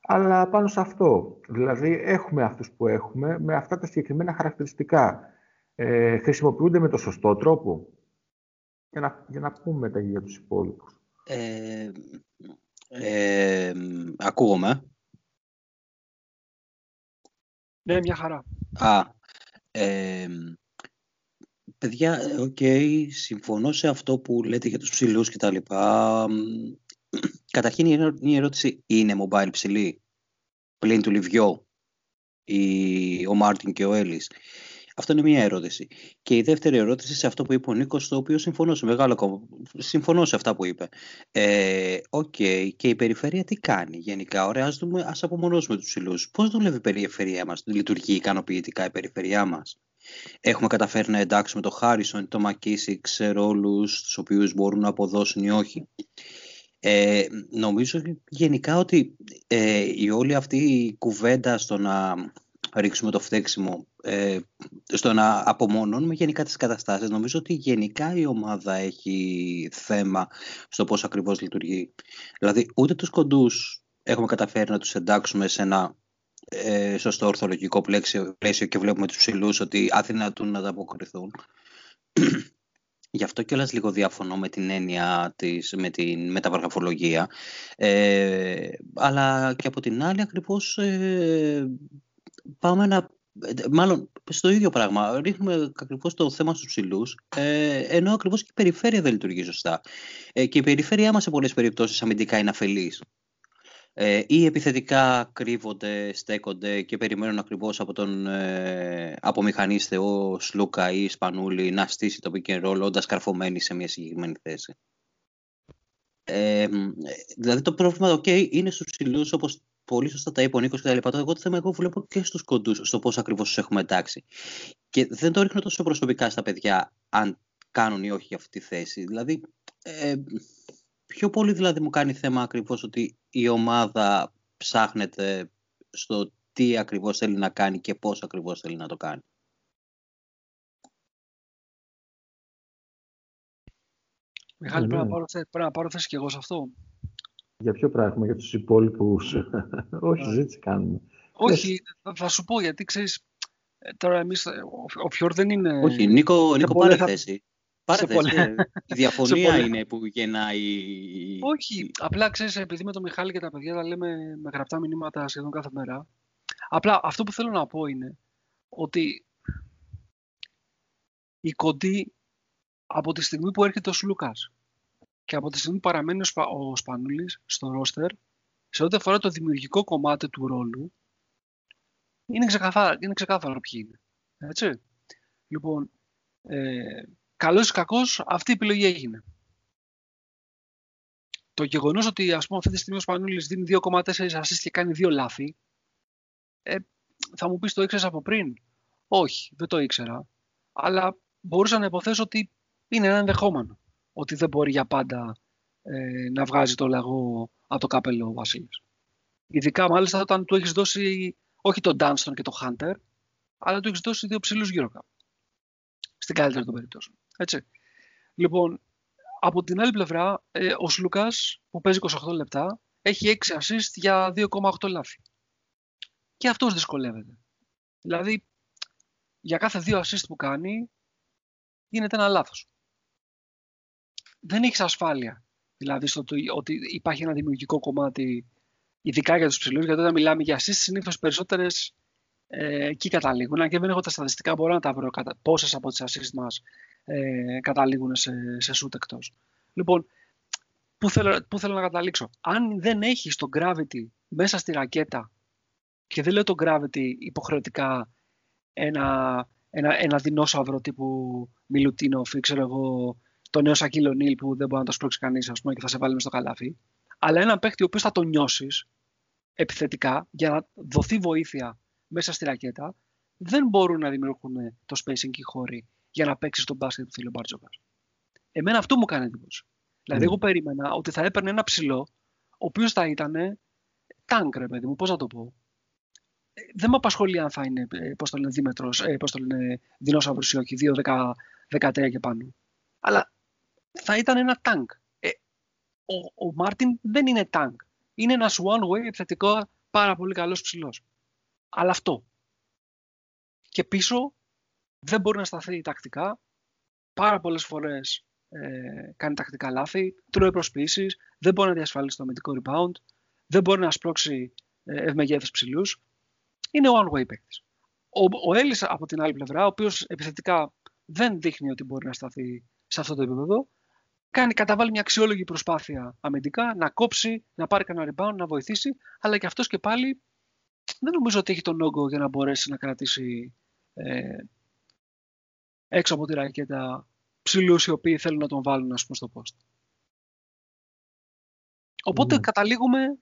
αλλά πάνω σε αυτό. Δηλαδή, έχουμε αυτούς που έχουμε με αυτά τα συγκεκριμένα χαρακτηριστικά. Ε, χρησιμοποιούνται με το σωστό τρόπο. Για να, για να πούμε μετά για τους υπόλοιπους. Ε, ε, ακούγομαι. Ναι, μια χαρά. Α, ε, παιδιά, ok, okay, συμφωνώ σε αυτό που λέτε για τους ψηλούς και τα λοιπά. Καταρχήν η ερώτηση είναι mobile ψηλή, πλην του Λιβιό, η, ο Μάρτιν και ο Έλλης. Αυτό είναι μία ερώτηση. Και η δεύτερη ερώτηση σε αυτό που είπε ο Νίκος, το οποίο συμφωνώ σε μεγάλο κόμμα. Συμφωνώ σε αυτά που είπε. Ε, okay. Και η περιφέρεια τι κάνει γενικά; Ωραία, ας ας απομονώσουμε τους ψηλού. Πώς δουλεύει η περιφέρειά μας, λειτουργεί ικανοποιητικά η περιφέρειά μας; Έχουμε καταφέρει να εντάξουμε το Χάρισον, το Μακίσικ σε ρόλου τους οποίους μπορούν να αποδώσουν ή όχι. Ε, νομίζω γενικά ότι ε, η όλη αυτή η κουβέντα στο να ρίξουμε το φταίξιμο ε, στο να απομονώνουμε γενικά τις καταστάσεις. Νομίζω ότι γενικά η ομάδα έχει θέμα στο πώς ακριβώς λειτουργεί. Δηλαδή ούτε τους κοντούς έχουμε καταφέρει να τους εντάξουμε σε ένα ε, σωστό ορθολογικό πλαίσιο, πλαίσιο και βλέπουμε τους ψηλούς ότι αδυνατούν να ανταποκριθούν. Γι' αυτό κιόλας λίγο διαφωνώ με την έννοια της, με την μεταβαργαφολογία. Ε, αλλά και από την άλλη ακριβώς ε, πάμε να. Μάλλον στο ίδιο πράγμα. Ρίχνουμε ακριβώς το θέμα στους ψηλούς, ε, ενώ ακριβώς και η περιφέρεια δεν λειτουργεί σωστά. Ε, και η περιφέρειά μας σε πολλές περιπτώσεις αμυντικά είναι αφελής. Ε, ή επιθετικά κρύβονται, στέκονται και περιμένουν ακριβώς από τον ε, απομηχανής Σλούκα ή Σπανούλη να στήσει το pick and roll όντας καρφωμένοι σε μια συγκεκριμένη θέση. Ε, δηλαδή το πρόβλημα okay, είναι στους ψηλούς όπως πολύ σωστά τα είπε ο Νίκος και τα λοιπά. Εγώ το θέμα εγώ βλέπω και στους κοντούς στο πώς ακριβώς τους έχουμε εντάξει. Και δεν το ρίχνω τόσο προσωπικά στα παιδιά αν κάνουν ή όχι για αυτή τη θέση. Δηλαδή, ε, πιο πολύ δηλαδή μου κάνει θέμα ακριβώς ότι η ομάδα ψάχνεται στο τι ακριβώς θέλει να κάνει και πώς ακριβώς θέλει να το κάνει. Μιχάλη, πρέπει, να πάρω, πρέπει να πάρω θέση και εγώ σε αυτό. Για ποιο πράγμα, για τους υπόλοιπους. Όχι, συζήτηση κάνουμε. Όχι, θα σου πω γιατί ξέρεις, ε, τώρα εμείς, ο, ο Φιόρ δεν είναι... Όχι, Νίκο, Νίκο πάρε θέση. Πάρετε, η διαφωνία είναι που γεννάει... Όχι, απλά ξέρεις, επειδή με τον Μιχάλη και τα παιδιά τα λέμε με γραπτά μηνύματα σχεδόν κάθε μέρα, απλά αυτό που θέλω να πω είναι ότι η κοντή από τη στιγμή που έρχεται ο Σλούκας και από τη στιγμή που παραμένει ο, Σπα, ο Σπανούλης στο ρόστερ, σε ό,τι αφορά το δημιουργικό κομμάτι του ρόλου, είναι ξεκάθαρο, είναι ξεκάθαρο ποιοι είναι. Έτσι. Λοιπόν, ε, καλός ή κακός, αυτή η επιλογή έγινε. Το γεγονός ότι ας πούμε, αυτή τη στιγμή ο Σπανούλης δίνει 2,4 assist και κάνει δύο λάθη, ε, θα μου πεις το ήξερες από πριν; Όχι, δεν το ήξερα. Αλλά μπορούσα να υποθέσω ότι είναι ένα ενδεχόμενο. Ότι δεν μπορεί για πάντα ε, να βγάζει το λαγό από το κάπελο ο Βασίλης. Ειδικά μάλιστα όταν του έχεις δώσει όχι τον Ντάνστον και τον Χάντερ, αλλά του έχεις δώσει δύο ψηλούς γύρω κάπου. Στην καλύτερη των περιπτώσεων. Έτσι. Λοιπόν, από την άλλη πλευρά, ε, ο Σλούκας που παίζει 28 λεπτά έχει 6 assist για 2,8 λάθη. Και αυτός δυσκολεύεται. Δηλαδή, για κάθε δύο assist που κάνει, γίνεται ένα λάθος. Δεν έχεις ασφάλεια. Δηλαδή, στο ότι υπάρχει ένα δημιουργικό κομμάτι ειδικά για τους ψηλούς, γιατί όταν μιλάμε για assist, συνήθως περισσότερες ε, εκεί καταλήγουν. Αν και δεν έχω τα στατιστικά, μπορώ να τα βρω πόσες από τις assist μας ε, καταλήγουν σε, σε shoot εκτός. Λοιπόν, πού θέλω, πού θέλω να καταλήξω. Αν δεν έχεις το gravity μέσα στη ρακέτα, και δεν λέω το gravity υποχρεωτικά ένα, ένα, ένα δεινόσαυρο τύπου Μιλουτίνοφ ή ξέρω εγώ το νέο Σακύλο Νίλ που δεν μπορεί να το σπρώξει κανείς και θα σε βάλει στο καλάθι αλλά έναν παίχτη ο οποίος θα τον νιώσεις επιθετικά για να δοθεί βοήθεια μέσα στη ρακέτα, δεν μπορούν να δημιουργούν το spacing και οι χώροι για να παίξει τον μπάσκετ του φίλου Μπάρτζοκα. Εμένα αυτό μου κάνει εντύπωση. Δηλαδή, εγώ περίμενα ότι θα έπαιρνε ένα ψηλό, ο οποίος θα ήταν τάγκ, ρε παιδί μου, πώς να το πω. Ε, δεν με απασχολεί αν θα είναι, ε, πώς το λένε, δίμετρος, ε, πώς το λένε, δεινόσαυρος ή όχι, 2-13 και πάνω. Αλλά θα ήταν ένα τάγκ ο, ο Μάρτιν δεν είναι tank. Είναι ένας one-way επιθετικό πάρα πολύ καλός ψηλός. Αλλά αυτό. Και πίσω δεν μπορεί να σταθεί τακτικά. Πάρα πολλές φορές ε, κάνει τακτικά λάθη, τρώει προσποιήσεις, δεν μπορεί να διασφαλίσει το αμυντικό rebound, δεν μπορεί να σπρώξει ε, ευμεγέθους ψηλούς. Είναι one-way παίκτης. Ο, ο Έλλης από την άλλη πλευρά, ο οποίος επιθετικά δεν δείχνει ότι μπορεί να σταθεί σε αυτό το επίπεδο, κάνει, καταβάλει μια αξιόλογη προσπάθεια αμυντικά, να κόψει, να πάρει κανένα rebound, να βοηθήσει, αλλά και αυτός και πάλι δεν νομίζω ότι έχει τον όγκο για να μπορέσει να κρατήσει ε, έξω από τη ρακέτα ψηλούς οι οποίοι θέλουν να τον βάλουν ας πούμε, στο post. Οπότε ναι. καταλήγουμε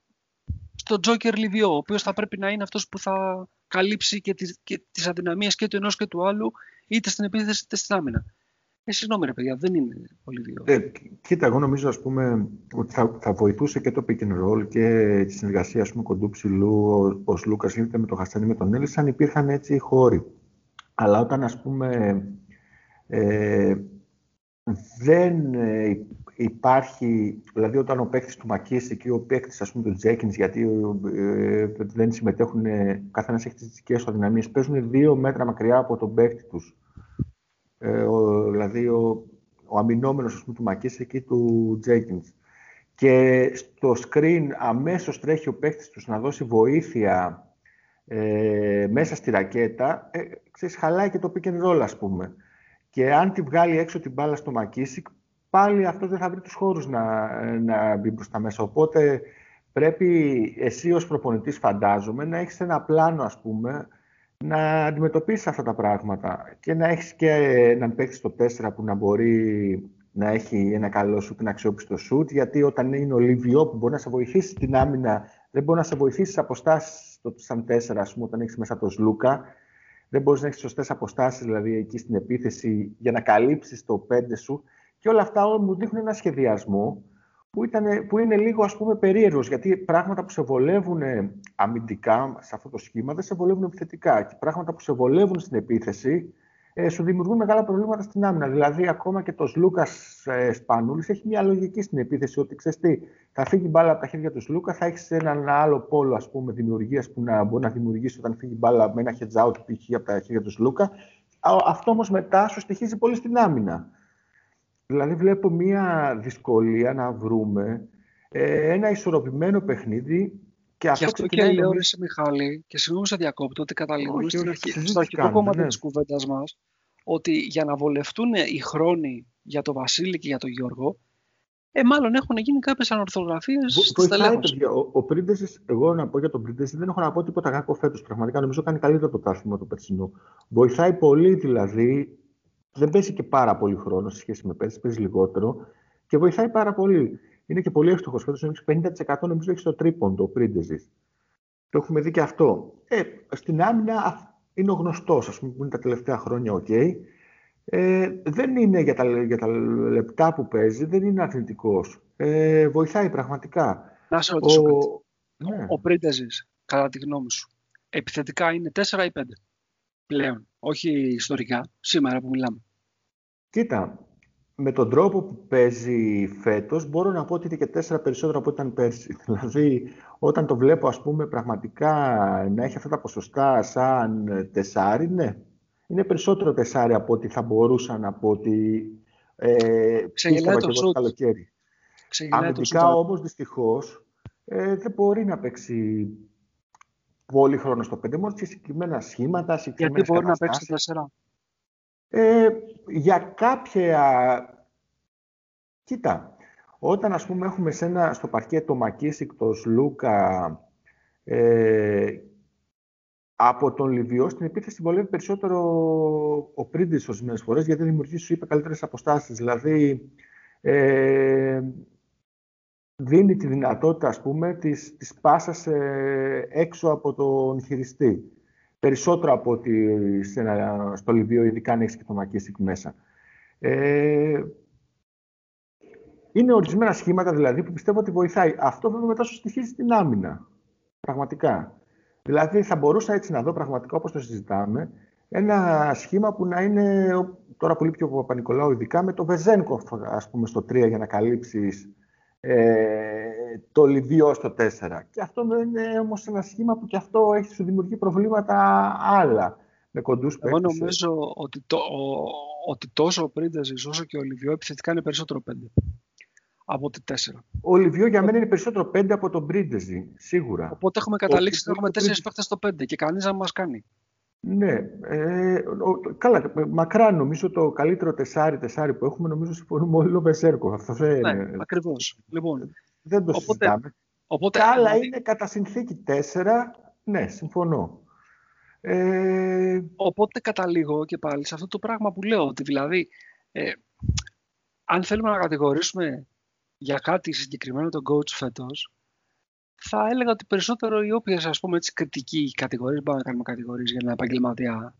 στο Joker Livio, ο οποίος θα πρέπει να είναι αυτός που θα καλύψει και τις, και τις αδυναμίες και του ενός και του άλλου, είτε στην επίθεση είτε στην άμυνα. Ε, συγγνώμη ρε παιδιά, δεν είναι πολύ δύο. Ε, κοίτα, εγώ νομίζω ας πούμε, ότι θα, θα βοηθούσε και το pick and roll και τη συνεργασία ας πούμε, κοντού ψηλού, ο, ο Λούκας είτε με τον Χασάνη με τον Έλλης, αν υπήρχαν έτσι χώροι. Αλλά όταν ας πούμε ε, δεν ε, υπάρχει, δηλαδή όταν ο παίκτης του Μακίσης και ο παίκτης ας πούμε του Τζέκινς, γιατί ε, δεν συμμετέχουν, καθένας έχει τις δικές του αδυναμίες, παίζουν δύο μέτρα μακριά από τον παίκτη τους ε, ο, δηλαδή ο, ο αμυνόμενος του Μακίση και του Τζέκινς. Και στο screen αμέσως τρέχει ο παίκτης τους να δώσει βοήθεια ε, μέσα στη ρακέτα, ε, ξέρεις, χαλάει και το pick and roll, ας πούμε. Και αν τη βγάλει έξω την μπάλα στο Μακίσικ, πάλι αυτό δεν θα βρει τους χώρους να, να μπει προς τα μέσα. Οπότε πρέπει εσύ ως προπονητής, φαντάζομαι, να έχεις ένα πλάνο, ας πούμε, να αντιμετωπίσεις αυτά τα πράγματα και να έχεις και έναν παίκτη στο 4 που να μπορεί να έχει ένα καλό σουτ, ένα αξιόπιστο σουτ, γιατί όταν είναι ο Λιβιό που μπορεί να σε βοηθήσει στην άμυνα, δεν μπορεί να σε βοηθήσει σε αποστάσεις σαν 4, ας πούμε, όταν έχεις μέσα το Σλούκα. Δεν μπορείς να έχεις σωστές αποστάσεις, δηλαδή εκεί στην επίθεση, για να καλύψεις το 5 σου. Και όλα αυτά όλα μου δείχνουν ένα σχεδιασμό που, ήταν, που είναι λίγο ας πούμε περίεργος, γιατί πράγματα που σε βολεύουν αμυντικά σε αυτό το σχήμα δεν σε βολεύουν επιθετικά και πράγματα που σε βολεύουν στην επίθεση ε, σου δημιουργούν μεγάλα προβλήματα στην άμυνα. Δηλαδή, ακόμα και το Λούκα ε, Σπανούλης έχει μια λογική στην επίθεση ότι ξέρεις τι, θα φύγει μπάλα από τα χέρια του Λούκα, θα έχεις έναν άλλο πόλο δημιουργίας που να μπορεί να δημιουργήσει όταν φύγει μπάλα με ένα heads out π.χ. από τα χέρια του Λούκα. Αυτό όμως μετά σου στοιχίζει πολύ στην άμυνα. Δηλαδή βλέπω μία δυσκολία να βρούμε ε, ένα ισορροπημένο παιχνίδι και αυτό, αυτό και λέω, νομίζω... σε Μιχάλη, και συγγνώμη σε διακόπτω, ότι καταλήγουμε στην αρχή, στο αρχικό κομμάτι ναι. της κουβέντας μας, ότι για να βολευτούν οι χρόνοι για τον Βασίλη και για τον Γιώργο, ε, μάλλον έχουν γίνει κάποιες ανορθογραφίες στη στελέχωση. Ο, ο Πρίντεζη, εγώ να πω για τον Πρίντεζη, δεν έχω να πω τίποτα κακό φέτος. Πραγματικά νομίζω κάνει καλύτερο το τάθλημα του περσινού. Βοηθάει πολύ δηλαδή. Δεν παίζει και πάρα πολύ χρόνο σε σχέση με πέρσι, παίζει λιγότερο και βοηθάει πάρα πολύ. Είναι και πολύ εύστοχος φέτος. 50% νομίζω έχει στο τρίποντο ο Πρίντεζη. Το έχουμε δει και αυτό. Ε, στην άμυνα είναι ο γνωστός, ας πούμε, που είναι τα τελευταία χρόνια, ok. Okay. Ε, δεν είναι για τα, για τα λεπτά που παίζει, δεν είναι αθλητικός. Ε, βοηθάει πραγματικά. Να σε ρωτήσω ο... Ναι. Ο Πρίντεζης, κατά τη γνώμη σου, επιθετικά είναι 4 ή 5 πλέον, όχι ιστορικά, σήμερα που μιλάμε. Κοίτα, με τον τρόπο που παίζει φέτος, μπορώ να πω ότι είναι και 4 περισσότερο από ό,τι ήταν πέρσι. Δηλαδή, όταν το βλέπω, ας πούμε, πραγματικά να έχει αυτά τα ποσοστά σαν τεσάρι, ναι, είναι περισσότερο τεσάρι από ό,τι θα μπορούσα να πω ότι ε, πίστευα και εγώ το καλοκαίρι. Αμυντικά όμως δυστυχώς ε, δεν μπορεί να παίξει πολύ χρόνος στο 5 μόνο σε συγκεκριμένα σχήματα, συγκεκριμένες Γιατί μπορεί να παίξει το 4. Ε, για κάποια... Κοίτα, όταν ας πούμε έχουμε σε ένα, στο παρκέ το Μακίσικ, το Σλούκα ε, από τον Λιβιό στην επίθεση βολεύει περισσότερο ο Πρίντι ορισμένες φορές γιατί δημιουργεί, σου είπε, καλύτερες αποστάσεις. Δηλαδή, ε, δίνει τη δυνατότητα, ας πούμε, της, της πάσας ε, έξω από τον χειριστή. Περισσότερο από ότι στο Λιβύο, ειδικά αν έχεις και το Μακίσικ μέσα. Ε, είναι ορισμένα σχήματα δηλαδή που πιστεύω ότι βοηθάει. Αυτό βέβαια μετά σου στοιχίζει στην άμυνα. Πραγματικά. Δηλαδή θα μπορούσα έτσι να δω πραγματικά όπως το συζητάμε ένα σχήμα που να είναι τώρα πολύ πιο Παπα-Νικολάου ειδικά με το Βεζένκο ας πούμε στο 3 για να καλύψεις ε, το Λιβύο στο 4. Και αυτό είναι όμως ένα σχήμα που και αυτό έχει σου δημιουργεί προβλήματα άλλα με κοντούς Εγώ νομίζω ότι, το, ο, ότι τόσο ο Πρίντεζης όσο και ο Λιβιό επιθετικά είναι περισσότερο 5 από τη 4. Ο Λιβιό για μένα είναι περισσότερο 5 από τον Πρίντεζι, σίγουρα. Οπότε έχουμε καταλήξει να έχουμε 4 παίχτε στο 5 και κανείς να μας κάνει. Ναι, ε, καλά, μακρά νομίζω το καλύτερο τεσάρι-τεσάρι που έχουμε νομίζω συμφωνούμε όλοι ο Βεσέρκο. Αυτό δεν ναι, είναι. ακριβώς. Λοιπόν, δεν το οπότε, συζητάμε. Οπότε, Τα άλλα δηλαδή... είναι κατά συνθήκη 4, ναι, συμφωνώ. Ε... Οπότε καταλήγω και πάλι σε αυτό το πράγμα που λέω, ότι δηλαδή ε, αν θέλουμε να κατηγορήσουμε για κάτι συγκεκριμένο τον coach φέτος, θα έλεγα ότι περισσότερο οι όποιες ας πούμε έτσι κριτική κατηγορίες, μπορούμε να κάνουμε κατηγορίες για ένα επαγγελματία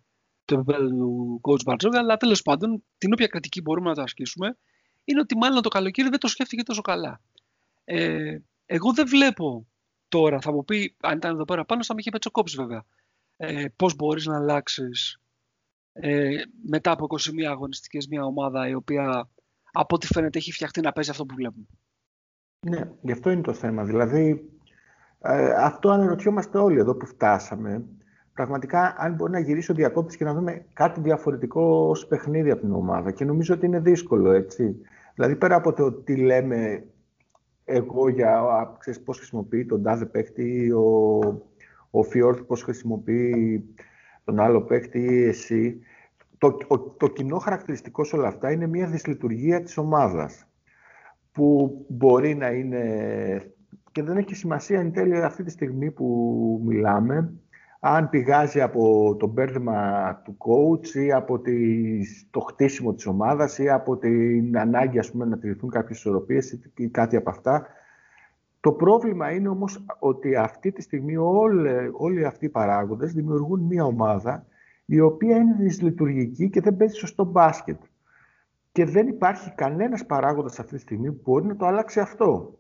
του επίπεδου του coach Μπαρτζόγκα, αλλά τέλος πάντων την όποια κριτική μπορούμε να το ασκήσουμε είναι ότι μάλλον το καλοκαίρι δεν το σκέφτηκε τόσο καλά. Ε, εγώ δεν βλέπω τώρα, θα μου πει, αν ήταν εδώ πέρα πάνω, θα με είχε πετσοκόψει βέβαια. Ε, Πώς μπορείς να αλλάξεις ε, μετά από 21 αγωνιστικές μια ομάδα η οποία από ό,τι φαίνεται έχει φτιαχτεί να παίζει αυτό που βλέπουμε. Ναι, γι' αυτό είναι το θέμα. Δηλαδή, ε, αυτό αναρωτιόμαστε όλοι εδώ που φτάσαμε. Πραγματικά, αν μπορεί να γυρίσει ο διακόπτη και να δούμε κάτι διαφορετικό ως παιχνίδι από την ομάδα. Και νομίζω ότι είναι δύσκολο, έτσι. Δηλαδή, πέρα από το τι λέμε εγώ για ξέρεις, πώς χρησιμοποιεί τον τάδε παίκτη, ο, ο Φιόρθ πώς χρησιμοποιεί τον άλλο παίκτη ή εσύ, το, το κοινό χαρακτηριστικό σε όλα αυτά είναι μια δυσλειτουργία της ομάδας που μπορεί να είναι και δεν έχει σημασία εν τέλει αυτή τη στιγμή που μιλάμε αν πηγάζει από το μπέρδεμα του coach ή από το χτίσιμο της ομάδας ή από την ανάγκη ας πούμε, να τηρηθούν κάποιες ισορροπίες ή κάτι από αυτά. Το πρόβλημα είναι όμως ότι αυτή τη στιγμή όλοι, όλοι αυτοί οι παράγοντες δημιουργούν μια ομάδα η οποία είναι δυσλειτουργική και δεν παίζει σωστό μπάσκετ. Και δεν υπάρχει κανένας παράγοντας αυτή τη στιγμή που μπορεί να το αλλάξει αυτό,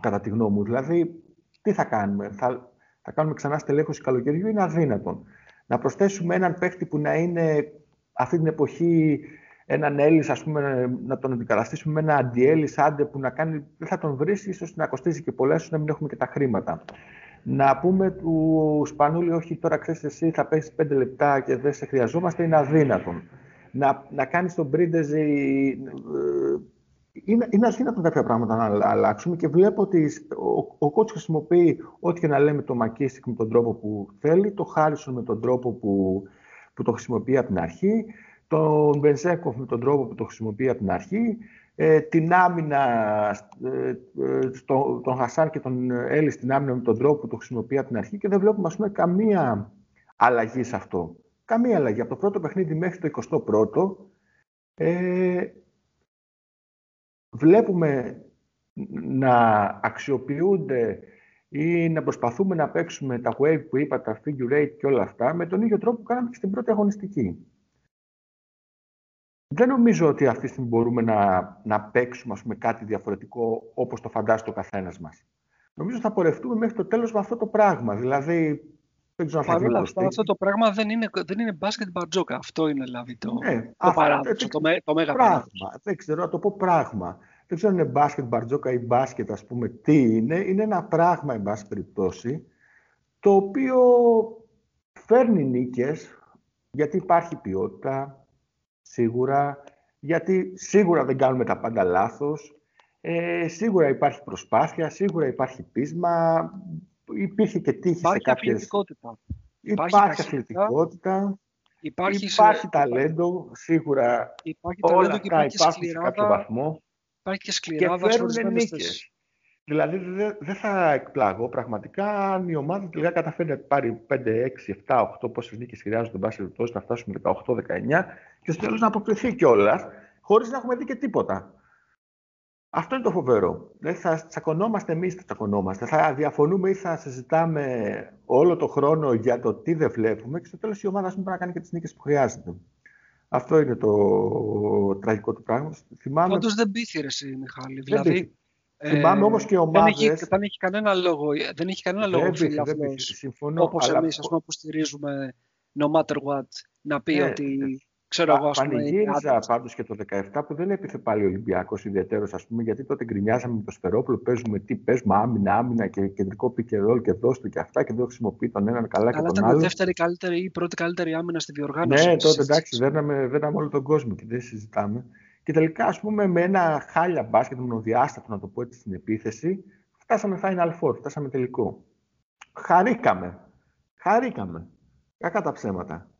κατά τη γνώμη μου. Δηλαδή, τι θα κάνουμε, θα, θα κάνουμε ξανά στελέχωση καλοκαιριού, είναι αδύνατον. Να προσθέσουμε έναν παίχτη που να είναι αυτή την εποχή έναν Έλλης, ας πούμε, να τον αντικαταστήσουμε με ένα αντιέλλη, άντε που να κάνει, δεν θα τον βρεις, ίσως να κοστίζει και πολλά, ίσως να μην έχουμε και τα χρήματα. Να πούμε του Σπανούλη, όχι τώρα ξέρεις εσύ θα πέσει πέντε λεπτά και δεν σε χρειαζόμαστε, είναι αδύνατον. να, να κάνεις τον πρίντεζι... Είναι, είναι αδύνατο κάποια πράγματα να αλλάξουμε και βλέπω ότι ο, ο coach χρησιμοποιεί ό,τι και να λέμε το Μακίστικ με τον τρόπο που θέλει, το Χάρισον με τον τρόπο που, που το χρησιμοποιεί από την αρχή, τον Μπενζέκοφ με τον τρόπο που το χρησιμοποιεί από την αρχή, ε, την άμυνα, ε, ε, στο, τον Χασάν και τον Έλλης στην άμυνα με τον τρόπο που το χρησιμοποιεί από την αρχή και δεν βλέπουμε ας πούμε, καμία αλλαγή σε αυτό. Καμία αλλαγή. Από το πρώτο παιχνίδι μέχρι το 21ο ε, βλέπουμε να αξιοποιούνται ή να προσπαθούμε να παίξουμε τα wave που είπα, τα figure eight και όλα αυτά με τον ίδιο τρόπο που κάναμε και στην πρώτη αγωνιστική δεν νομίζω ότι αυτή τη στιγμή μπορούμε να, να παίξουμε ας πούμε, κάτι διαφορετικό όπως το φαντάζεται ο καθένας μας. Νομίζω θα πορευτούμε μέχρι το τέλος με αυτό το πράγμα. Δηλαδή, δεν ξέρω αν θα αυτά, αυτό το πράγμα δεν είναι, δεν είναι μπάσκετ μπαρτζόκα. Αυτό είναι δηλαδή το, ναι, το αυτό, παράδοξο, το, το μέγα πράγμα. Δεν ξέρω να το πω πράγμα. Δεν ξέρω αν είναι μπάσκετ μπαρτζόκα ή μπάσκετ, ας πούμε, τι είναι. Είναι ένα πράγμα, εν πάση περιπτώσει, το οποίο φέρνει νίκες, γιατί υπάρχει ποιότητα, σίγουρα, γιατί σίγουρα δεν κάνουμε τα πάντα λάθος, ε, σίγουρα υπάρχει προσπάθεια, σίγουρα υπάρχει πείσμα, υπήρχε και τύχη υπάρχει σε κάποιες... Αθλητικότητα. Υπάρχει, υπάρχει αθλητικότητα. Υπάρχει, υπάρχει ταλέντο, σίγουρα υπάρχει όλα ταλέντο αυτά υπάρχουν σε κάποιο βαθμό. Υπάρχει και σκληράδα και φέρνουν νίκες. Δηλαδή δεν θα εκπλαγώ πραγματικά αν η ομάδα τελικά καταφέρει να πάρει 5, 6, 7, 8 πόσες νίκες χρειάζονται μπάση περιπτώσει να φτάσουμε 18-19 και στο τέλος να αποκριθεί κιόλας χωρίς να έχουμε δει και τίποτα. Αυτό είναι το φοβερό. Δηλαδή θα τσακωνόμαστε εμείς, θα τσακωνόμαστε. Θα διαφωνούμε ή θα συζητάμε όλο το χρόνο για το τι δεν βλέπουμε και στο τέλος η ομάδα πρέπει να κάνει και τις νίκες που χρειάζεται. Αυτό είναι το τραγικό του πράγμα. Θυμάμαι... Όντως δεν πείθει, ρε, Μιχάλη. Δηλαδή, Θυμάμαι όμως και ομάδες... Δεν έχει, δεν έχει κανένα λόγο, δεν έχει κανένα λόγο φιλάθλος, όπως αλλά... εμείς, ας πούμε, που στηρίζουμε no matter what, να πει ναι, ότι ξέρω εγώ, ας πούμε... Πανηγύριζα πάντως και το 17 που δεν έπιθε πάλι ο Ολυμπιακός ιδιαίτερος, ας πούμε, γιατί τότε γκρινιάζαμε με το Σφερόπουλο, παίζουμε τι παίζουμε, άμυνα, άμυνα και κεντρικό πικερόλ και δώστο και αυτά και δεν χρησιμοποιεί τον έναν καλά, καλά και τον άλλο. Ήταν η δεύτερη καλύτερη ή η πρώτη καλύτερη άμυνα στη διοργάνωση. Ναι, τότε εντάξει, δέναμε, όλο τον κόσμο και δεν συζητάμε. Και τελικά, ας πούμε, με ένα χάλια μπάσκετ, μονοδιάστατο, να το πω έτσι στην επίθεση, φτάσαμε Final Four, φτάσαμε τελικό. Χαρήκαμε. Χαρήκαμε. Κακά τα ψέματα.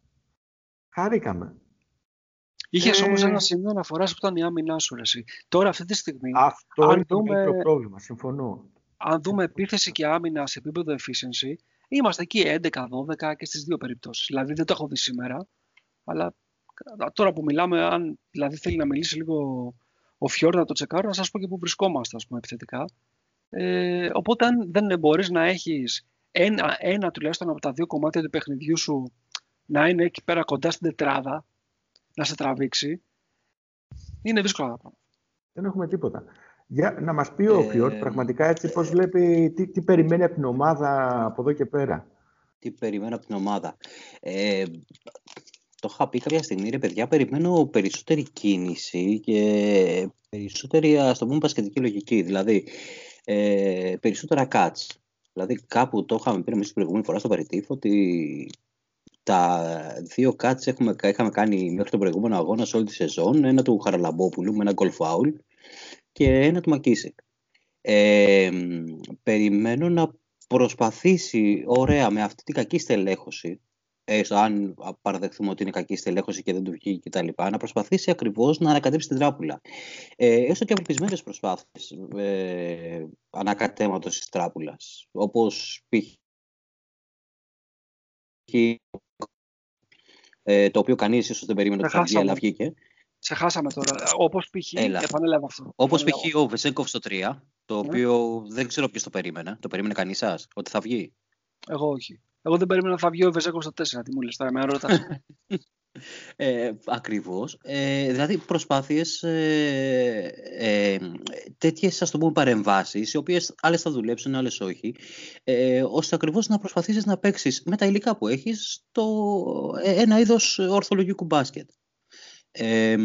Χαρήκαμε. Είχες ε... όμω ένα σημείο αναφοράς που ήταν η άμυνά σου, εσύ. Τώρα, αυτή τη στιγμή. Αυτό είναι δούμε... το πρόβλημα. Συμφωνώ. Αν δούμε επίθεση και άμυνα σε επίπεδο efficiency, είμαστε εκεί 11-12 και στις δύο περιπτώσεις. Δηλαδή, δεν το έχω δει σήμερα, αλλά Τώρα που μιλάμε, αν δηλαδή θέλει να μιλήσει λίγο ο Φιόρ να το τσεκάρω, να σας πω και πού βρισκόμαστε, ας πούμε, επιθετικά. Ε, οπότε, αν δεν μπορείς να έχεις ένα, ένα τουλάχιστον από τα δύο κομμάτια του παιχνιδιού σου να είναι εκεί πέρα κοντά στην τετράδα, να σε τραβήξει, είναι δύσκολα τα πράγματα. Δεν έχουμε τίποτα. Για να μας πει ο ε... Φιόρ πραγματικά έτσι πώς βλέπει, τι, τι περιμένει από την ομάδα από εδώ και πέρα; Τι περιμένει από την ομάδα; Ε, το είχα πει κάποια στιγμή, ρε παιδιά, περιμένω περισσότερη κίνηση και περισσότερη, ας το πούμε, πασχετική λογική. Δηλαδή, ε, περισσότερα cuts. Δηλαδή, κάπου το είχαμε πει εμείς την προηγούμενη φορά στο Περιτύφ ότι τα δύο cuts έχουμε, είχαμε κάνει μέχρι τον προηγούμενο αγώνα σε όλη τη σεζόν. Ένα του Χαραλαμπόπουλου με ένα goal foul και ένα του Μακίσικ. Ε, περιμένω να προσπαθήσει ωραία με αυτή την κακή στελέχωση έστω αν παραδεχθούμε ότι είναι κακή στελέχωση και δεν του βγει κτλ., να προσπαθήσει ακριβώς να ανακατέψει την τράπουλα. Ε, έστω και απελπισμένε προσπάθειες ε, ανακατέματος της τράπουλας. Όπως π.χ. Ε, το οποίο κανείς ίσως δεν περίμενε ότι θα βγει, αλλά βγήκε. Σε χάσαμε τώρα. Όπως π.χ. επανέλαβα αυτό. Όπως π.χ. ο Βεσέγκοφ στο 3, το ναι. οποίο δεν ξέρω ποιος το περίμενε. Το περίμενε κανείς σας, ότι θα βγει; Εγώ όχι. Εγώ δεν περίμενα να θα βγει ο Βεζέκο στο 4. Τι μου λες τώρα, με ρωτά. ε, ακριβώς. Ε, δηλαδή προσπάθειες ε, ε, τέτοιες ας το πούμε παρεμβάσεις οι οποίες άλλες θα δουλέψουν, άλλες όχι ε, ώστε ακριβώς να προσπαθήσεις να παίξεις με τα υλικά που έχεις το, ε, ένα είδος ορθολογικού μπάσκετ. Ε,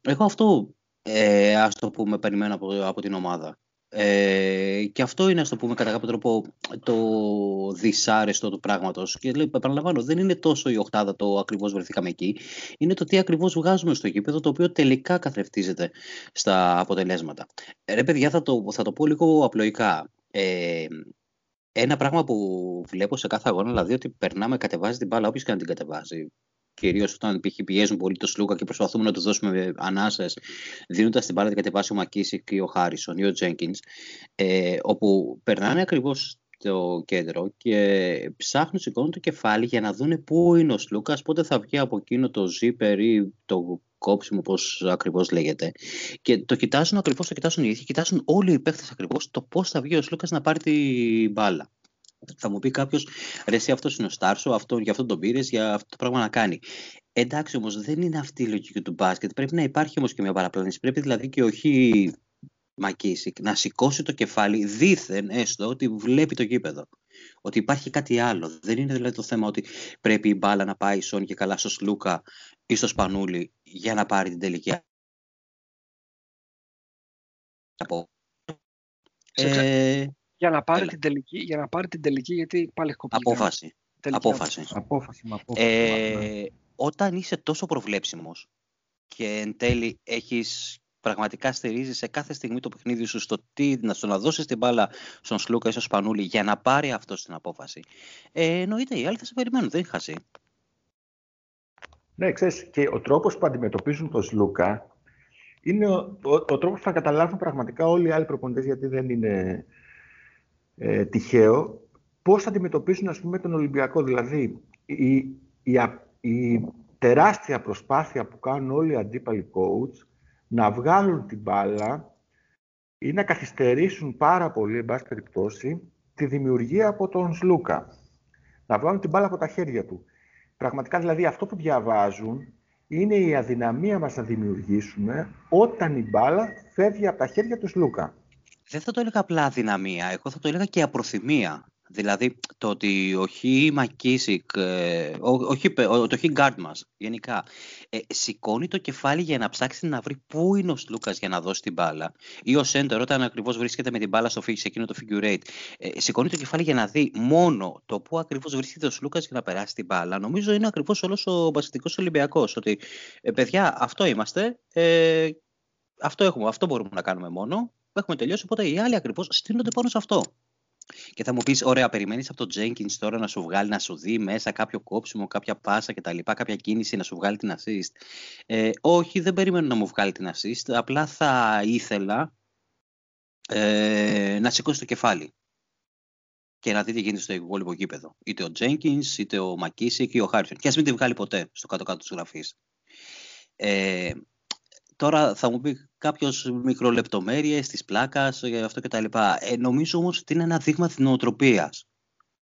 εγώ αυτό ε, ας το πούμε περιμένω από, από την ομάδα. Ε, και αυτό είναι, ας το πούμε, κατά κάποιο τρόπο το δυσάρεστο του πράγματος. Και λέω, επαναλαμβάνω, δεν είναι τόσο η οχτάδα το ακριβώς βρεθήκαμε εκεί. Είναι το τι ακριβώς βγάζουμε στο γήπεδο, το οποίο τελικά καθρεφτίζεται στα αποτελέσματα. Ε, ρε, παιδιά, θα το, θα το πω λίγο απλοϊκά. Ε, ένα πράγμα που βλέπω σε κάθε αγώνα, δηλαδή ότι περνάμε, κατεβάζει την μπάλα, όποιος και να την κατεβάζει. Κυρίως όταν πιέζουν πολύ το Σλούκα και προσπαθούμε να τους δώσουμε ανάσες, δίνοντας την μπάλα την κατεβάσει ο Μακίσικ ή ο Χάρισον ή ο Τζέγκινς, ε, όπου περνάνε ακριβώς το κέντρο και ψάχνουν, σηκώνουν το κεφάλι για να δούνε πού είναι ο Σλούκας, πότε θα βγει από εκείνο το ζίπερ ή το κόψιμο, πώς ακριβώς λέγεται. Και το κοιτάζουν ακριβώς, το κοιτάζουν οι ίδιοι, κοιτάζουν όλοι οι παίχτε ακριβώς το πώς θα βγει ο Σλούκας να πάρει την μπάλα. Θα μου πει κάποιος, ρε, εσύ αυτός είναι ο Στάρσο, αυτό, για αυτό τον πήρες, για αυτό το πράγμα να κάνει. Εντάξει όμως, δεν είναι αυτή η λογική του μπάσκετ. Πρέπει να υπάρχει όμως και μια παραπλάνηση. Πρέπει δηλαδή και όχι Μακίσικ να σηκώσει το κεφάλι δίθεν έστω ότι βλέπει το γήπεδο. Ότι υπάρχει κάτι άλλο. Δεν είναι δηλαδή το θέμα ότι πρέπει η μπάλα να πάει σόν και καλά στο Σλούκα ή στο Σπανούλι για να πάρει την τελική ε, για, να πάρει την τελική, για να πάρει την τελική, γιατί πάλι έχω Απόφαση. Απόφαση. Απόφαση, απόφαση ε, ναι. Όταν είσαι τόσο προβλέψιμος και εν τέλει έχεις πραγματικά στηρίζεις σε κάθε στιγμή το παιχνίδι σου στο τι, να, στο να δώσεις την μπάλα στον Σλούκα ή στο Σπανούλη για να πάρει αυτός την απόφαση. Ε, εννοείται οι άλλοι θα σε περιμένουν, δεν χάσει. Ναι, ξέρεις, και ο τρόπος που αντιμετωπίζουν τον Σλούκα είναι ο, ο, ο τρόπος που θα καταλάβουν πραγματικά όλοι οι άλλοι προπονητές, γιατί δεν είναι ε, τυχαίο, πώς θα αντιμετωπίσουν ας πούμε, τον Ολυμπιακό. Δηλαδή, η, η, η τεράστια προσπάθεια που κάνουν όλοι οι αντίπαλοι coach να βγάλουν την μπάλα ή να καθυστερήσουν πάρα πολύ, εν πάση περιπτώσει, τη δημιουργία από τον Σλούκα. Να βγάλουν την μπάλα από τα χέρια του. Πραγματικά, δηλαδή, αυτό που διαβάζουν είναι η αδυναμία μας να δημιουργήσουμε όταν η μπάλα φεύγει από τα χέρια του Σλούκα. Δεν θα το έλεγα απλά αδυναμία, εγώ θα το έλεγα και απροθυμία. Δηλαδή το ότι ο Χι Μακίσικ, ε, όχι, το Χι Γκάρτ μας γενικά, ε, σηκώνει το κεφάλι για να ψάξει να βρει πού είναι ο Σλούκας για να δώσει την μπάλα ή ο Σέντερ όταν ακριβώς βρίσκεται με την μπάλα στο, σε εκείνο το figure eight, ε, σηκώνει το κεφάλι για να δει μόνο το πού ακριβώς βρίσκεται ο Σλούκας για να περάσει την μπάλα. Νομίζω είναι ακριβώς όλος ο μπασχετικός Ολυμπιακός, ότι ε, παιδιά αυτό είμαστε, ε, αυτό έχουμε, αυτό μπορούμε να κάνουμε μόνο, έχουμε τελειώσει, οπότε οι άλλοι ακριβώς στείνονται πάνω σε αυτό. Και θα μου πεις, ωραία, περιμένεις από τον Jenkins τώρα να σου βγάλει, να σου δει μέσα κάποιο κόψιμο, κάποια πάσα κτλ. Κάποια κίνηση να σου βγάλει την assist. Ε, όχι, δεν περιμένω να μου βγάλει την assist. Απλά θα ήθελα ε, να σηκώσει το κεφάλι και να δει τι γίνεται στο υπόλοιπο γήπεδο. Είτε ο Jenkins, είτε ο Μακίσικ ή ο Χάρισον. Και ας μην τη βγάλει ποτέ στο κάτω-κάτω της γραφής. Ε, Τώρα θα μου πει κάποιος μικρολεπτομέρειες της πλάκας, αυτό κτλ. Ε, νομίζω όμως ότι είναι ένα δείγμα της νοοτροπίας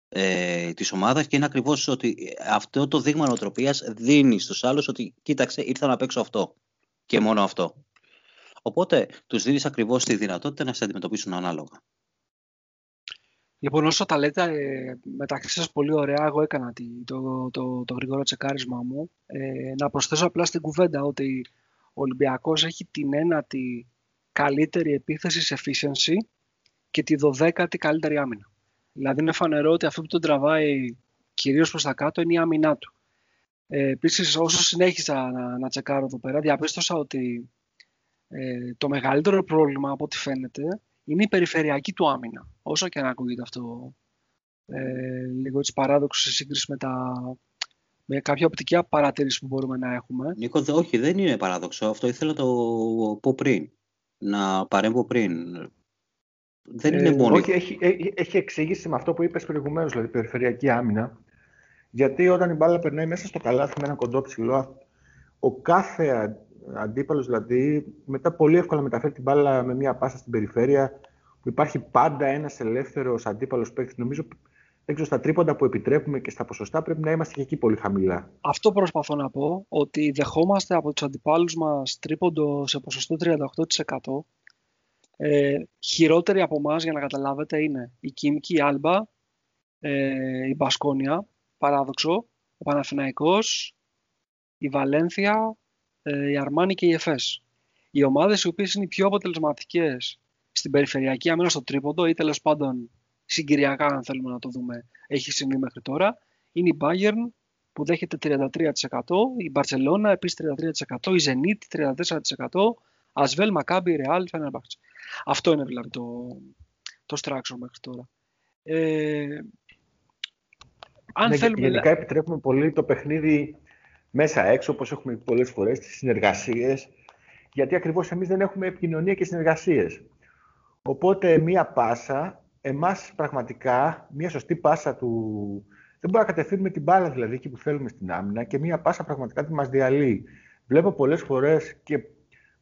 ε, της ομάδας και είναι ακριβώς ότι αυτό το δείγμα νοοτροπίας δίνει στους άλλους ότι κοίταξε, ήρθα να παίξω αυτό και μόνο αυτό. Οπότε τους δίνεις ακριβώς τη δυνατότητα να σε αντιμετωπίσουν ανάλογα. Λοιπόν, όσο τα λέτε ε, μεταξύ σας πολύ ωραία, εγώ έκανα το, το, το, το γρήγορο τσεκάρισμα μου. Ε, να προσθέσω απλά στην κουβέντα ότι ο Ολυμπιακός έχει την ένατη καλύτερη επίθεση σε efficiency και τη δωδέκατη καλύτερη άμυνα. Δηλαδή είναι φανερό ότι αυτό που τον τραβάει κυρίως προς τα κάτω είναι η άμυνά του. Ε, Επίσης, όσο συνέχισα να, να τσεκάρω εδώ πέρα, διαπίστωσα ότι ε, το μεγαλύτερο πρόβλημα από ό,τι φαίνεται είναι η περιφερειακή του άμυνα. Όσο και αν ακούγεται αυτό ε, λίγο έτσι παράδοξο σε σύγκριση με τα με κάποια οπτική παρατήρηση που μπορούμε να έχουμε. Νίκο, όχι, δεν είναι παράδοξο. Αυτό ήθελα να το πω πριν. Να παρέμβω πριν. Δεν είναι ε, μόνο. Όχι, έχει, έχει εξήγηση με αυτό που είπες προηγουμένως, δηλαδή περιφερειακή άμυνα. Γιατί όταν η μπάλα περνάει μέσα στο καλάθι με ένα κοντό ψηλό, ο κάθε αντίπαλος δηλαδή μετά πολύ εύκολα μεταφέρει την μπάλα με μια πάσα στην περιφέρεια που υπάρχει πάντα ένας ελεύθερος αντίπαλος παίκτης. Νομίζω έξω στα τρίποντα που επιτρέπουμε και στα ποσοστά πρέπει να είμαστε και εκεί πολύ χαμηλά. Αυτό προσπαθώ να πω, ότι δεχόμαστε από τους αντιπάλους μας τρίποντο σε ποσοστό 38%. Ε, χειρότεροι από εμάς για να καταλάβετε είναι η Κίμκι, η Άλμπα, ε, η Μπασκόνια, παράδοξο, ο Παναθηναϊκός, η Βαλένθια, ε, η Αρμάνη και η Εφές. Οι ομάδες οι οποίες είναι οι πιο αποτελεσματικές στην περιφερειακή άμυνα στο τρίποντο ή τέλος πάντων συγκυριακά, αν θέλουμε να το δούμε, έχει συμβεί μέχρι τώρα, είναι η Bayern που δέχεται 33%, η Barcelona επίσης 33%, η Zenit 34%, Ασβέλ, Μακάμπι, Ρεάλ, Fenerbahce. Αυτό είναι δηλαδή το, το structure μέχρι τώρα. Ε, αν ναι, θέλουμε... Γενικά επιτρέπουμε πολύ το παιχνίδι μέσα έξω, όπως έχουμε πολλές φορές, τις συνεργασίες, γιατί ακριβώς εμείς δεν έχουμε επικοινωνία και συνεργασίες. Οπότε μία πάσα, εμάς πραγματικά, μία σωστή πάσα του... Δεν μπορούμε να κατευθύνουμε την μπάλα δηλαδή εκεί που θέλουμε στην άμυνα και μία πάσα πραγματικά δεν μας διαλύει. Βλέπω πολλές φορές και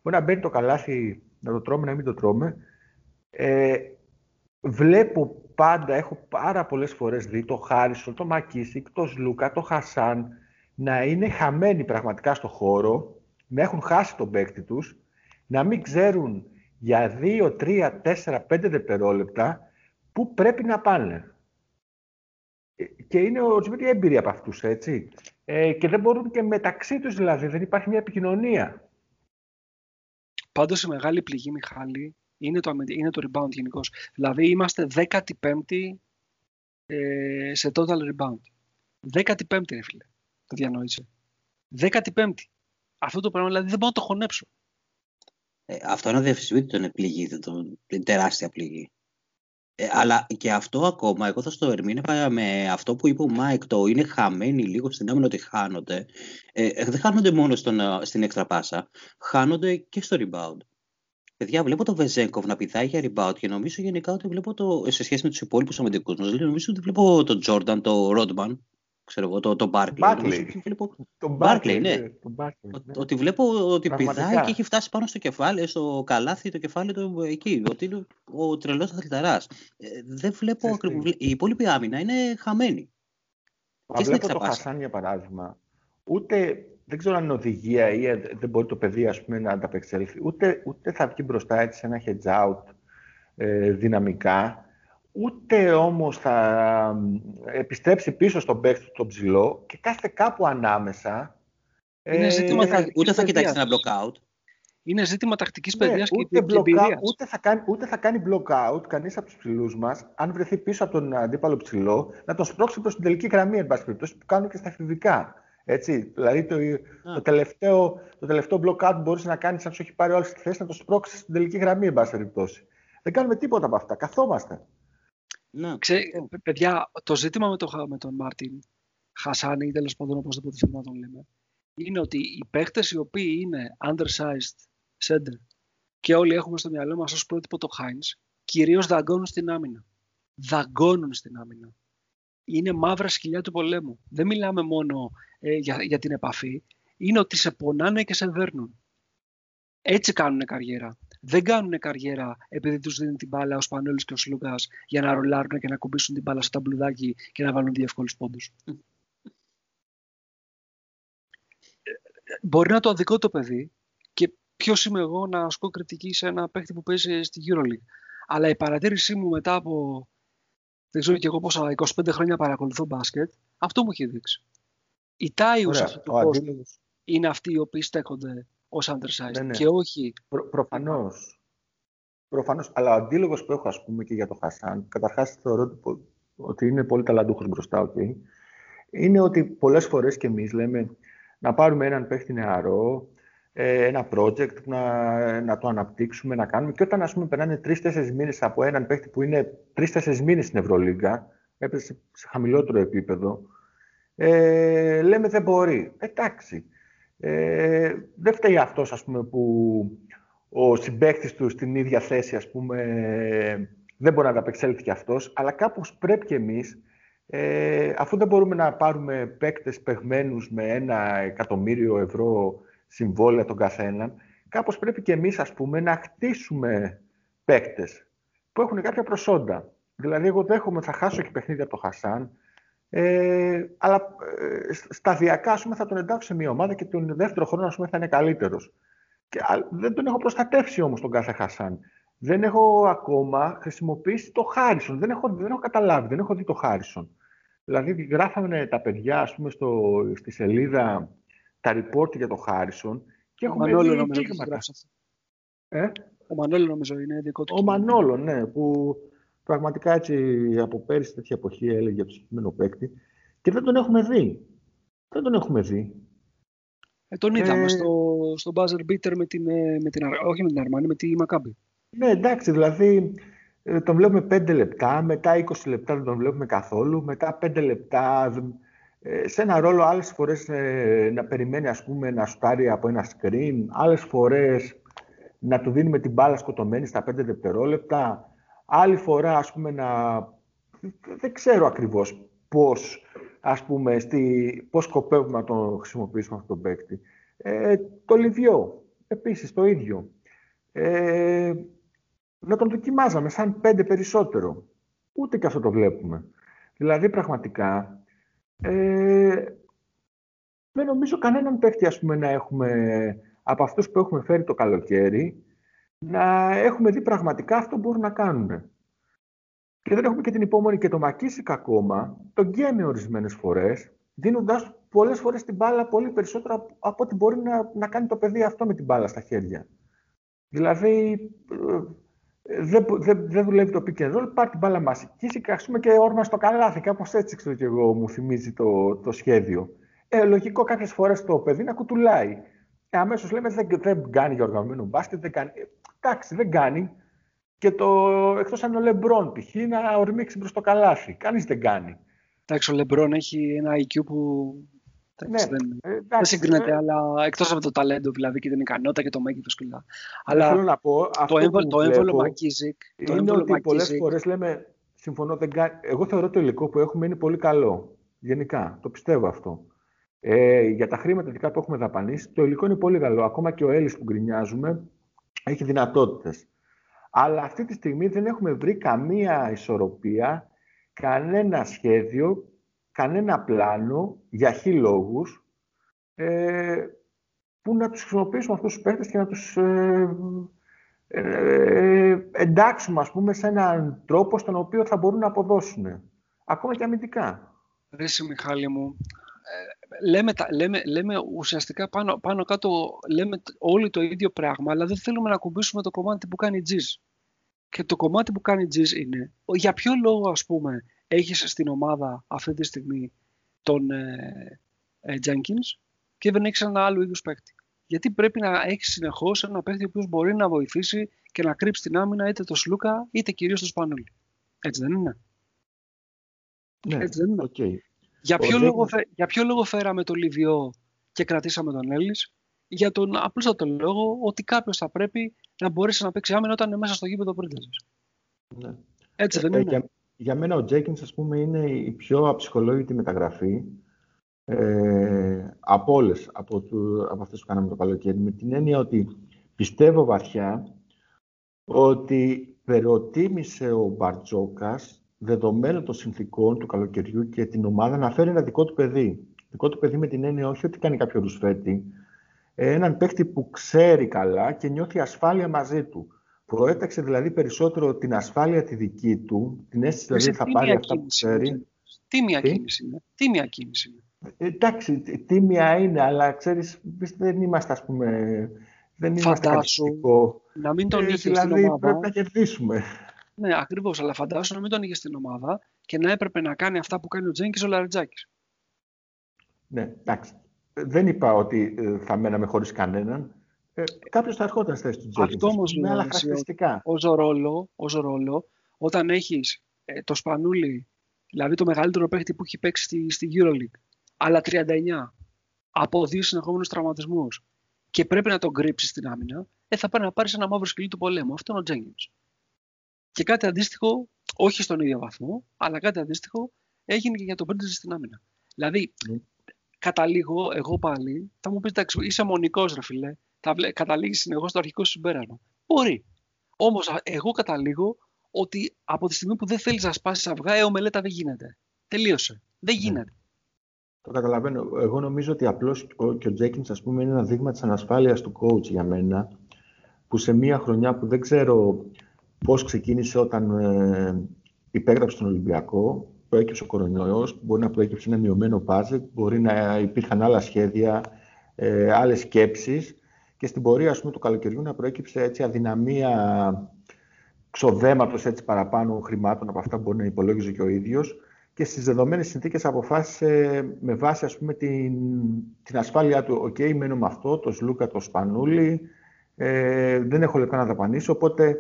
μπορεί να μπαίνει το καλάθι να το τρώμε, να μην το τρώμε. Ε, βλέπω πάντα, έχω πάρα πολλές φορές δει το Χάρισον, το Μακίσικ, το Σλούκα, το Χασάν να είναι χαμένοι πραγματικά στο χώρο, να έχουν χάσει τον παίκτη τους, να μην ξέρουν για 2, 3, 4, 5 δευτερόλεπτα πού πρέπει να πάνε. Ε, και είναι ορισμένη έμπειροι από αυτούς, έτσι. Ε, και δεν μπορούν και μεταξύ τους δηλαδή, δεν υπάρχει μια επικοινωνία. Πάντως η μεγάλη πληγή, Μιχάλη, είναι το, είναι το rebound γενικώς. Δηλαδή είμαστε 15η ε, σε total rebound. 15η, ρε φίλε. Το διανοείσαι. 15η. Αυτό το πράγμα δηλαδή δεν μπορώ να το χωνέψω. Ε, αυτό είναι αδιαμφισβήτητο είναι πληγή, το, τεράστια πληγή. Ε, αλλά και αυτό ακόμα, εγώ θα στο ερμήνευα με αυτό που είπε ο Μάικ, το είναι χαμένοι λίγο στην άμυνα ότι χάνονται. Ε, ε δεν χάνονται μόνο στον, στην έξτρα πάσα, χάνονται και στο rebound. Παιδιά, βλέπω το Βεζένκοφ να πηδάει για rebound και νομίζω γενικά ότι βλέπω το, σε σχέση με τους υπόλοιπους αμυντικούς μας. Νομίζω ότι βλέπω τον Τζόρνταν, τον Ρόντμαν, ξέρω εγώ, τον το Μπάρκλεϊ. Τον Μπάρκλεϊ, ναι. ναι. Ότι βλέπω ότι πηδάει και έχει φτάσει πάνω στο κεφάλι, στο καλάθι το κεφάλι του εκεί. Ότι είναι ο τρελός αθληταράς. Ε, δεν βλέπω ακριβώ. Η υπόλοιπη άμυνα είναι χαμένη. Μα βλέπω το Χασάν για παράδειγμα. Ούτε δεν ξέρω αν είναι οδηγία ή δεν μπορεί το παιδί ας πούμε, να ανταπεξέλθει. Ούτε, ούτε θα βγει μπροστά έτσι σε ένα hedge out ε, δυναμικά, ούτε όμως θα επιστρέψει πίσω στον παίκτη του τον ψηλό και κάθε κάπου ανάμεσα. Είναι ζήτημα, ε, ούτε θα κοιτάξει ένα blockout. Είναι ζήτημα τακτικής ναι, παιδεία και εμπειρίας. Ούτε, θα κάνει, ούτε θα κάνει block out κανείς από τους ψηλούς μας, αν βρεθεί πίσω από τον αντίπαλο ψηλό, να τον σπρώξει προς την τελική γραμμή, εν πάση περιπτώσει, που κάνουν και στα εφηβικά. Έτσι, δηλαδή το, το, τελευταίο, το τελευταίο block-out που μπορούσε να κάνεις, αν σου έχει πάρει όλη τη θέση, να το σπρώξεις στην τελική γραμμή, εν πάση περιπτώσει. Δεν κάνουμε τίποτα από αυτά. Καθόμαστε. Ναι. Ξέ, παιδιά, το ζήτημα με, το, με τον Μάρτιν Χασάνη, ή τέλος πάντων οπωσδήποτε θέλουμε να τον λέμε, είναι ότι οι παίχτες οι οποίοι είναι undersized center και όλοι έχουμε στο μυαλό μας ως πρότυπο το Heinz, κυρίως δαγκώνουν στην άμυνα. Δαγκώνουν στην άμυνα είναι μαύρα σκυλιά του πολέμου. Δεν μιλάμε μόνο ε, για, για την επαφή. Είναι ότι σε πονάνε και σε δέρνουν. Έτσι κάνουν καριέρα. Δεν κάνουν καριέρα επειδή τους δίνει την μπάλα ο Σπανόλης και ο Σλούκας για να ρολάρουν και να κουμπίσουν την μπάλα στο ταμπλουδάκι και να βάλουν δύο εύκολου πόντους. Μπορεί να το αδικό το παιδί και ποιος είμαι εγώ να ασκώ κριτική σε ένα παίχτη που παίζει στη EuroLeague. Αλλά η παρατήρησή μου μετά από δεν ξέρω και εγώ πόσα 25 χρόνια παρακολουθώ μπάσκετ, αυτό μου έχει δείξει. Οι Τάιους αυτού του κόσμου είναι αυτοί οι οποίοι στέκονται ως undersized ναι, ναι. και όχι... Προ, προφανώς. Προφανώς, αλλά ο αντίλογος που έχω ας πούμε και για το Χασάν, καταρχάς θεωρώ ότι είναι πολύ ταλαντούχος μπροστά, okay, είναι ότι πολλές φορές και εμείς λέμε να πάρουμε έναν παίχτη νεαρό, ε, ένα project να, να το αναπτύξουμε, να κάνουμε. Και όταν ας πούμε περνάνε τρει-τέσσερι μήνες από έναν παίχτη που είναι τρει-τέσσερι μήνες στην Ευρωλίγκα, έπεσε σε χαμηλότερο επίπεδο, ε, λέμε δεν μπορεί. Εντάξει. Ε, δεν φταίει αυτός ας πούμε, που ο συμπαίκτης του στην ίδια θέση ας πούμε, δεν μπορεί να ανταπεξέλθει κι αυτός, αλλά κάπως πρέπει κι εμείς, ε, αφού δεν μπορούμε να πάρουμε παίκτες παιγμένους με ένα εκατομμύριο ευρώ συμβόλαια τον καθέναν, κάπως πρέπει και εμείς, ας πούμε, να χτίσουμε παίκτες που έχουν κάποια προσόντα. Δηλαδή, εγώ δέχομαι, θα χάσω και παιχνίδια από το Χασάν, ε, αλλά ε, σταδιακά, ας πούμε, θα τον εντάξω σε μια ομάδα και τον δεύτερο χρόνο, ας πούμε, θα είναι καλύτερος. Και, δεν τον έχω προστατεύσει όμως τον κάθε Χασάν. Δεν έχω ακόμα χρησιμοποιήσει το Χάρισον. Δεν έχω, δεν έχω καταλάβει, δεν έχω δει το Χάρισον. Δηλαδή, γράφαμε τα παιδιά, ας πούμε, στο, στη σελίδα τα report για το Χάρισον και έχουμε Μανώλη, δει δείγματα. Ε; Ο Μανόλο νομίζω είναι δικό του. Ο Μανόλο, ναι, που πραγματικά έτσι από πέρυσι τέτοια εποχή έλεγε το συγκεκριμένο παίκτη και δεν τον έχουμε δει. Δεν τον έχουμε δει. Ε, τον είδαμε ε... στο, στο buzzer beater με την, ε, με την, όχι με την Αρμάνη, με τη Μακάμπη. Ναι, εντάξει, δηλαδή ε, τον βλέπουμε 5 λεπτά, μετά 20 λεπτά δεν τον βλέπουμε καθόλου, μετά 5 λεπτά ε, σε ένα ρόλο άλλες φορές ε, να περιμένει ας πούμε να σουτάρει από ένα screen, άλλες φορές να του δίνουμε την μπάλα σκοτωμένη στα 5 δευτερόλεπτα, άλλη φορά ας πούμε να... Δεν ξέρω ακριβώς πώς, ας πούμε, στη... πώς σκοπεύουμε να τον χρησιμοποιήσουμε αυτόν τον παίκτη. Ε, το Λιβιό, επίσης το ίδιο. Ε, να τον δοκιμάζαμε σαν πέντε περισσότερο. Ούτε και αυτό το βλέπουμε. Δηλαδή, πραγματικά, ε, δεν νομίζω κανέναν παίχτη ας πούμε, να έχουμε, από αυτούς που έχουμε φέρει το καλοκαίρι, να έχουμε δει πραγματικά αυτό που μπορούν να κάνουν. Και δεν έχουμε και την υπόμονη και το Μακίσικ ακόμα, τον γκέμε ορισμένες φορές, δίνοντας πολλές φορές την μπάλα πολύ περισσότερο από ό,τι μπορεί να, να κάνει το παιδί αυτό με την μπάλα στα χέρια. Δηλαδή, ε, δεν, δεν, δεν δουλεύει το pick and roll, πάρει την μπάλα μας και ας πούμε και όρμας στο καλάθι, κάπως έτσι ξέρω και εγώ μου θυμίζει το, το σχέδιο. Ε, λογικό κάποιες φορές το παιδί να κουτουλάει. Ε, Αμέσως λέμε δεν, δεν κάνει για οργανωμένο μπάσκετ, δεν κάνει. Ε, εντάξει, δεν κάνει. Και το εκτός αν ο Λεμπρόν π.χ. να ορμήξει προς το καλάθι. Κανείς δεν κάνει. Εντάξει, ο Λεμπρόν έχει ένα IQ που ναι, δεν, ε, εντάξει, δεν συγκρίνεται, ε, αλλά εκτός από το ταλέντο δηλαδή και την ικανότητα και το μέγεθος κλπ. Αλλά θέλω να πω, το, έμβολο, το έμβολο Μακίζικ. Το είναι ότι πολλές φορές λέμε, συμφωνώ, δεν εγώ θεωρώ το υλικό που έχουμε είναι πολύ καλό. Γενικά, το πιστεύω αυτό. Ε, για τα χρήματα ειδικά που έχουμε δαπανίσει, το υλικό είναι πολύ καλό. Ακόμα και ο Έλλης που γκρινιάζουμε έχει δυνατότητες. Αλλά αυτή τη στιγμή δεν έχουμε βρει καμία ισορροπία, κανένα σχέδιο κανένα πλάνο για χι λόγους ε, που να τους χρησιμοποιήσουμε αυτούς τους παίχτες και να τους ε, ε, εντάξουμε ας πούμε σε έναν τρόπο στον οποίο θα μπορούν να αποδώσουν. Ακόμα και αμυντικά. Ρίση Μιχάλη μου, ε, λέμε, λέμε, λέμε ουσιαστικά πάνω, πάνω κάτω λέμε όλοι το ίδιο πράγμα, αλλά δεν θέλουμε να κουμπίσουμε το κομμάτι που κάνει Τζιζ. Και το κομμάτι που κάνει Τζιζ είναι για ποιο λόγο ας πούμε έχεις στην ομάδα αυτή τη στιγμή τον ε, ε, Jenkins και δεν έχεις ένα άλλο είδους παίκτη; Γιατί πρέπει να έχεις συνεχώς ένα παίκτη ο οποίος μπορεί να βοηθήσει και να κρύψει την άμυνα είτε το Σλούκα είτε κυρίως το Σπανούλη. Έτσι δεν είναι; Ναι, Έτσι δεν είναι; Okay. Για, ποιο λόγο, για ποιο λόγο φέραμε το Λιβιό και κρατήσαμε τον Έλλης; Για τον απλούστατο λόγο ότι κάποιος θα πρέπει να μπορέσει να παίξει άμυνα όταν είναι μέσα στο γήπεδο πριν ναι. Έτσι δεν ε, είναι για μένα ο Τζέκινς, ας πούμε, είναι η πιο αψυχολόγητη μεταγραφή ε, από όλες, από, του, από αυτές που κάναμε το καλοκαίρι. Με την έννοια ότι πιστεύω βαθιά ότι προτίμησε ο Μπαρτζόκας δεδομένου των συνθήκων του καλοκαιριού και την ομάδα να φέρει ένα δικό του παιδί. Δικό του παιδί με την έννοια όχι ότι κάνει κάποιο ρουσφέτη, έναν παίκτη που ξέρει καλά και νιώθει ασφάλεια μαζί του. Προέταξε δηλαδή περισσότερο την ασφάλεια τη δική του, την αίσθηση δηλαδή ότι θα πάρει αυτά που ξέρει. Τίμια κίνηση είναι. Τίμια κίνηση είναι. Ε, εντάξει, τίμια είναι, αλλά ξέρεις, δεν είμαστε ας πούμε, δεν είμαστε φαντάσου, να μην τον ε, είχε δηλαδή, στην ομάδα. πρέπει να κερδίσουμε. Ναι, ακριβώς, αλλά φαντάσου να μην τον είχε στην ομάδα και να έπρεπε να κάνει αυτά που κάνει ο Τζένκης ο Λαριτζάκης. Ναι, εντάξει. Δεν είπα ότι ε, θα μέναμε χωρίς κανέναν. Ε, Κάποιος θα ερχόταν στη θέση του Τζέκινς. Αυτό όμως με άλλα χαρακτηριστικά. Ω ρόλο, ως ρόλο, όταν έχεις ε, το Σπανούλι, δηλαδή το μεγαλύτερο παίχτη που έχει παίξει στη, στη EuroLeague, αλλά 39 από δύο συνεχόμενους τραυματισμούς και πρέπει να τον κρύψεις στην άμυνα, ε, θα πρέπει να πάρεις ένα μαύρο σκυλί του πολέμου. Αυτό είναι ο Τζέγκιν. Και κάτι αντίστοιχο, όχι στον ίδιο βαθμό, αλλά κάτι αντίστοιχο έγινε και για τον Πρίντεζ στην άμυνα. Δηλαδή, mm. καταλήγω εγώ πάλι, θα μου πεις εντάξει, είσαι μονικός ρε φιλέ, θα βλέ, καταλήγεις συνεχώς στο αρχικό σου συμπέρασμα. Μπορεί. Όμως, εγώ καταλήγω ότι από τη στιγμή που δεν θέλεις να σπάσεις αυγά, ε, ομελέτα δεν γίνεται. Τελείωσε. Δεν ναι. γίνεται. Το καταλαβαίνω. Εγώ νομίζω ότι απλώς και ο Τζέκινς, ας πούμε, είναι ένα δείγμα της ανασφάλειας του coach για μένα, που σε μία χρονιά που δεν ξέρω πώς ξεκίνησε όταν ε, υπέγραψε τον Ολυμπιακό, προέκυψε ο κορονοϊός, μπορεί να προέκυψε ένα μειωμένο budget, μπορεί να υπήρχαν άλλα σχέδια, ε, άλλες σκέψεις και στην πορεία ας πούμε, του καλοκαιριού να προέκυψε έτσι αδυναμία ξοδέματος έτσι παραπάνω χρημάτων από αυτά που μπορεί να υπολόγιζε και ο ίδιος. Και στις δεδομένες συνθήκες αποφάσισε με βάση ας πούμε, την, την ασφάλειά του «ΟΚ, okay, μένω με αυτό, το Σλούκα, το Σπανούλι, ε, δεν έχω λεπτά να δαπανίσω, οπότε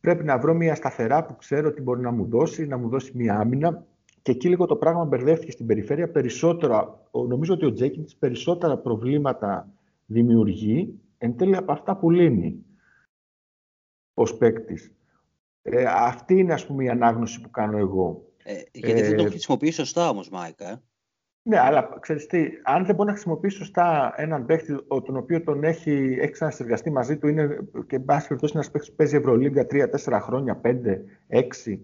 πρέπει να βρω μια σταθερά που ξέρω ότι μπορεί να μου δώσει, να μου δώσει μια άμυνα. Και εκεί λίγο το πράγμα μπερδεύτηκε στην περιφέρεια. Περισσότερα, νομίζω ότι ο Τζέκινς περισσότερα προβλήματα δημιουργεί εν τέλει από αυτά που λύνει ως παίκτης. Ε, αυτή είναι ας πούμε η ανάγνωση που κάνω εγώ. Ε, γιατί δεν το ε, χρησιμοποιείς σωστά όμως Μάικα. Ε. Ναι, αλλά ξέρεις τι, αν δεν μπορεί να χρησιμοποιήσει σωστά έναν παίχτη τον οποίο τον έχει, έχει ξανασυνεργαστεί μαζί του, είναι και μπας περιπτώσει ένας παίχτη που παίζει Ευρωλίγκα 3-4 χρόνια, 5, 6.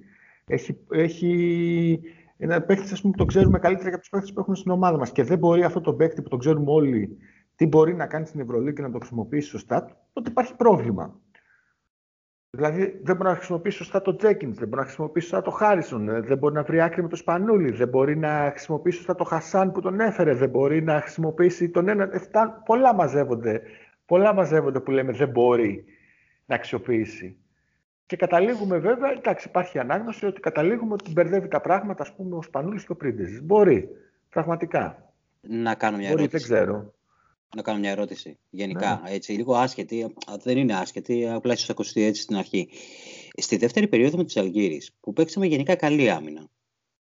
Έχει, έχει ένα παίχτης που το ξέρουμε καλύτερα για τους παίχτες που έχουν στην ομάδα μας. Και δεν μπορεί αυτό το παίχτη που το ξέρουμε όλοι τι μπορεί να κάνει στην Ευρωλίγκα και να το χρησιμοποιήσει σωστά, τότε υπάρχει πρόβλημα. Δηλαδή δεν μπορεί να χρησιμοποιήσει σωστά το Τζέκιν, δεν μπορεί να χρησιμοποιήσει σωστά το Χάρισον, ε, δεν μπορεί να βρει άκρη με το Σπανούλι, δεν μπορεί να χρησιμοποιήσει σωστά το Χασάν που τον έφερε, δεν μπορεί να χρησιμοποιήσει τον ένα. Εφτά, πολλά μαζεύονται. Πολλά μαζεύονται που λέμε δεν μπορεί να αξιοποιήσει. Και καταλήγουμε βέβαια, εντάξει, υπάρχει ανάγνωση ότι καταλήγουμε ότι μπερδεύει τα πράγματα, ας πούμε, ο Σπανούλης και ο Πρίντεζη. Μπορεί, πραγματικά. Να κάνω μια μπορεί, ερώτηση. Δεν ξέρω να κάνω μια ερώτηση. Γενικά, ναι. έτσι, λίγο άσχετη, δεν είναι άσχετη, απλά ίσως ακουστεί έτσι στην αρχή. Στη δεύτερη περίοδο με τη Αλγύρη, που παίξαμε γενικά καλή άμυνα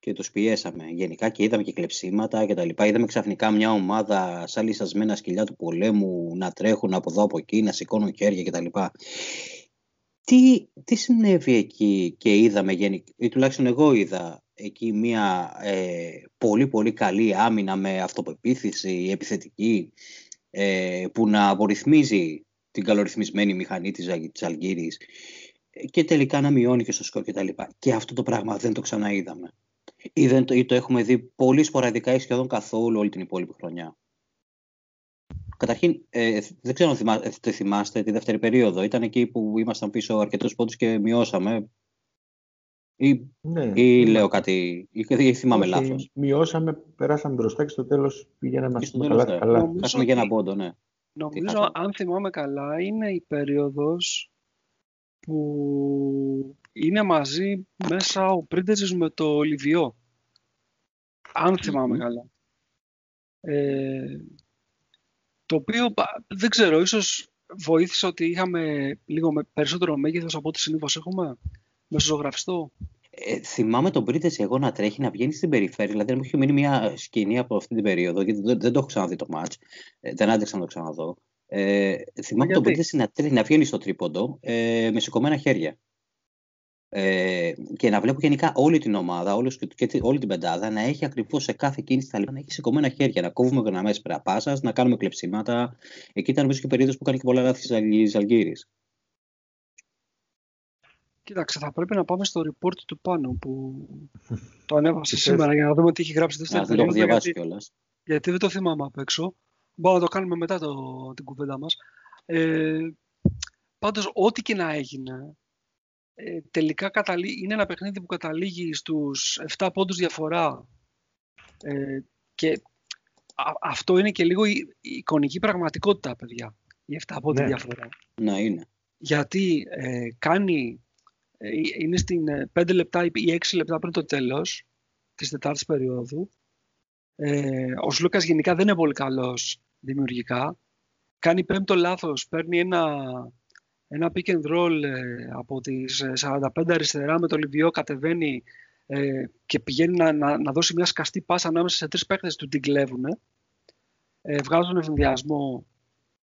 και τους πιέσαμε γενικά και είδαμε και κλεψίματα και τα λοιπά. Είδαμε ξαφνικά μια ομάδα σαν λυσασμένα σκυλιά του πολέμου να τρέχουν από εδώ από εκεί, να σηκώνουν χέρια κτλ. Τι, τι συνέβη εκεί και είδαμε γενικά, ή τουλάχιστον εγώ είδα εκεί μια ε, πολύ πολύ καλή άμυνα με αυτοπεποίθηση, επιθετική; Ε, που να απορριθμίζει την καλορυθμισμένη μηχανή της, της Αλγύρης και τελικά να μειώνει και στο σκορ κτλ. Και, και αυτό το πράγμα δεν το ξαναείδαμε. Ή, δεν το, ή το έχουμε δει πολύ σποραδικά ή σχεδόν καθόλου όλη την υπόλοιπη χρονιά. Καταρχήν, ε, δεν ξέρω αν θυμά, θυμάστε τη δεύτερη περίοδο. Ήταν εκεί που ήμασταν πίσω αρκετούς πόντους και μειώσαμε. Ή, ναι, ή λέω κάτι, ή, ή θυμάμαι λάθος. Μειώσαμε, περάσαμε μπροστά και στο τέλος πήγαιναμε να καλά. Ναι. καλά. Χάσαμε για ένα πόντο, ναι. Νομίζω, αν θυμάμαι καλά, είναι η περίοδος που είναι μαζί μέσα ο Πρίντεζης με το Λιβιό. Αν θυμάμαι καλά. Ε, το οποίο δεν ξέρω, ίσως βοήθησε ότι είχαμε λίγο περισσότερο μέγεθος από ό,τι συνήθως έχουμε ζωγραφιστό. Ε, θυμάμαι τον Πρίτες εγώ να τρέχει, να βγαίνει στην περιφέρεια. Δηλαδή, μου έχει μείνει μια σκηνή από αυτή την περίοδο, γιατί δεν, δεν το έχω ξαναδεί το match. Ε, δεν άντεξα να το ξαναδώ. Ε, θυμάμαι τον Πρίτες να τρέχει, να βγαίνει στο τρίποντο ε, με σηκωμένα χέρια. Ε, και να βλέπω γενικά όλη την ομάδα, όλη, και όλη την πεντάδα να έχει ακριβώς σε κάθε κίνηση τα να έχει σηκωμένα χέρια, να κόβουμε γραμμές περαπάσα, να κάνουμε κλεψίματα. Εκεί ήταν νομίζω και περίοδος που κάνει και πολλά λάθη τη Αλγύρη. Κοίταξε, θα πρέπει να πάμε στο report του πάνω που το ανέβασε σήμερα για να δούμε τι έχει γράψει δεύτερη Δεν το έχω διαβάσει κιόλας. Γιατί δεν το θυμάμαι απ' έξω. Μπορούμε να το κάνουμε μετά το, την κουβέντα μας. Ε, πάντως, ό,τι και να έγινε, ε, τελικά καταλή... είναι ένα παιχνίδι που καταλήγει στους 7 πόντους διαφορά. Ε, και αυτό είναι και λίγο η, εικονική πραγματικότητα, παιδιά. Η 7 πόντους ναι. διαφορά. Να είναι. Γιατί ε, κάνει ε, είναι στην 5 ε, λεπτά ή 6 λεπτά πριν το τέλος της τετάρτης περίοδου. Ε, ο Σλούκας γενικά δεν είναι πολύ καλός δημιουργικά. Κάνει πέμπτο λάθος, παίρνει ένα, ένα pick and roll ε, από τις 45 αριστερά με το Λιβιό, κατεβαίνει ε, και πηγαίνει να, να, να, δώσει μια σκαστή πάσα ανάμεσα σε τρεις παίκτες του την κλέβουν. Ε, βγάζουν εφημδιασμό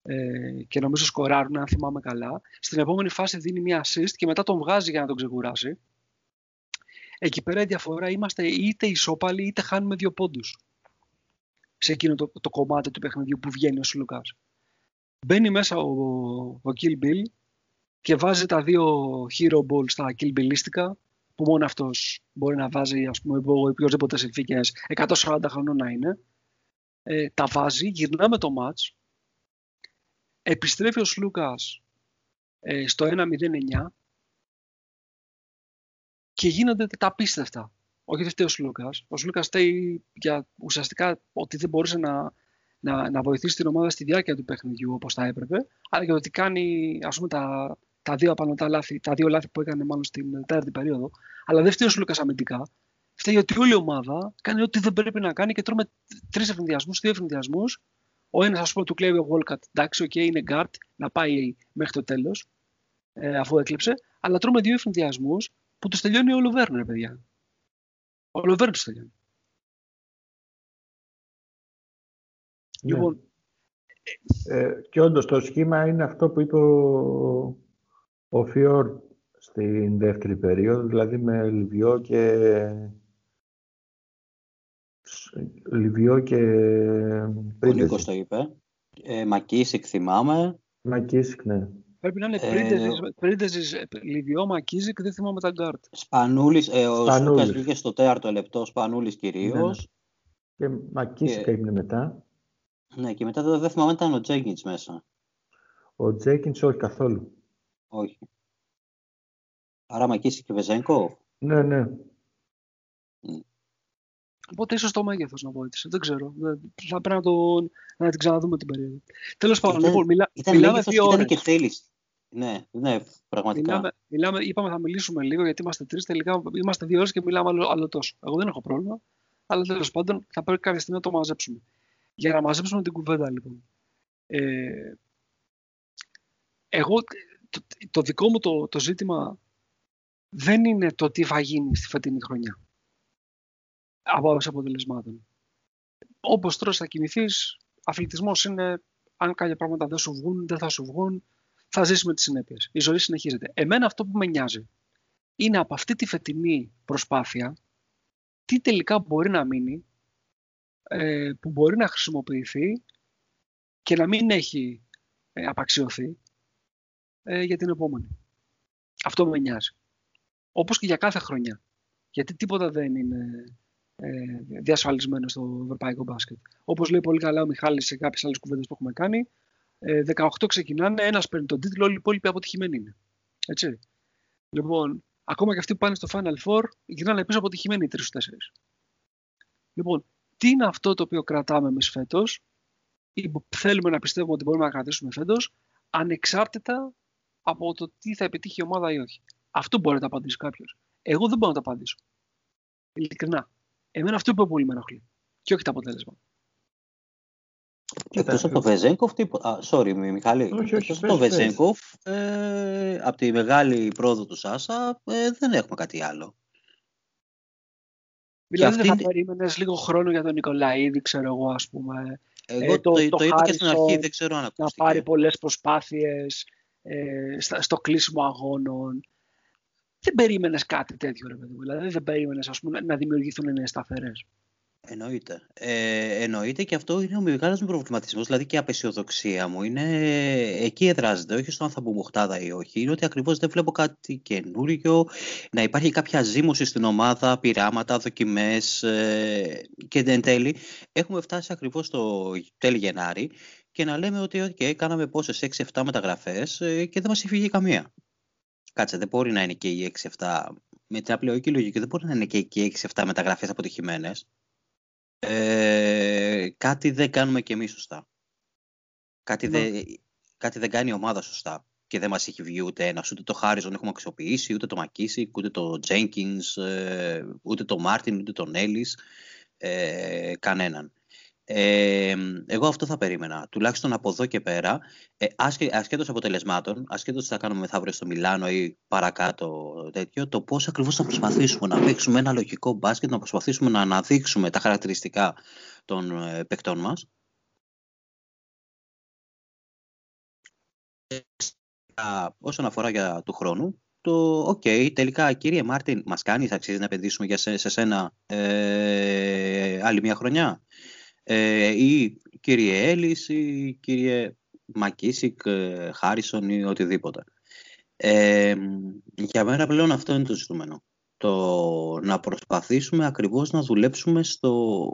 ε, και νομίζω σκοράρουν, αν θυμάμαι καλά. Στην επόμενη φάση δίνει μια assist και μετά τον βγάζει για να τον ξεκουράσει. Εκεί πέρα η διαφορά είμαστε είτε ισόπαλοι είτε χάνουμε δύο πόντους σε εκείνο το, το κομμάτι του παιχνιδιού που βγαίνει ο Σλουκάς. Μπαίνει μέσα ο, ο Kill Bill και βάζει τα δύο hero balls στα Kill Billίστικα που μόνο αυτός μπορεί να βάζει ας πούμε υπό οποιοδήποτε συνθήκες 140 χρονών να είναι. Ε, τα βάζει, γυρνάμε το match Επιστρέφει ο Σλούκας ε, στο 1-0-9 και γίνονται τα απίστευτα. Όχι δεν φταίει ο Σλούκας. Ο Σλούκας φταίει για ουσιαστικά ότι δεν μπορούσε να, να, να βοηθήσει την ομάδα στη διάρκεια του παιχνιδιού όπως θα έπρεπε, αλλά και το ότι κάνει ας πούμε, τα, τα δύο απανοτά λάθη, τα δύο λάθη που έκανε μάλλον στην τέταρτη περίοδο. Αλλά δεν φταίει ο Σλούκας αμυντικά. Φταίει ότι όλη η ομάδα κάνει ό,τι δεν πρέπει να κάνει και τρώμε τρεις ευνηδιασμούς, δύο ευνηδιασμούς. Ο ένας, ας πούμε, του κλέβει ο Βόλκατ. Εντάξει, okay, είναι guard, να πάει μέχρι το τέλος, ε, αφού έκλειψε. Αλλά τρώμε δύο ευνηδιασμού που τους τελειώνει ο Λοβέρνερ, παιδιά. Ο Λοβέρνερ τους τελειώνει. Ναι. Λοιπόν, ε, και όντως το σχήμα είναι αυτό που είπε ο, ο Φιόρδ στην δεύτερη περίοδο, δηλαδή με Λιβιό και Λιβιό και Ο Νίκος το είπε. Ε, Μακίσικ θυμάμαι. Μακίσικ, ναι. Πρέπει να είναι Πρίντεζης, ε, Λιβιό, Μακίσικ, δεν θυμάμαι τα γκαρντ. Σπανούλης, ε, ο Σπανούλης. βγήκε στο τέταρτο λεπτό, Σπανούλης κυρίως. Ναι. Και Μακίσικ και... έγινε μετά. Ναι, και μετά δεν θυμάμαι ήταν ο Τζένκινς μέσα. Ο Τζέγκινς όχι καθόλου. Όχι. Άρα Μακίσικ και Βεζέγκο. Ναι, ναι. Οπότε ίσως το μέγεθος να πω έτσι. Δεν ξέρω. Θα πρέπει να, το, να την ξαναδούμε την περίοδο. Τέλος πάντων, λοιπόν, μιλά, ήταν μιλάμε δύο ώρες. και θέληση. Ναι, ναι, πραγματικά. Μιλάμε, μιλάμε, είπαμε θα μιλήσουμε λίγο γιατί είμαστε τρεις. Τελικά είμαστε δύο ώρες και μιλάμε άλλο, άλλο τόσο. Εγώ δεν έχω πρόβλημα. Αλλά τέλος πάντων θα πρέπει κάποια στιγμή να το μαζέψουμε. Για να μαζέψουμε την κουβέντα, λοιπόν. Ε, εγώ, το, το, δικό μου το, το ζήτημα δεν είναι το τι θα γίνει στη φετινή χρονιά από αποτελεσμάτων. Όπως τώρα θα κινηθείς, αθλητισμός είναι αν κάποια πράγματα δεν σου βγουν, δεν θα σου βγουν, θα ζήσει με τις συνέπειες. Η ζωή συνεχίζεται. Εμένα αυτό που με νοιάζει είναι από αυτή τη φετινή προσπάθεια τι τελικά μπορεί να μείνει, ε, που μπορεί να χρησιμοποιηθεί και να μην έχει ε, απαξιωθεί ε, για την επόμενη. Αυτό με νοιάζει. Όπως και για κάθε χρονιά. Γιατί τίποτα δεν είναι ε, διασφαλισμένο στο ευρωπαϊκό μπάσκετ. Όπως λέει πολύ καλά ο Μιχάλης σε κάποιες άλλες κουβέντες που έχουμε κάνει, 18 ε, ξεκινάνε, ένας παίρνει τον τίτλο, όλοι οι υπόλοιποι αποτυχημένοι είναι. Έτσι. Λοιπόν, ακόμα και αυτοί που πάνε στο Final Four, γυρνάνε πίσω αποτυχημένοι οι 3-4. Λοιπόν, τι είναι αυτό το οποίο κρατάμε εμείς φέτος; Ή που θέλουμε να πιστεύουμε ότι μπορούμε να κρατήσουμε φέτος, ανεξάρτητα από το τι θα επιτύχει η ομάδα ή όχι. Αυτό μπορεί να το απαντήσει κάποιος. Εγώ δεν μπορώ να το απαντήσω. Ειλικρινά. Εμένα αυτό που πολύ με ενοχλεί. Και όχι το αποτέλεσμα. Εκτός από το Βεζέγκοφ, τίποτα. sorry, Μιχάλη. Εκτός από το Βεζέγκοφ, ε, από τη μεγάλη πρόοδο του Σάσα, ε, δεν έχουμε κάτι άλλο. Δηλαδή δεν θα περίμενες λίγο χρόνο για τον Νικολαίδη, ξέρω εγώ, ας πούμε. Εγώ ε, το, το, το, είπα και στην αρχή, δεν ξέρω αν ακούστηκε. Να πάρει πολλές προσπάθειες ε, στο κλείσιμο αγώνων δεν περίμενες κάτι τέτοιο, ρε παιδί Δηλαδή δεν περίμενες να δημιουργηθούν νέες σταθερές. Εννοείται. Ε, εννοείται και αυτό είναι ο μεγάλος μου προβληματισμός, δηλαδή και η απεσιοδοξία μου. Είναι εκεί εδράζεται, όχι στο αν θα μπούμε οχτάδα ή όχι. Είναι ότι ακριβώς δεν βλέπω κάτι καινούριο, να υπάρχει κάποια ζήμωση στην ομάδα, πειράματα, δοκιμές. Ε, και εν τέλει έχουμε φτάσει ακριβώς στο τέλη Γενάρη και να λέμε ότι okay, κάναμε πόσες 6-7 μεταγραφές ε, και δεν μας έχει καμία. Κάτσε, δεν μπορεί να είναι και οι 6-7. Με την απλοϊκή λογική δεν μπορεί να είναι και οι 6-7 μεταγραφές αποτυχημένες. Ε, κάτι δεν κάνουμε και εμείς σωστά. Κάτι, ναι. δεν, κάτι δεν κάνει η ομάδα σωστά. Και δεν μας έχει βγει ούτε ένας, ούτε το Χάρισον έχουμε αξιοποιήσει, ούτε το Μακίσικ, ούτε το Τζένκιν, ε, ούτε το Μάρτιν, ούτε τον Έλις. Ε, κανέναν. Ε, εγώ αυτό θα περίμενα. Τουλάχιστον από εδώ και πέρα, ε, ασχέτως αποτελεσμάτων, ασχέτως τι θα κάνουμε μεθαύριο στο Μιλάνο ή παρακάτω τέτοιο, το πώς ακριβώς θα προσπαθήσουμε να παίξουμε ένα λογικό μπάσκετ, να προσπαθήσουμε να αναδείξουμε τα χαρακτηριστικά των ε, παικτών μας. Όσον αφορά για του χρόνου, το «ΟΚ, okay, τελικά κύριε Μάρτιν, μας κάνεις, θα αξίζει να επενδύσουμε για σε, σε σένα ε, άλλη μια χρονιά» ε, ή κύριε Έλλης ή κύριε Μακίσικ, ε, Χάρισον ή οτιδήποτε. Ε, για μένα πλέον αυτό είναι το ζητούμενο. Το να προσπαθήσουμε ακριβώς να δουλέψουμε στο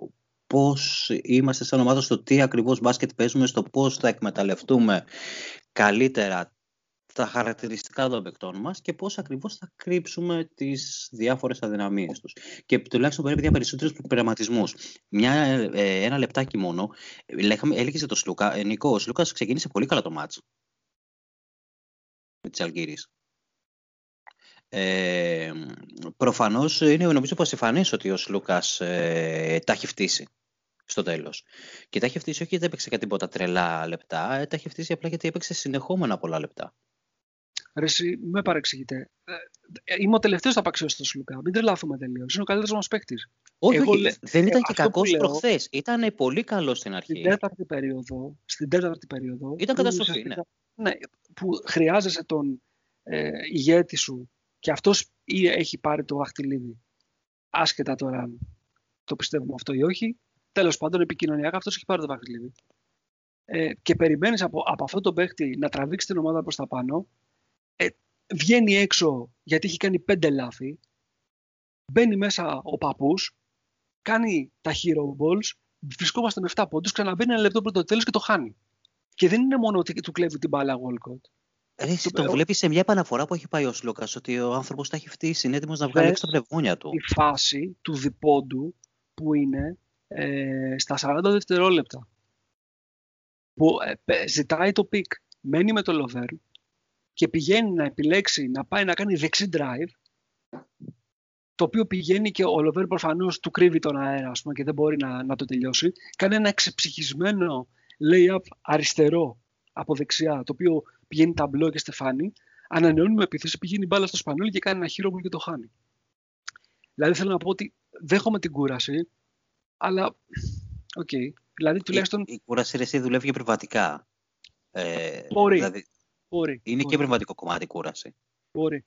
πώς είμαστε σαν ομάδα, στο τι ακριβώς μπάσκετ παίζουμε, στο πώς θα εκμεταλλευτούμε καλύτερα τα χαρακτηριστικά των παικτών μας και πώς ακριβώς θα κρύψουμε τις διάφορες αδυναμίες τους. Και τουλάχιστον πρέπει για περισσότερους πειραματισμούς. Μια, ε, ένα λεπτάκι μόνο, λέγαμε, έλεγε το Σλούκα, ε, Νικό, ο Σλούκας ξεκίνησε πολύ καλά το μάτς με τις Αλγύριες. Ε, προφανώς είναι νομίζω πως εμφανές ότι ο Σλούκας ε, τα έχει φτύσει στο τέλος. Και τα έχει φτύσει όχι γιατί έπαιξε κάτι τίποτα τρελά λεπτά, ε, τα έχει φτύσει απλά γιατί έπαιξε συνεχόμενα πολλά λεπτά. Ρε, εσύ, με παρεξηγείτε. Ε, ε, είμαι ο τελευταίος να απαξιώσει τον Σλούκα. Μην τρελάθουμε τελείως. Είναι ο καλύτερος μας παίκτης. Όχι, όχι, δεν ήταν και κακός προχθές. Ήταν πολύ καλό στην αρχή. Στην τέταρτη περίοδο. Στην τέταρτη περίοδο ήταν καταστροφή. Ναι. ναι. που χρειάζεσαι τον ε, ηγέτη σου και αυτός έχει πάρει το αχτιλίδι. Άσχετα τώρα το πιστεύουμε αυτό ή όχι. Τέλος πάντων, επικοινωνιακά αυτός έχει πάρει το δαχτυλίδι. Ε, και περιμένεις από, από αυτό το παίχτη να τραβήξει την ομάδα προς τα πάνω. Ε, βγαίνει έξω γιατί έχει κάνει πέντε λάθη. Μπαίνει μέσα ο παππούς, κάνει τα hero balls, βρισκόμαστε με 7 πόντους, ξαναμπαίνει ένα λεπτό πριν το τέλος και το χάνει. Και δεν είναι μόνο ότι του κλέβει την μπάλα Walkup. Ρε, το, το βλέπει σε μια επαναφορά που έχει πάει ο Σλούκας ότι ο άνθρωπος τα έχει φτύσει, είναι έτοιμος να βγάλει έξω τα πνευμόνια του. Η φάση του διπόντου που είναι ε, στα 40 δευτερόλεπτα που ε, ζητάει το πικ, μένει με τον Λοβέρν και πηγαίνει να επιλέξει να πάει να κάνει δεξί drive το οποίο πηγαίνει και ο Λοβέρν προφανώς του κρύβει τον αέρα ας πούμε, και δεν μπορεί να, να το τελειώσει. Κάνει ένα εξεψυχισμένο lay-up αριστερό από δεξιά, το οποίο πηγαίνει ταμπλό και στεφάνι. Ανανεώνει με επίθεση, πηγαίνει μπάλα στο Σπανούλη και κάνει ένα hero και το χάνει. Δηλαδή θέλω να πω ότι δέχομαι την κούραση, αλλά, ok. Okay. Δηλαδή, τουλάχιστον... Η, η κούραση εσύ δουλεύει και προπονητικά. Ε, μπορεί. Δηλαδή, μπορεί. Είναι μπορεί. και προπονητικό κομμάτι η κούραση. Μπορεί.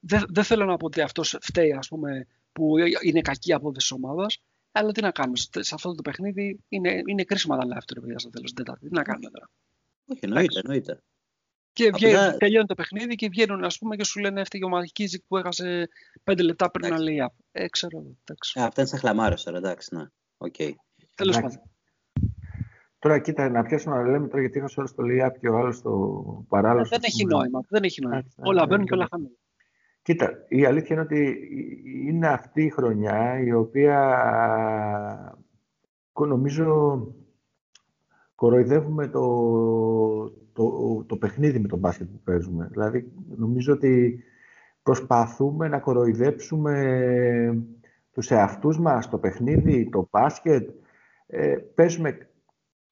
Δεν, δεν θέλω να πω ότι αυτός φταίει, ας πούμε, που είναι κακή απόδοση της ομάδας. Αλλά τι να κάνουμε. Σε αυτό το παιχνίδι είναι, είναι κρίσιμα τα λάθη παιδιά στο τέλος την Τετάρτη. Τι να κάνουμε τώρα. Όχι, εννοείται, εννοείται. Και Απλά... τελειώνει το παιχνίδι και βγαίνουν ας πούμε, και σου λένε έφταιγε ο Μαρκίζικ που έχασε πέντε λεπτά πριν να λέει. Ε, ξέρω. Ε, αυτά είναι σαν χλαμάρος τώρα, εντάξει. Ναι. Okay. Τέλος πάντων. Τώρα κοίτα, να πιάσουμε να λέμε τώρα γιατί είχα όλο το layup και ο άλλος το παράλληλο. Δεν έχει νόημα. Δεν έχει νόημα. όλα μπαίνουν και όλα χάνουν. Κοίτα, η αλήθεια είναι ότι είναι αυτή η χρονιά η οποία νομίζω κοροϊδεύουμε το, το, το παιχνίδι με τον μπάσκετ που παίζουμε. Δηλαδή, νομίζω ότι προσπαθούμε να κοροϊδέψουμε τους εαυτούς μας, το παιχνίδι, το μπάσκετ. Ε, παίζουμε,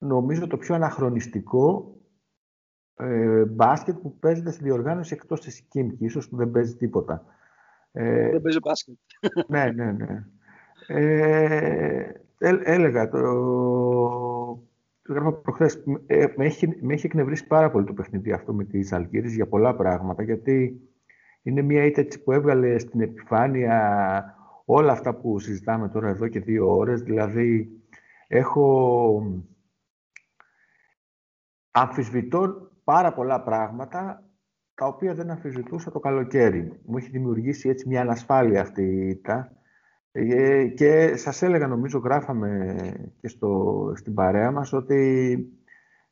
νομίζω, το πιο αναχρονιστικό ε, μπάσκετ που παίζεται στη διοργάνωση εκτός της Κίμκης, ίσως που δεν παίζει τίποτα. Ε, δεν παίζει μπάσκετ. Ναι, ναι, ναι. Ε, έλεγα, το, το γράφω προχθές, ε, με, έχει, με έχει εκνευρίσει πάρα πολύ το παιχνίδι αυτό με τις Αλγύρες για πολλά πράγματα, γιατί είναι μια ήττα που έβγαλε στην επιφάνεια όλα αυτά που συζητάμε τώρα εδώ και δύο ώρες. Δηλαδή, έχω αμφισβητώ πάρα πολλά πράγματα τα οποία δεν αμφισβητούσα το καλοκαίρι. Μου έχει δημιουργήσει έτσι μια ανασφάλεια αυτή η ήττα. Ε, και σας έλεγα, νομίζω, γράφαμε και στο, στην παρέα μας, ότι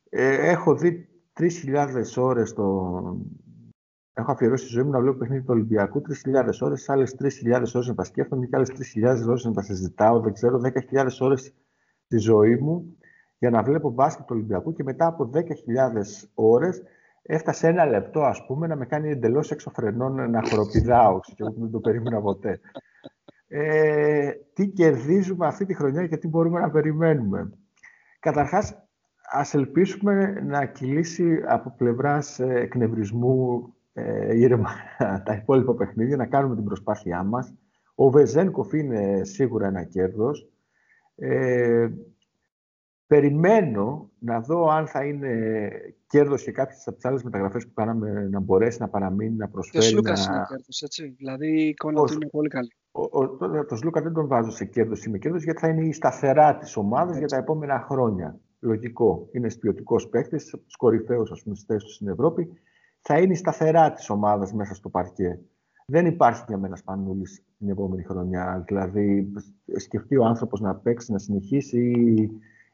ε, έχω δει 3.000 ώρες τον, Έχω αφιερώσει τη ζωή μου να βλέπω παιχνίδι του Ολυμπιακού 3.000 ώρες, άλλες 3.000 ώρες να τα σκέφτομαι και άλλες 3.000 ώρες να τα συζητάω. Δεν ξέρω, 10.000 ώρες τη ζωή μου για να βλέπω μπάσκετ του Ολυμπιακού και μετά από 10.000 ώρες έφτασε ένα λεπτό, ας πούμε, να με κάνει εντελώς εξωφρενών να χοροπηδάω. και εγώ δεν το περίμενα ποτέ. Ε, τι κερδίζουμε αυτή τη χρονιά και τι μπορούμε να περιμένουμε. Καταρχάς, ας ελπίσουμε να κυλήσει από πλευράς ε, εκνευρισμού ε, ήρεμα τα υπόλοιπα παιχνίδια, να κάνουμε την προσπάθειά μας. Ο Βεζένκοφ είναι σίγουρα ένα κέρδος. Ε, περιμένω να δω αν θα είναι κέρδος και κάποιες από τις άλλες μεταγραφές που κάναμε να μπορέσει να παραμείνει, να προσφέρει. Και ο Σλούκας να... είναι κέρδος, έτσι. Δηλαδή η εικόνα του είναι πολύ καλή. Ο, ο, το, το Σλούκα δεν τον βάζω σε κέρδος ή με κέρδος γιατί θα είναι η σταθερά της ομάδας για τα επόμενα χρόνια. Λογικό. Είναι ποιοτικό παίκτης, κορυφαίος ας πούμε στις στην Ευρώπη θα είναι η σταθερά της ομάδας μέσα στο παρκέ. Δεν υπάρχει για μένα σπανούλης την επόμενη χρονιά. Δηλαδή, σκεφτεί ο άνθρωπος να παίξει, να συνεχίσει ή,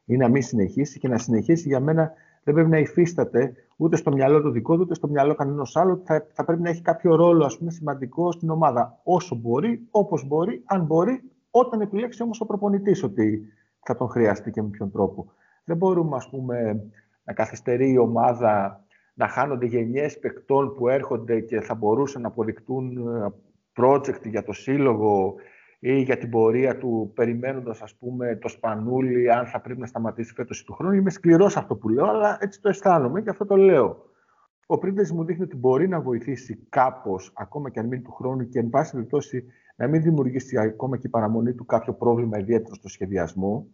ή να μην συνεχίσει. Και να συνεχίσει για μένα δεν πρέπει να υφίσταται ούτε στο μυαλό του δικό του, ούτε στο μυαλό κανένα άλλο. Θα, θα πρέπει να έχει κάποιο ρόλο ας πούμε, σημαντικό στην ομάδα. Όσο μπορεί, όπως μπορεί, αν μπορεί, όταν επιλέξει όμως ο προπονητής ότι θα τον χρειαστεί και με ποιον τρόπο. Δεν μπορούμε ας πούμε, να καθυστερεί η ομάδα να χάνονται γενιές παικτών που έρχονται και θα μπορούσαν να αποδεικτούν ε, project για το σύλλογο ή για την πορεία του, περιμένοντας, ας πούμε, το σπανούλι, αν θα πρέπει να σταματήσει φέτος του χρόνου. Είμαι σκληρός αυτό που λέω, αλλά έτσι το αισθάνομαι και αυτό το λέω. Ο πρίντε μου δείχνει ότι μπορεί να βοηθήσει κάπως, ακόμα και αν μείνει του χρόνου και εν πάση περιπτώσει να μην δημιουργήσει ακόμα και η παραμονή του κάποιο πρόβλημα ιδιαίτερο στο σχεδιασμό.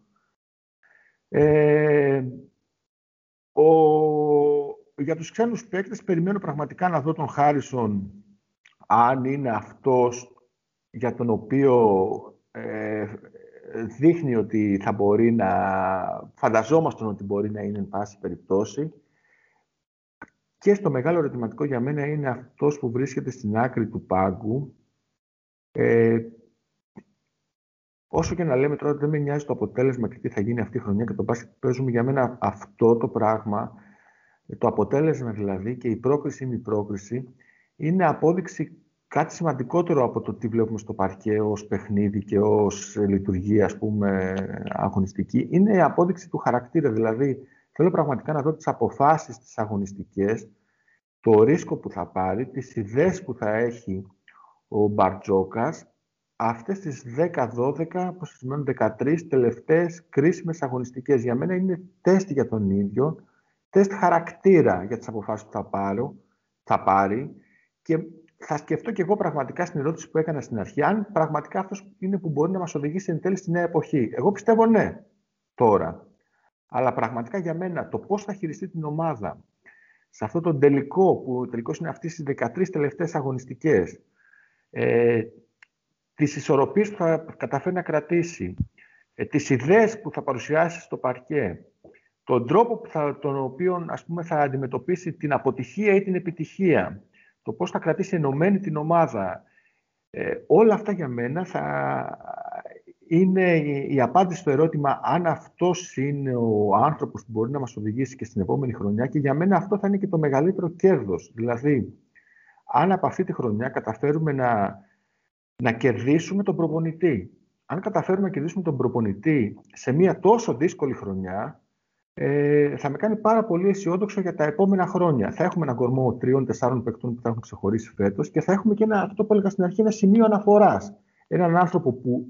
Ε, ο, για τους ξένους παίκτες περιμένω πραγματικά να δω τον Χάρισον αν είναι αυτός για τον οποίο ε, δείχνει ότι θα μπορεί να... Φανταζόμαστε ότι μπορεί να είναι εν πάση περιπτώσει. Και στο μεγάλο ερωτηματικό για μένα είναι αυτός που βρίσκεται στην άκρη του πάγκου. Ε, όσο και να λέμε τώρα δεν με νοιάζει το αποτέλεσμα και τι θα γίνει αυτή η χρονιά και το μπάσκετ παίζουμε για μένα αυτό το πράγμα, το αποτέλεσμα δηλαδή και η πρόκριση ή η πρόκριση είναι απόδειξη κάτι σημαντικότερο από το τι βλέπουμε στο παρκέ ως παιχνίδι και ως λειτουργία, ας πούμε, αγωνιστική, είναι η απόδειξη του χαρακτήρα. Δηλαδή, θέλω πραγματικά να δω τις αποφάσεις τις αγωνιστικές, το ρίσκο που θα πάρει, τις ιδέες που θα έχει ο Μπαρτζόκας, αυτές τις 10-12, πώς σημαίνουν 13 τελευταίες κρίσιμες αγωνιστικές. Για μένα είναι τεστ για τον ίδιο, τεστ χαρακτήρα για τις αποφάσεις που θα, πάρω, θα πάρει και θα σκεφτώ και εγώ πραγματικά στην ερώτηση που έκανα στην αρχή, αν πραγματικά αυτός είναι που μπορεί να μας οδηγήσει εν τέλει στη νέα εποχή. Εγώ πιστεύω ναι, τώρα. Αλλά πραγματικά για μένα το πώς θα χειριστεί την ομάδα σε αυτό το τελικό, που ο τελικός είναι αυτή στι 13 τελευταίες αγωνιστικές, ε, τις ισορροπίες που θα καταφέρει να κρατήσει, ε, τις ιδέες που θα παρουσιάσει στο παρκέ, τον τρόπο που θα, τον οποίο ας πούμε, θα αντιμετωπίσει την αποτυχία ή την επιτυχία, το πώς θα κρατήσει ενωμένη την ομάδα. Ε, όλα αυτά για μένα θα είναι η, απάντηση στο ερώτημα αν αυτός είναι ο άνθρωπος που μπορεί να μας οδηγήσει και στην επόμενη χρονιά και για μένα αυτό θα είναι και το μεγαλύτερο κέρδος. Δηλαδή, αν από αυτή τη χρονιά καταφέρουμε να, να κερδίσουμε τον προπονητή. Αν καταφέρουμε να κερδίσουμε τον προπονητή σε μια τόσο δύσκολη χρονιά, ε, θα με κάνει πάρα πολύ αισιόδοξο για τα επόμενα χρόνια. Θα έχουμε έναν κορμό τριών-τεσσάρων παικτών που θα έχουν ξεχωρίσει φέτος και θα έχουμε και ένα, αυτό που έλεγα στην αρχή, ένα σημείο αναφοράς. Έναν άνθρωπο που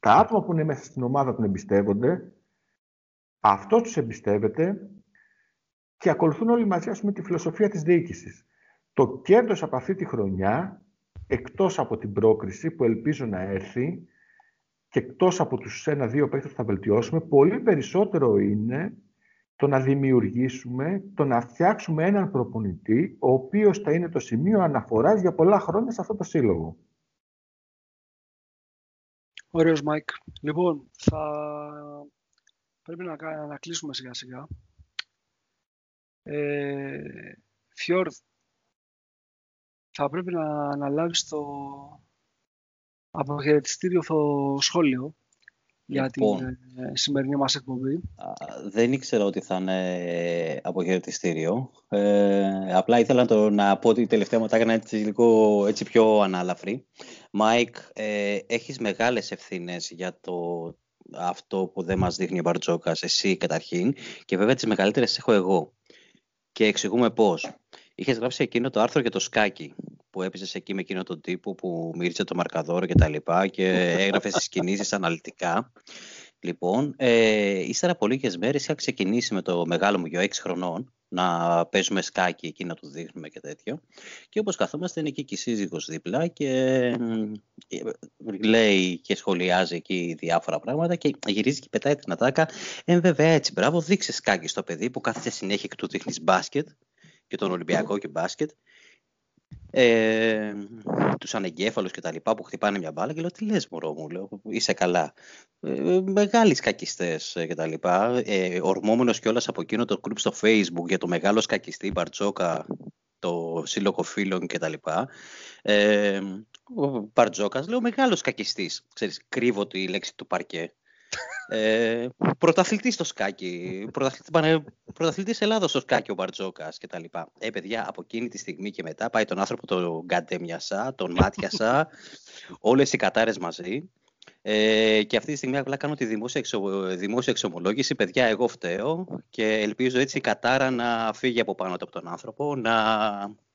τα άτομα που είναι μέσα στην ομάδα τον εμπιστεύονται, αυτός τους εμπιστεύεται και ακολουθούν όλοι μαζί με τη φιλοσοφία της διοίκησης. Το κέρδος από αυτή τη χρονιά, εκτός από την πρόκριση που ελπίζω να έρθει, και εκτός από τους ένα-δύο παίκτες που θα βελτιώσουμε, πολύ περισσότερο είναι το να δημιουργήσουμε, το να φτιάξουμε έναν προπονητή, ο οποίος θα είναι το σημείο αναφοράς για πολλά χρόνια σε αυτό το σύλλογο. Ωραίος, Μάικ. Λοιπόν, θα πρέπει να, να κλείσουμε σιγά-σιγά. Ε, Φιόρδ, θα πρέπει να αναλάβεις το αποχαιρετιστήριο στο σχόλιο για την λοιπόν. ε, σημερινή μας εκπομπή. Δεν ήξερα ότι θα είναι αποχαιρετιστήριο. Ε, απλά ήθελα να, το, να πω ότι τελευταία μου τα έκανα έτσι, λίγο, έτσι πιο ανάλαφρη. Μάικ, ε, έχεις μεγάλες ευθύνες για το αυτό που δεν μας δείχνει ο Μπαρτζόκας, εσύ καταρχήν, και βέβαια τις μεγαλύτερες έχω εγώ. Και εξηγούμε πώς. Είχες γράψει εκείνο το άρθρο για το σκάκι που έπαιζες εκεί με εκείνο τον τύπο που μύρισε το μαρκαδόρο και τα λοιπά και έγραφες τις κινήσεις αναλυτικά. Λοιπόν, ε, ύστερα από λίγες μέρες είχα ξεκινήσει με το μεγάλο μου γιο 6 χρονών να παίζουμε σκάκι εκεί να του δείχνουμε και τέτοιο. Και όπως καθόμαστε είναι εκεί και η σύζυγος δίπλα και ε, λέει και σχολιάζει εκεί διάφορα πράγματα και γυρίζει και πετάει την ατάκα. Ε, βέβαια έτσι, μπράβο, δείξε σκάκι στο παιδί που κάθεται συνέχεια και του δείχνεις μπάσκετ και τον Ολυμπιακό και μπάσκετ ε, τους ανεγκέφαλους και τα λοιπά που χτυπάνε μια μπάλα και λέω τι λες μωρό μου, λέω, είσαι καλά. Ε, μεγάλοι σκακιστές ε, και τα λοιπά. Ε, ορμόμενος κιόλας από εκείνο το group στο facebook για το μεγάλο σκακιστή Μπαρτζόκα, το σύλλογο φίλων και τα λοιπά. Ε, ο Μπαρτζόκας λέω μεγάλος σκακιστής. Ξέρεις, κρύβω τη λέξη του παρκέ. Ε, πρωταθλητής στο σκάκι, πρωταθλητής, πρωταθλητής Ελλάδος στο σκάκι ο Μπαρτζόκας κτλ. Ε, παιδιά, από εκείνη τη στιγμή και μετά πάει τον άνθρωπο τον γκαντέμιασα, τον μάτιασα, όλες οι κατάρες μαζί. Ε, και αυτή τη στιγμή απλά κάνω τη δημόσια, εξο, δημόσια εξομολόγηση. Παιδιά, εγώ φταίω και ελπίζω έτσι η κατάρα να φύγει από πάνω από τον άνθρωπο, να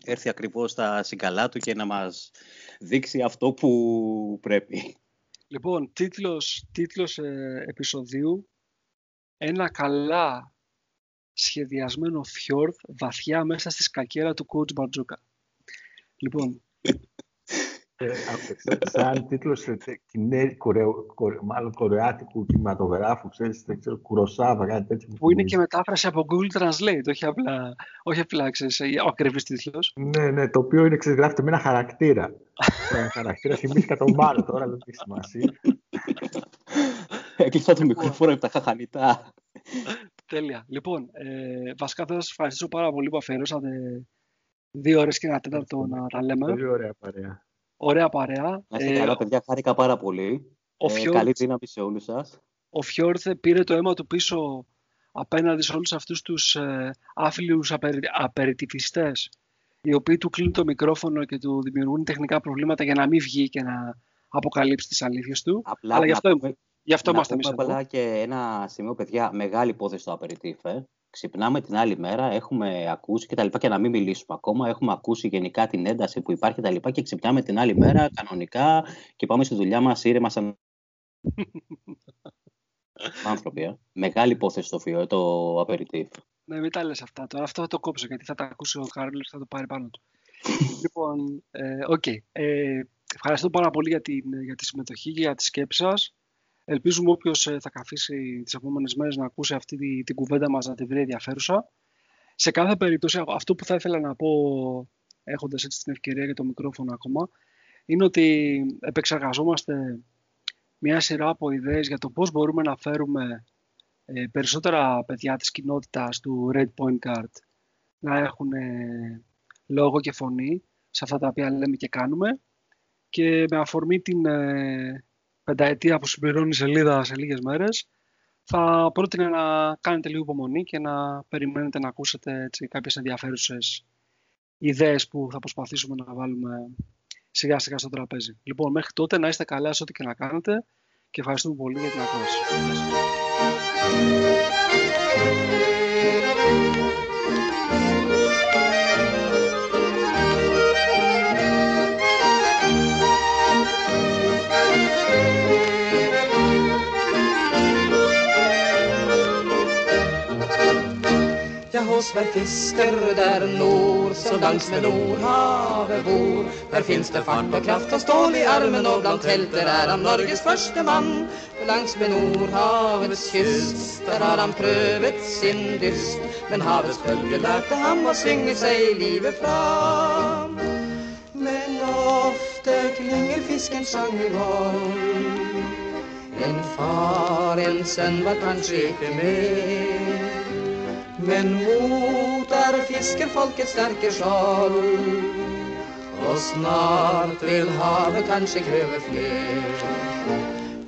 έρθει ακριβώς στα συγκαλά του και να μας δείξει αυτό που πρέπει. Λοιπόν, τίτλος, τίτλος ε, επεισοδίου «Ένα καλά σχεδιασμένο φιόρδ βαθιά μέσα στη σκακέρα του coach Μπαρτζούκα». Λοιπόν, ε, σαν τίτλος μάλλον κορεάτικου κινηματογράφου, ξέρεις, δεν ξέρω, Κουροσάβα, κάτι τέτοιο. Που είναι και μετάφραση από Google Translate, όχι απλά, όχι απλά ξέρεις, ο ακριβής τίτλος. Ναι, ναι, το οποίο είναι ξεγράφεται με ένα χαρακτήρα. ένα χαρακτήρα, θυμήθηκα τον Μάρο τώρα, δεν έχει σημασία. Έκλεισα το μικρόφωνο από τα χαχανιτά. Τέλεια. Λοιπόν, ε, βασικά θέλω να σας ευχαριστήσω πάρα πολύ που αφιερώσατε δύο ώρες και ένα τέταρτο να τα λέμε. Πολύ ωραία παρέα. Ωραία παρέα. Να είστε ε, καλά, παιδιά. Χάρηκα πάρα πολύ. Ο ε, καλή δύναμη σε όλους σας. Ο Φιόρθε πήρε το αίμα του πίσω απέναντι σε όλους αυτούς τους ε, άφιλους απερι, οι οποίοι του κλείνουν το μικρόφωνο και του δημιουργούν τεχνικά προβλήματα για να μην βγει και να αποκαλύψει τις αλήθειες του. Απλά Αλλά γι' αυτό, πούμε, γι αυτό είμαστε εμείς εδώ. και ένα σημείο, παιδιά, μεγάλη υπόθεση στο απεριτήφ ξυπνάμε την άλλη μέρα, έχουμε ακούσει και τα λοιπά και να μην μιλήσουμε ακόμα, έχουμε ακούσει γενικά την ένταση που υπάρχει και τα λοιπά και ξυπνάμε την άλλη μέρα κανονικά και πάμε στη δουλειά μας ήρεμα σαν άνθρωποι. Ε. Μεγάλη υπόθεση στο φιό, το απεριτήφ. Ναι, μην τα λες αυτά τώρα. Αυτό θα το κόψω γιατί θα τα ακούσει ο Κάρλος θα το πάρει πάνω του. λοιπόν, ε, okay. ε, ευχαριστώ πάρα πολύ για, την, για τη συμμετοχή και για τη σκέψη σας. Ελπίζουμε όποιος ε, θα καθίσει τις επόμενες μέρες να ακούσει αυτή την, την κουβέντα μας να τη βρει ενδιαφέρουσα. Σε κάθε περίπτωση, αυτό που θα ήθελα να πω, έχοντας έτσι την ευκαιρία για το μικρόφωνο ακόμα, είναι ότι επεξεργαζόμαστε μια σειρά από ιδέες για το πώς μπορούμε να φέρουμε ε, περισσότερα παιδιά της κοινότητας του Red Point Card να έχουν ε, λόγο και φωνή σε αυτά τα οποία λέμε και κάνουμε και με αφορμή την, πενταετία που συμπληρώνει η σελίδα σε λίγες μέρες, θα πρότεινα να κάνετε λίγο υπομονή και να περιμένετε να ακούσετε έτσι, κάποιες ενδιαφέρουσες ιδέες που θα προσπαθήσουμε να βάλουμε σιγά σιγά στο τραπέζι. Λοιπόν, μέχρι τότε να είστε καλά σε ό,τι και να κάνετε και ευχαριστούμε πολύ για την ακρόαση. Hos hver fisker der nord, så langs med Nordhavet bor. Der fins det fart og kraft og stål i armen, og blant helter er han Norges første mann. Langs med Nordhavets kyst, der har han prøvet sin dyst. Men havets bølger lærte ham å synge seg livet fram. Men ofte klinger fiskens sangervoll. En far, en sønn var kanskje ikke med. Men mot er fiskerfolkets sterke skjold. Og snart vil havet kanskje kreve fler.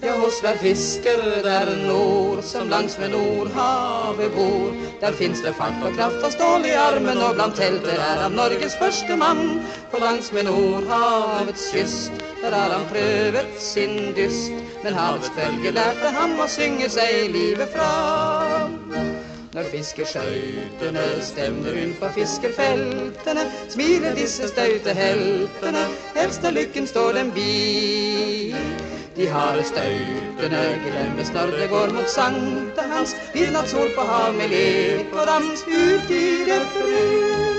Ja, hos hver fisker der nord, som langs med Nordhavet bor, der fins det fart og kraft og stål i armen, og blant telter er han Norges første mann. For langs med Nordhavets kyst, der har han prøvet sin dyst, men havets bølger lærte ham å synge seg livet fram. Når fiskeskøytene stevner ut på fiskerfeltene, smiler disse staute heltene, helst når lykken står dem bi. De harde stautene glemmes når det går mot sankthans, midnattssol på hav med lek og dans ut i det fru.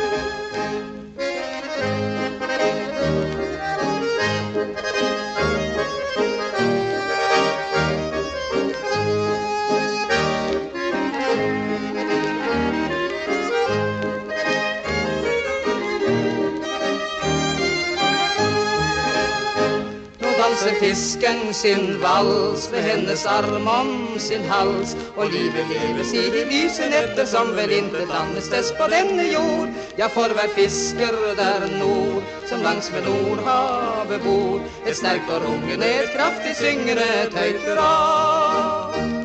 Danser fisken sin vals ved hennes arm om sin hals. Og livet leves i de lyse netter som vel intet annerledes på denne jord. Ja, for hver fisker der nord, som langs med Nordhavet bor, et sterkt og rungende, et kraftig syngende, et høyt hurra.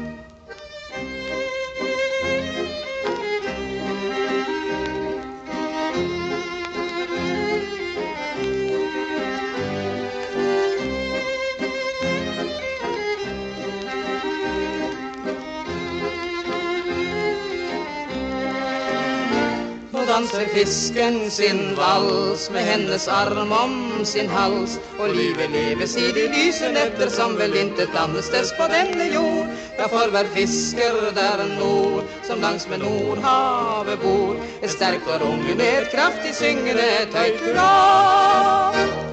Danser fisken sin vals med hennes arm om sin hals. Og livet leves i de lyse netter som vel intet annet sted på denne jord. Ja, for hver fisker der nord, som langs med Nordhavet bor, er sterkt og rungende, et kraftig syngende, et høyt hurra.